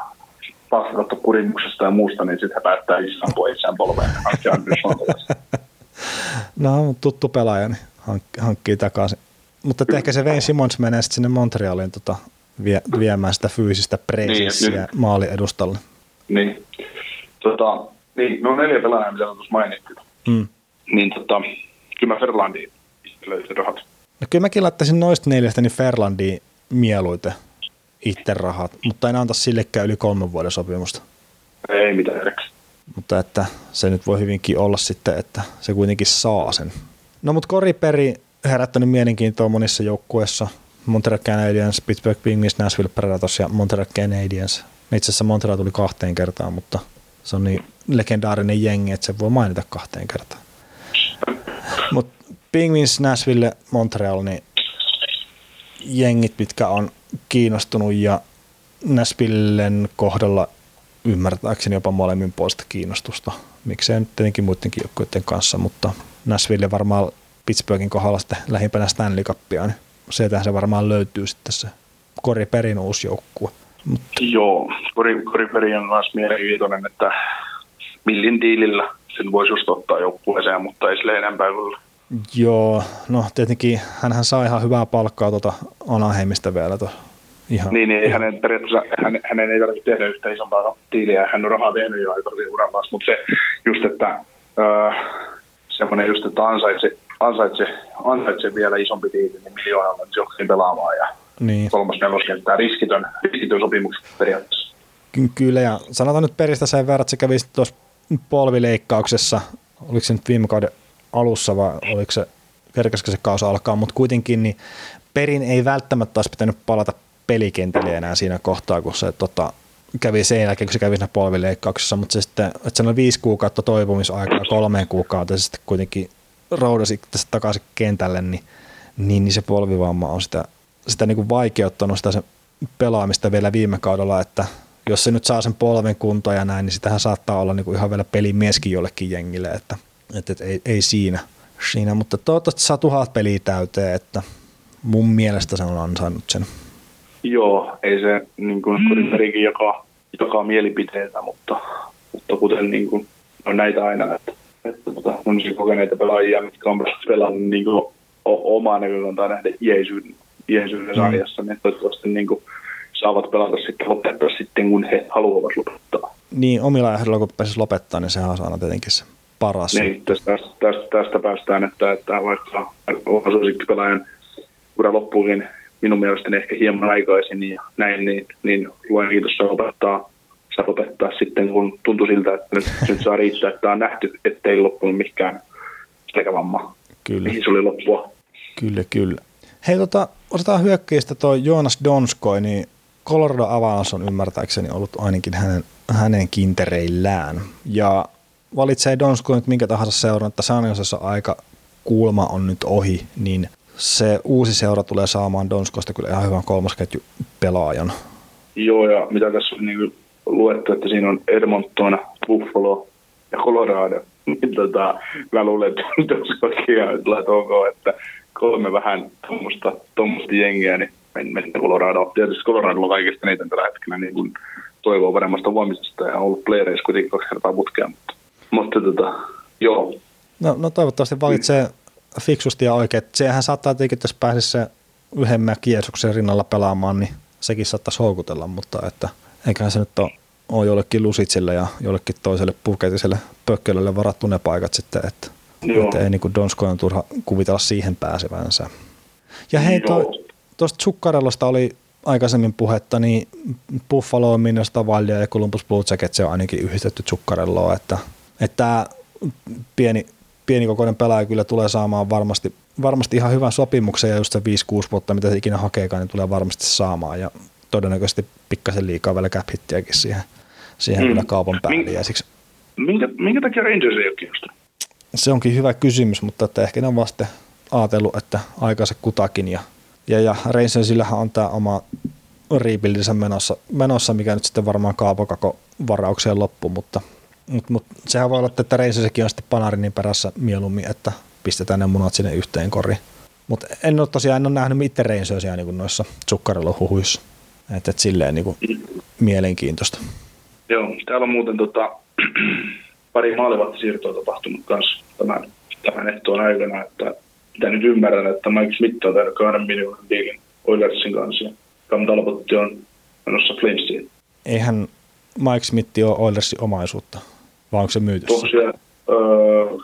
palkkakattokurimuksesta ja muusta, niin sitten he päättää ampua itseään polveen (laughs) No, tuttu pelaaja, niin hank- hankkii takaisin. Mutta ehkä se Wayne Simons menee sitten sinne Montrealiin tota, vie, viemään sitä fyysistä presenssiä niin, maali edustalle. Niin. Tota, niin, no neljä pelaajaa, mitä tuossa mainittiin. Mm. Niin tota, kyllä mä Ferlandiin löysin rahat. No kyllä mäkin laittaisin noista neljästä niin Ferlandiin mieluiten itse rahat, mutta en anta sillekään yli kolmen vuoden sopimusta. Ei mitään järkeä. Mutta että se nyt voi hyvinkin olla sitten, että se kuitenkin saa sen. No mutta Koriperi herättänyt mielenkiintoa monissa joukkueissa. Montreal Canadiens, Pittsburgh Penguins, Nashville Predators ja Montreal Canadiens. Itse asiassa Montreal tuli kahteen kertaan, mutta se on niin legendaarinen jengi, että se voi mainita kahteen kertaan. Mutta Penguins, Nashville, Montreal, niin jengit, mitkä on kiinnostunut ja Nashvillen kohdalla ymmärtääkseni jopa molemmin puolesta kiinnostusta. Miksei nyt tietenkin muidenkin joukkueiden kanssa, mutta Nashville varmaan Pittsburghin kohdalla sitten lähimpänä Stanley Cupia, niin sieltähän se varmaan löytyy sitten se Kori Perin uusi joukkue. Mutta. Joo, Kori, Kori Perin on myös mielenkiintoinen, että millin diilillä sen voisi just ottaa joukkueeseen, mutta ei sille enempää kyllä. Joo, no tietenkin hän sai ihan hyvää palkkaa tuota Anaheimista vielä to, ihan. Niin, niin hänen periaatteessa hänen, hänen ei tarvitse tehdä yhtä isompaa diiliä, hän on rahaa tehnyt jo aika uran mutta se just, että öö, semmoinen just, että ansaitsi, ansaitsi, ansaitsi vielä isompi diili, niin miljoonalla niin se pelaamaan ja niin. kolmas neloskenttää riskitön, riskitön sopimukset periaatteessa. Ky- kyllä, ja sanotaan nyt peristä sen verran, että se kävi tuossa polvileikkauksessa, oliko se nyt viime kauden alussa vai oliko se, kerkäskö se kausi alkaa, mutta kuitenkin niin perin ei välttämättä olisi pitänyt palata pelikentälle enää siinä kohtaa, kun se tota, kävi sen jälkeen, kun se kävi siinä polvileikkauksessa, mutta se sitten, että se on viisi kuukautta toipumisaikaa, kolmeen kuukautta, se sitten kuitenkin roudasi tästä takaisin kentälle, niin, niin, niin se polvivamma on sitä, sitä niin kuin vaikeuttanut sitä se pelaamista vielä viime kaudella, että jos se nyt saa sen polven kuntoon ja näin, niin sitähän saattaa olla niin kuin ihan vielä pelimieskin jollekin jengille, että, että, että ei, ei siinä, siinä, mutta toivottavasti saa tuhat peliä täyteen, että mun mielestä se on ansainnut sen. Joo, ei se niin kuin mm. joka, joka mielipiteitä, mutta, mutta kuten niin kuin, on näitä aina, että, että tota, on siis kokeneita pelaajia, mitkä on pelannut niin kuin, omaa näkökantaa nähdä iäisyyden, iäisyyden mm. sarjassa, niin toivottavasti niin kuin, saavat pelata sitten lopettaa sitten, kun he haluavat lopettaa. Niin, omilla ehdoilla kun pääsisi lopettaa, niin sehän on aina tietenkin se paras. Niin, tästä, tästä, tästä päästään, että, että vaikka suosikkipelaajan ura loppuukin minun mielestäni ehkä hieman aikaisin ja näin, niin, niin luen kiitos saa lopettaa, saa lopettaa sitten, kun tuntuu siltä, että nyt, (laughs) nyt saa riittää, että on nähty, ettei loppunut mikään selkävamma. Kyllä. Mihin se oli loppua. Kyllä, kyllä. Hei, tota, otetaan hyökkäistä tuo Joonas Donskoi, niin Colorado Avalanche on ymmärtääkseni ollut ainakin hänen, hänen kintereillään. Ja valitsee Donskoi nyt minkä tahansa seuran, että San aika kulma on nyt ohi, niin se uusi seura tulee saamaan Donskosta kyllä ihan hyvän kolmosketju pelaajan. Joo, ja mitä tässä on niin luettu, että siinä on Edmonton, Buffalo ja Colorado. Niin tota, mä luulen, että Donskokin tuonko, että kolme vähän tuommoista jengiä, niin mennään Colorado. Tietysti Colorado on kaikista niitä tällä hetkellä niin kuin toivoo paremmasta huomisesta ja on ollut playereissa kuitenkin kaksi kertaa putkea, mutta, mutta tota, joo. No, no toivottavasti valitsee fiksusti ja oikein. Sehän saattaa tietenkin, että jos pääsisi se yhden kiesuksen rinnalla pelaamaan, niin sekin saattaisi houkutella, mutta että eiköhän se nyt ole, ole jollekin lusitsille ja jollekin toiselle puketiselle pökkelölle varattu ne paikat sitten, että, että ei niin kuin Donskoin turha kuvitella siihen pääsevänsä. Ja hei, tuosta Zuccarellosta oli aikaisemmin puhetta, niin Buffalo, Minnesota Wild ja Columbus Blue Jacket, se on ainakin yhdistetty Zuccarelloa, että, että pieni pienikokoinen pelaaja kyllä tulee saamaan varmasti, varmasti ihan hyvän sopimuksen ja just se 5-6 vuotta, mitä se ikinä hakeekaan, niin tulee varmasti saamaan ja todennäköisesti pikkasen liikaa vielä cap siihen, siihen mm. kyllä kaupan päälle. Ja siksi, minkä, minkä takia Rangers ei ole kiinnostunut? Se onkin hyvä kysymys, mutta että ehkä ne on vasta ajatellut, että aikansa kutakin ja, ja, ja Rangersillähän on tämä oma rebuildinsä menossa, menossa, mikä nyt sitten varmaan kaapokako varaukseen loppu, mutta mutta mut, sehän voi olla, että Reisessäkin on sitten Panarinin perässä mieluummin, että pistetään ne munat sinne yhteen koriin. Mutta en ole tosiaan en ole nähnyt itse Reinsöisiä niin noissa huhuissa. Että et silleen niin kuin, mielenkiintoista. Joo, täällä on muuten tota, (clears throat) pari siirtoa tapahtunut kanssa tämän, tämän ehtoon aikana, että mitä nyt ymmärrän, että Mike Smith on tehnyt kahden miljoonan diilin Oilersin kanssa ja Cam Talbotti on menossa Flamesiin. Eihän Mike Smith ole Oilersin omaisuutta? vai onko se myyty? Öö,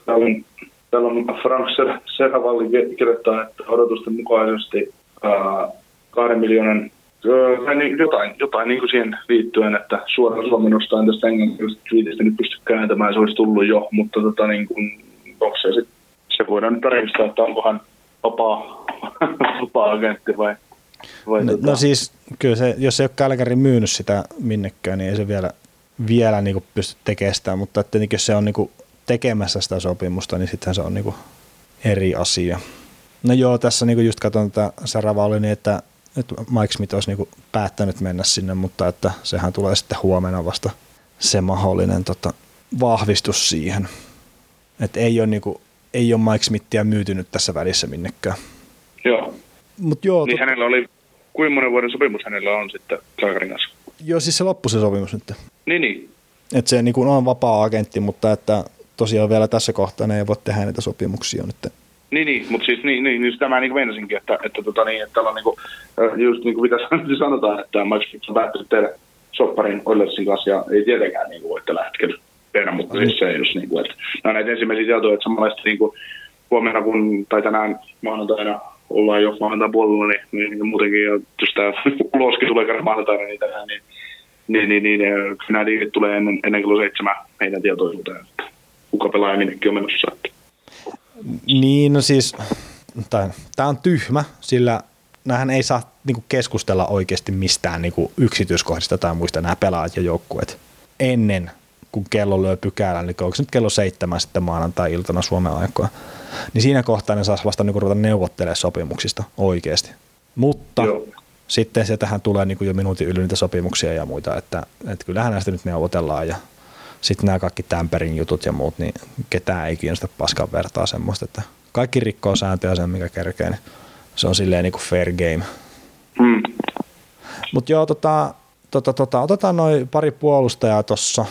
täällä on, täällä on Frank Serhavalli kirjoittaa, että odotusten mukaisesti öö, kahden miljoonan öö, niin jotain, jotain niin kuin siihen liittyen, että suoraan suomennosta en tästä englannilaisesta twiitistä nyt pysty kääntämään, se olisi tullut jo, mutta tota, niin kuin, onko se, sit, se voidaan nyt tarkistaa, että onkohan vapaa, vapaa agentti vai Vai no, tota... no siis kyllä se, jos ei ole Kälkäri myynyt sitä minnekään, niin ei se vielä, vielä niin kuin pysty tekemään sitä, mutta tietenkin jos se on niin kuin tekemässä sitä sopimusta, niin sittenhän se on niin kuin eri asia. No joo, tässä niin kuin just katson tätä Sarava oli niin, että, että Mike Smith olisi niin kuin päättänyt mennä sinne, mutta että sehän tulee sitten huomenna vasta se mahdollinen tota, vahvistus siihen. Että ei ole, niin kuin, ei ole Mike Smithia myytynyt tässä välissä minnekään. Joo. Mut joo, niin tot... hänellä oli, kuinka monen vuoden sopimus hänellä on sitten Kalkarin kanssa? Joo, siis se loppui se sopimus nyt. Niin, niin. Että se niin on vapaa-agentti, mutta että tosiaan vielä tässä kohtaa ne ei voi tehdä näitä sopimuksia nyt. Niin, niin mutta siis niin, niin, niin tämä niin meinasinkin, että, että, tota, niin, että täällä on niin kuin, just niin kuin mitä (laughs) sanotaan, että Max Fix on päättänyt tehdä sopparin Oilersin kanssa ja ei tietenkään niin kuin, voi tällä hetkellä tehdä, mutta siis se just niin kuin, että nämä näitä ensimmäisiä tietoja, että samanlaista niin kuin, huomenna kun, tai tänään maanantaina ollaan jo maanantain puolella, niin, niin, niin muutenkin, ja jos tämä uloskin tulee kerran maanantaina, niin tänään, niin, niin, niin, niin, niin nämä liikit tulee ennen, ennen kello seitsemän meidän tietoisuuteen, että kuka pelaa ja minnekin on menossa. Niin, no siis, tämä on tyhmä, sillä nämähän ei saa niinku keskustella oikeasti mistään niinku yksityiskohdista tai muista nämä pelaajat ja joukkueet ennen kun kello lyö pykälä, niin onko se nyt kello seitsemän sitten maanantai-iltana Suomen aikaa, niin siinä kohtaa ne saisi vasta niinku ruveta neuvottelemaan sopimuksista oikeasti. Mutta Joo. sitten se tähän tulee niinku jo minuutin yli niitä sopimuksia ja muita, että, että kyllähän näistä nyt neuvotellaan ja sitten nämä kaikki tämperin jutut ja muut, niin ketään ei kiinnosta paskan vertaa semmoista, että kaikki rikkoo sääntöjä sen, mikä kerkee, niin se on silleen niin kuin fair game. Mm. Mutta joo, tota, tota, tota, otetaan noin pari puolustajaa tuossa.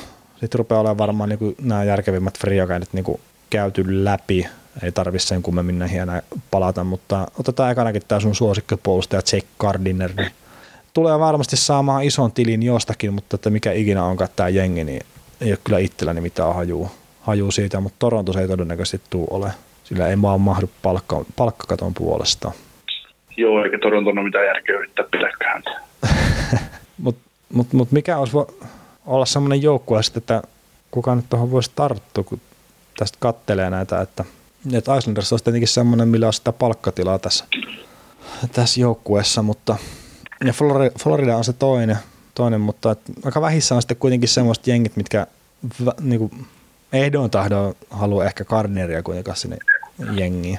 Sitten rupeaa olemaan varmaan niin nämä järkevimmät free niin kuin käyty läpi. Ei tarvitse sen kummemmin näihin enää palata, mutta otetaan ekanakin tämä sun suosikkipuolustaja Jake Gardiner. Niin tulee varmasti saamaan ison tilin jostakin, mutta että mikä ikinä onkaan tämä jengi, niin ei ole kyllä itselläni mitään hajuu, hajuu siitä, mutta Toronto ei todennäköisesti tule ole. Sillä ei vaan mahdu palkka, palkkakaton puolesta. Joo, eikä Toronto ole mitään järkeä yrittää pitääkään. (laughs) Mutta mut, mut mikä olisi olla semmoinen joukkue että kuka nyt tuohon voisi tarttua, kun tästä kattelee näitä, että, että Islanders olisi tietenkin semmoinen, millä on sitä palkkatilaa tässä, tässä joukkueessa, mutta ja Florida on se toinen, toinen, mutta et aika vähissä on sitten kuitenkin semmoista jengit, mitkä niin kuin ehdoin tahdon haluaa ehkä Gardneria kuitenkaan sinne jengiin.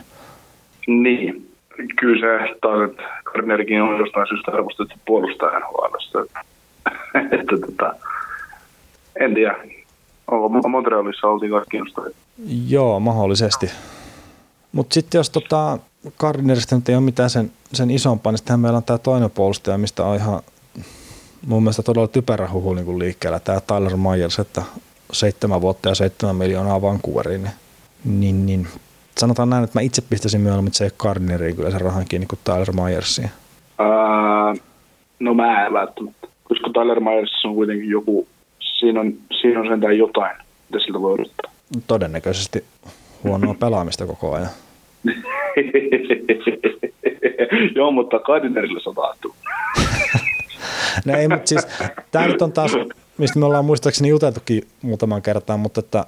Niin, kyllä se taas, että Gardnerikin on jostain syystä arvostettu puolustajan huolesta. (laughs) että tota, en tiedä, onko Montrealissa oltiin kaikki? Joo, mahdollisesti. Mutta sitten jos tota, Gardnerista nyt ei ole mitään sen, sen isompaa, niin sitten meillä on tämä toinen puolustaja, mistä on ihan mun mielestä todella typerä huhu niin liikkeellä. Tämä Tyler Myers, että seitsemän vuotta ja seitsemän miljoonaa Vancouveriin, niin, niin, niin sanotaan näin, että mä itse pistäisin mieluummin se Gardneriin kyllä se rahan kiinni kuin Tyler Myersiin. Uh, no mä en välttämättä, koska Tyler Myers on kuitenkin joku, siinä on, siinä on sentään jotain, mitä siltä voi odottaa. Todennäköisesti huonoa (laughs) pelaamista koko ajan. (laughs) Joo, mutta Gardnerille se on no ei, mutta siis tämä nyt on taas, mistä me ollaan muistaakseni juteltukin muutaman kertaan, mutta että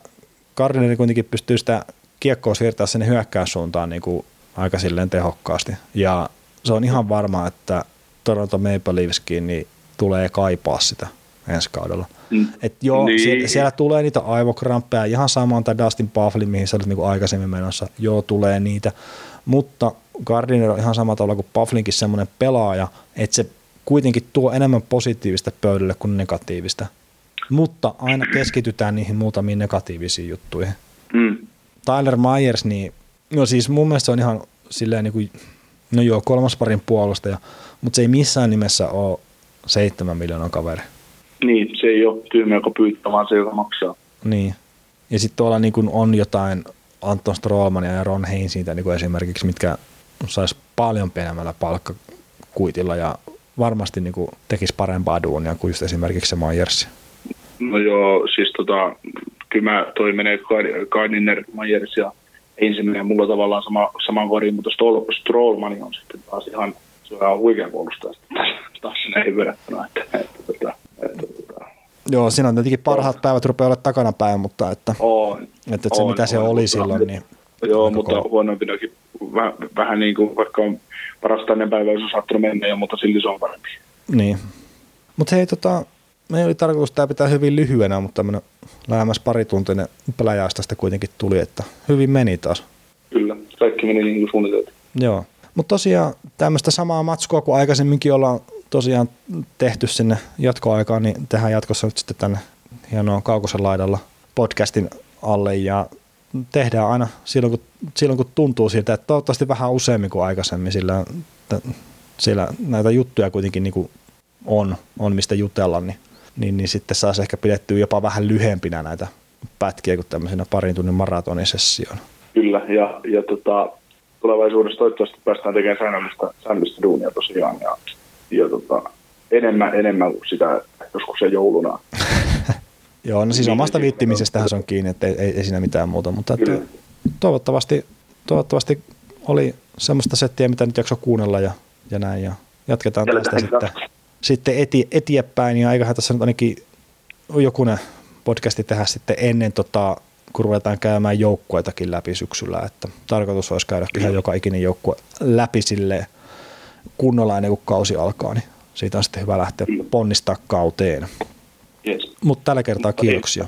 Gardineri kuitenkin pystyy sitä kiekkoa siirtää sinne hyökkäyssuuntaan niin kuin aika silleen tehokkaasti. Ja se on ihan varma, että Toronto Maple Leafskin niin tulee kaipaa sitä ensi kaudella. Mm. Et joo, niin. siellä, siellä, tulee niitä aivokramppeja, ihan samaan tai Dustin Bufflin, mihin sä olit niin aikaisemmin menossa, joo, tulee niitä, mutta Gardiner on ihan samalla tavalla kuin Bufflinkin semmoinen pelaaja, että se kuitenkin tuo enemmän positiivista pöydälle kuin negatiivista. Mutta aina keskitytään niihin muutamiin negatiivisiin juttuihin. Mm. Tyler Myers, niin no siis mun mielestä se on ihan silleen niin kuin, no joo, kolmas parin puolustaja, mutta se ei missään nimessä ole seitsemän miljoonan kaveri. Niin, se ei ole tyhmä, joka pyytää, vaan se, joka maksaa. Niin. Ja sitten tuolla niin kuin on jotain Anton Strollmania ja Ron Heinsintä niin esimerkiksi, mitkä saisi paljon pienemmällä palkkakuitilla ja varmasti niin kuin tekisi parempaa duunia kuin just esimerkiksi se Myers. No joo, siis tota, kyllä mä, toi menee Gardiner, Myers ja ensimmäinen mulla tavallaan sama, saman koriin, mutta Strollman on sitten taas ihan, se on huikea puolustaja (laughs) taas ei verrattuna. Että, että, että, että, Joo, siinä on tietenkin parhaat päivät rupeaa olla takana päin, mutta että, on, että, että se on, mitä on, se oli on, silloin, niin Joo, mutta huonompinakin vähän, vähän niin kuin, vaikka on parasta ennen päivää, jos on saattanut mennä jo, mutta silti se on parempi. Niin. Mutta hei, tota, me oli tarkoitus tämä pitää hyvin lyhyenä, mutta tämmöinen lähemmäs parituntinen pläjäys tästä kuitenkin tuli, että hyvin meni taas. Kyllä, kaikki meni niin kuin suunniteltu. Joo. Mutta tosiaan tämmöistä samaa matskua kuin aikaisemminkin ollaan tosiaan tehty sinne jatkoaikaan, niin tehdään jatkossa nyt sitten tänne hienoa Kaukosen laidalla podcastin alle ja tehdään aina silloin kun, silloin, kun tuntuu siltä, että toivottavasti vähän useammin kuin aikaisemmin, sillä siellä näitä juttuja kuitenkin niin kuin on, on, mistä jutella, niin, niin, niin sitten saisi ehkä pidettyä jopa vähän lyhempinä näitä pätkiä kuin tämmöisenä parin tunnin maratonisessioon. Kyllä, ja, ja tota, tulevaisuudessa toivottavasti päästään tekemään säännöllistä, säännöllistä duunia tosiaan, ja, ja tota, enemmän, enemmän sitä joskus se jouluna. (laughs) Joo, no siis omasta viittimisestähän se on kiinni, että ei, ei, ei siinä mitään muuta, mutta että toivottavasti, toivottavasti oli semmoista settiä, mitä nyt jakso kuunnella ja, ja näin, ja jatketaan tästä sitten, sitten eti, eteenpäin, ja eiköhän tässä nyt ainakin jokunen podcasti tehdä sitten ennen tota, kun ruvetaan käymään joukkueitakin läpi syksyllä, että tarkoitus olisi käydä ihan joka ikinen joukkue läpi silleen kunnolla ennen kuin kausi alkaa, niin siitä on sitten hyvä lähteä ponnistaa kauteen. Yes. Mutta tällä kertaa kiitoksia.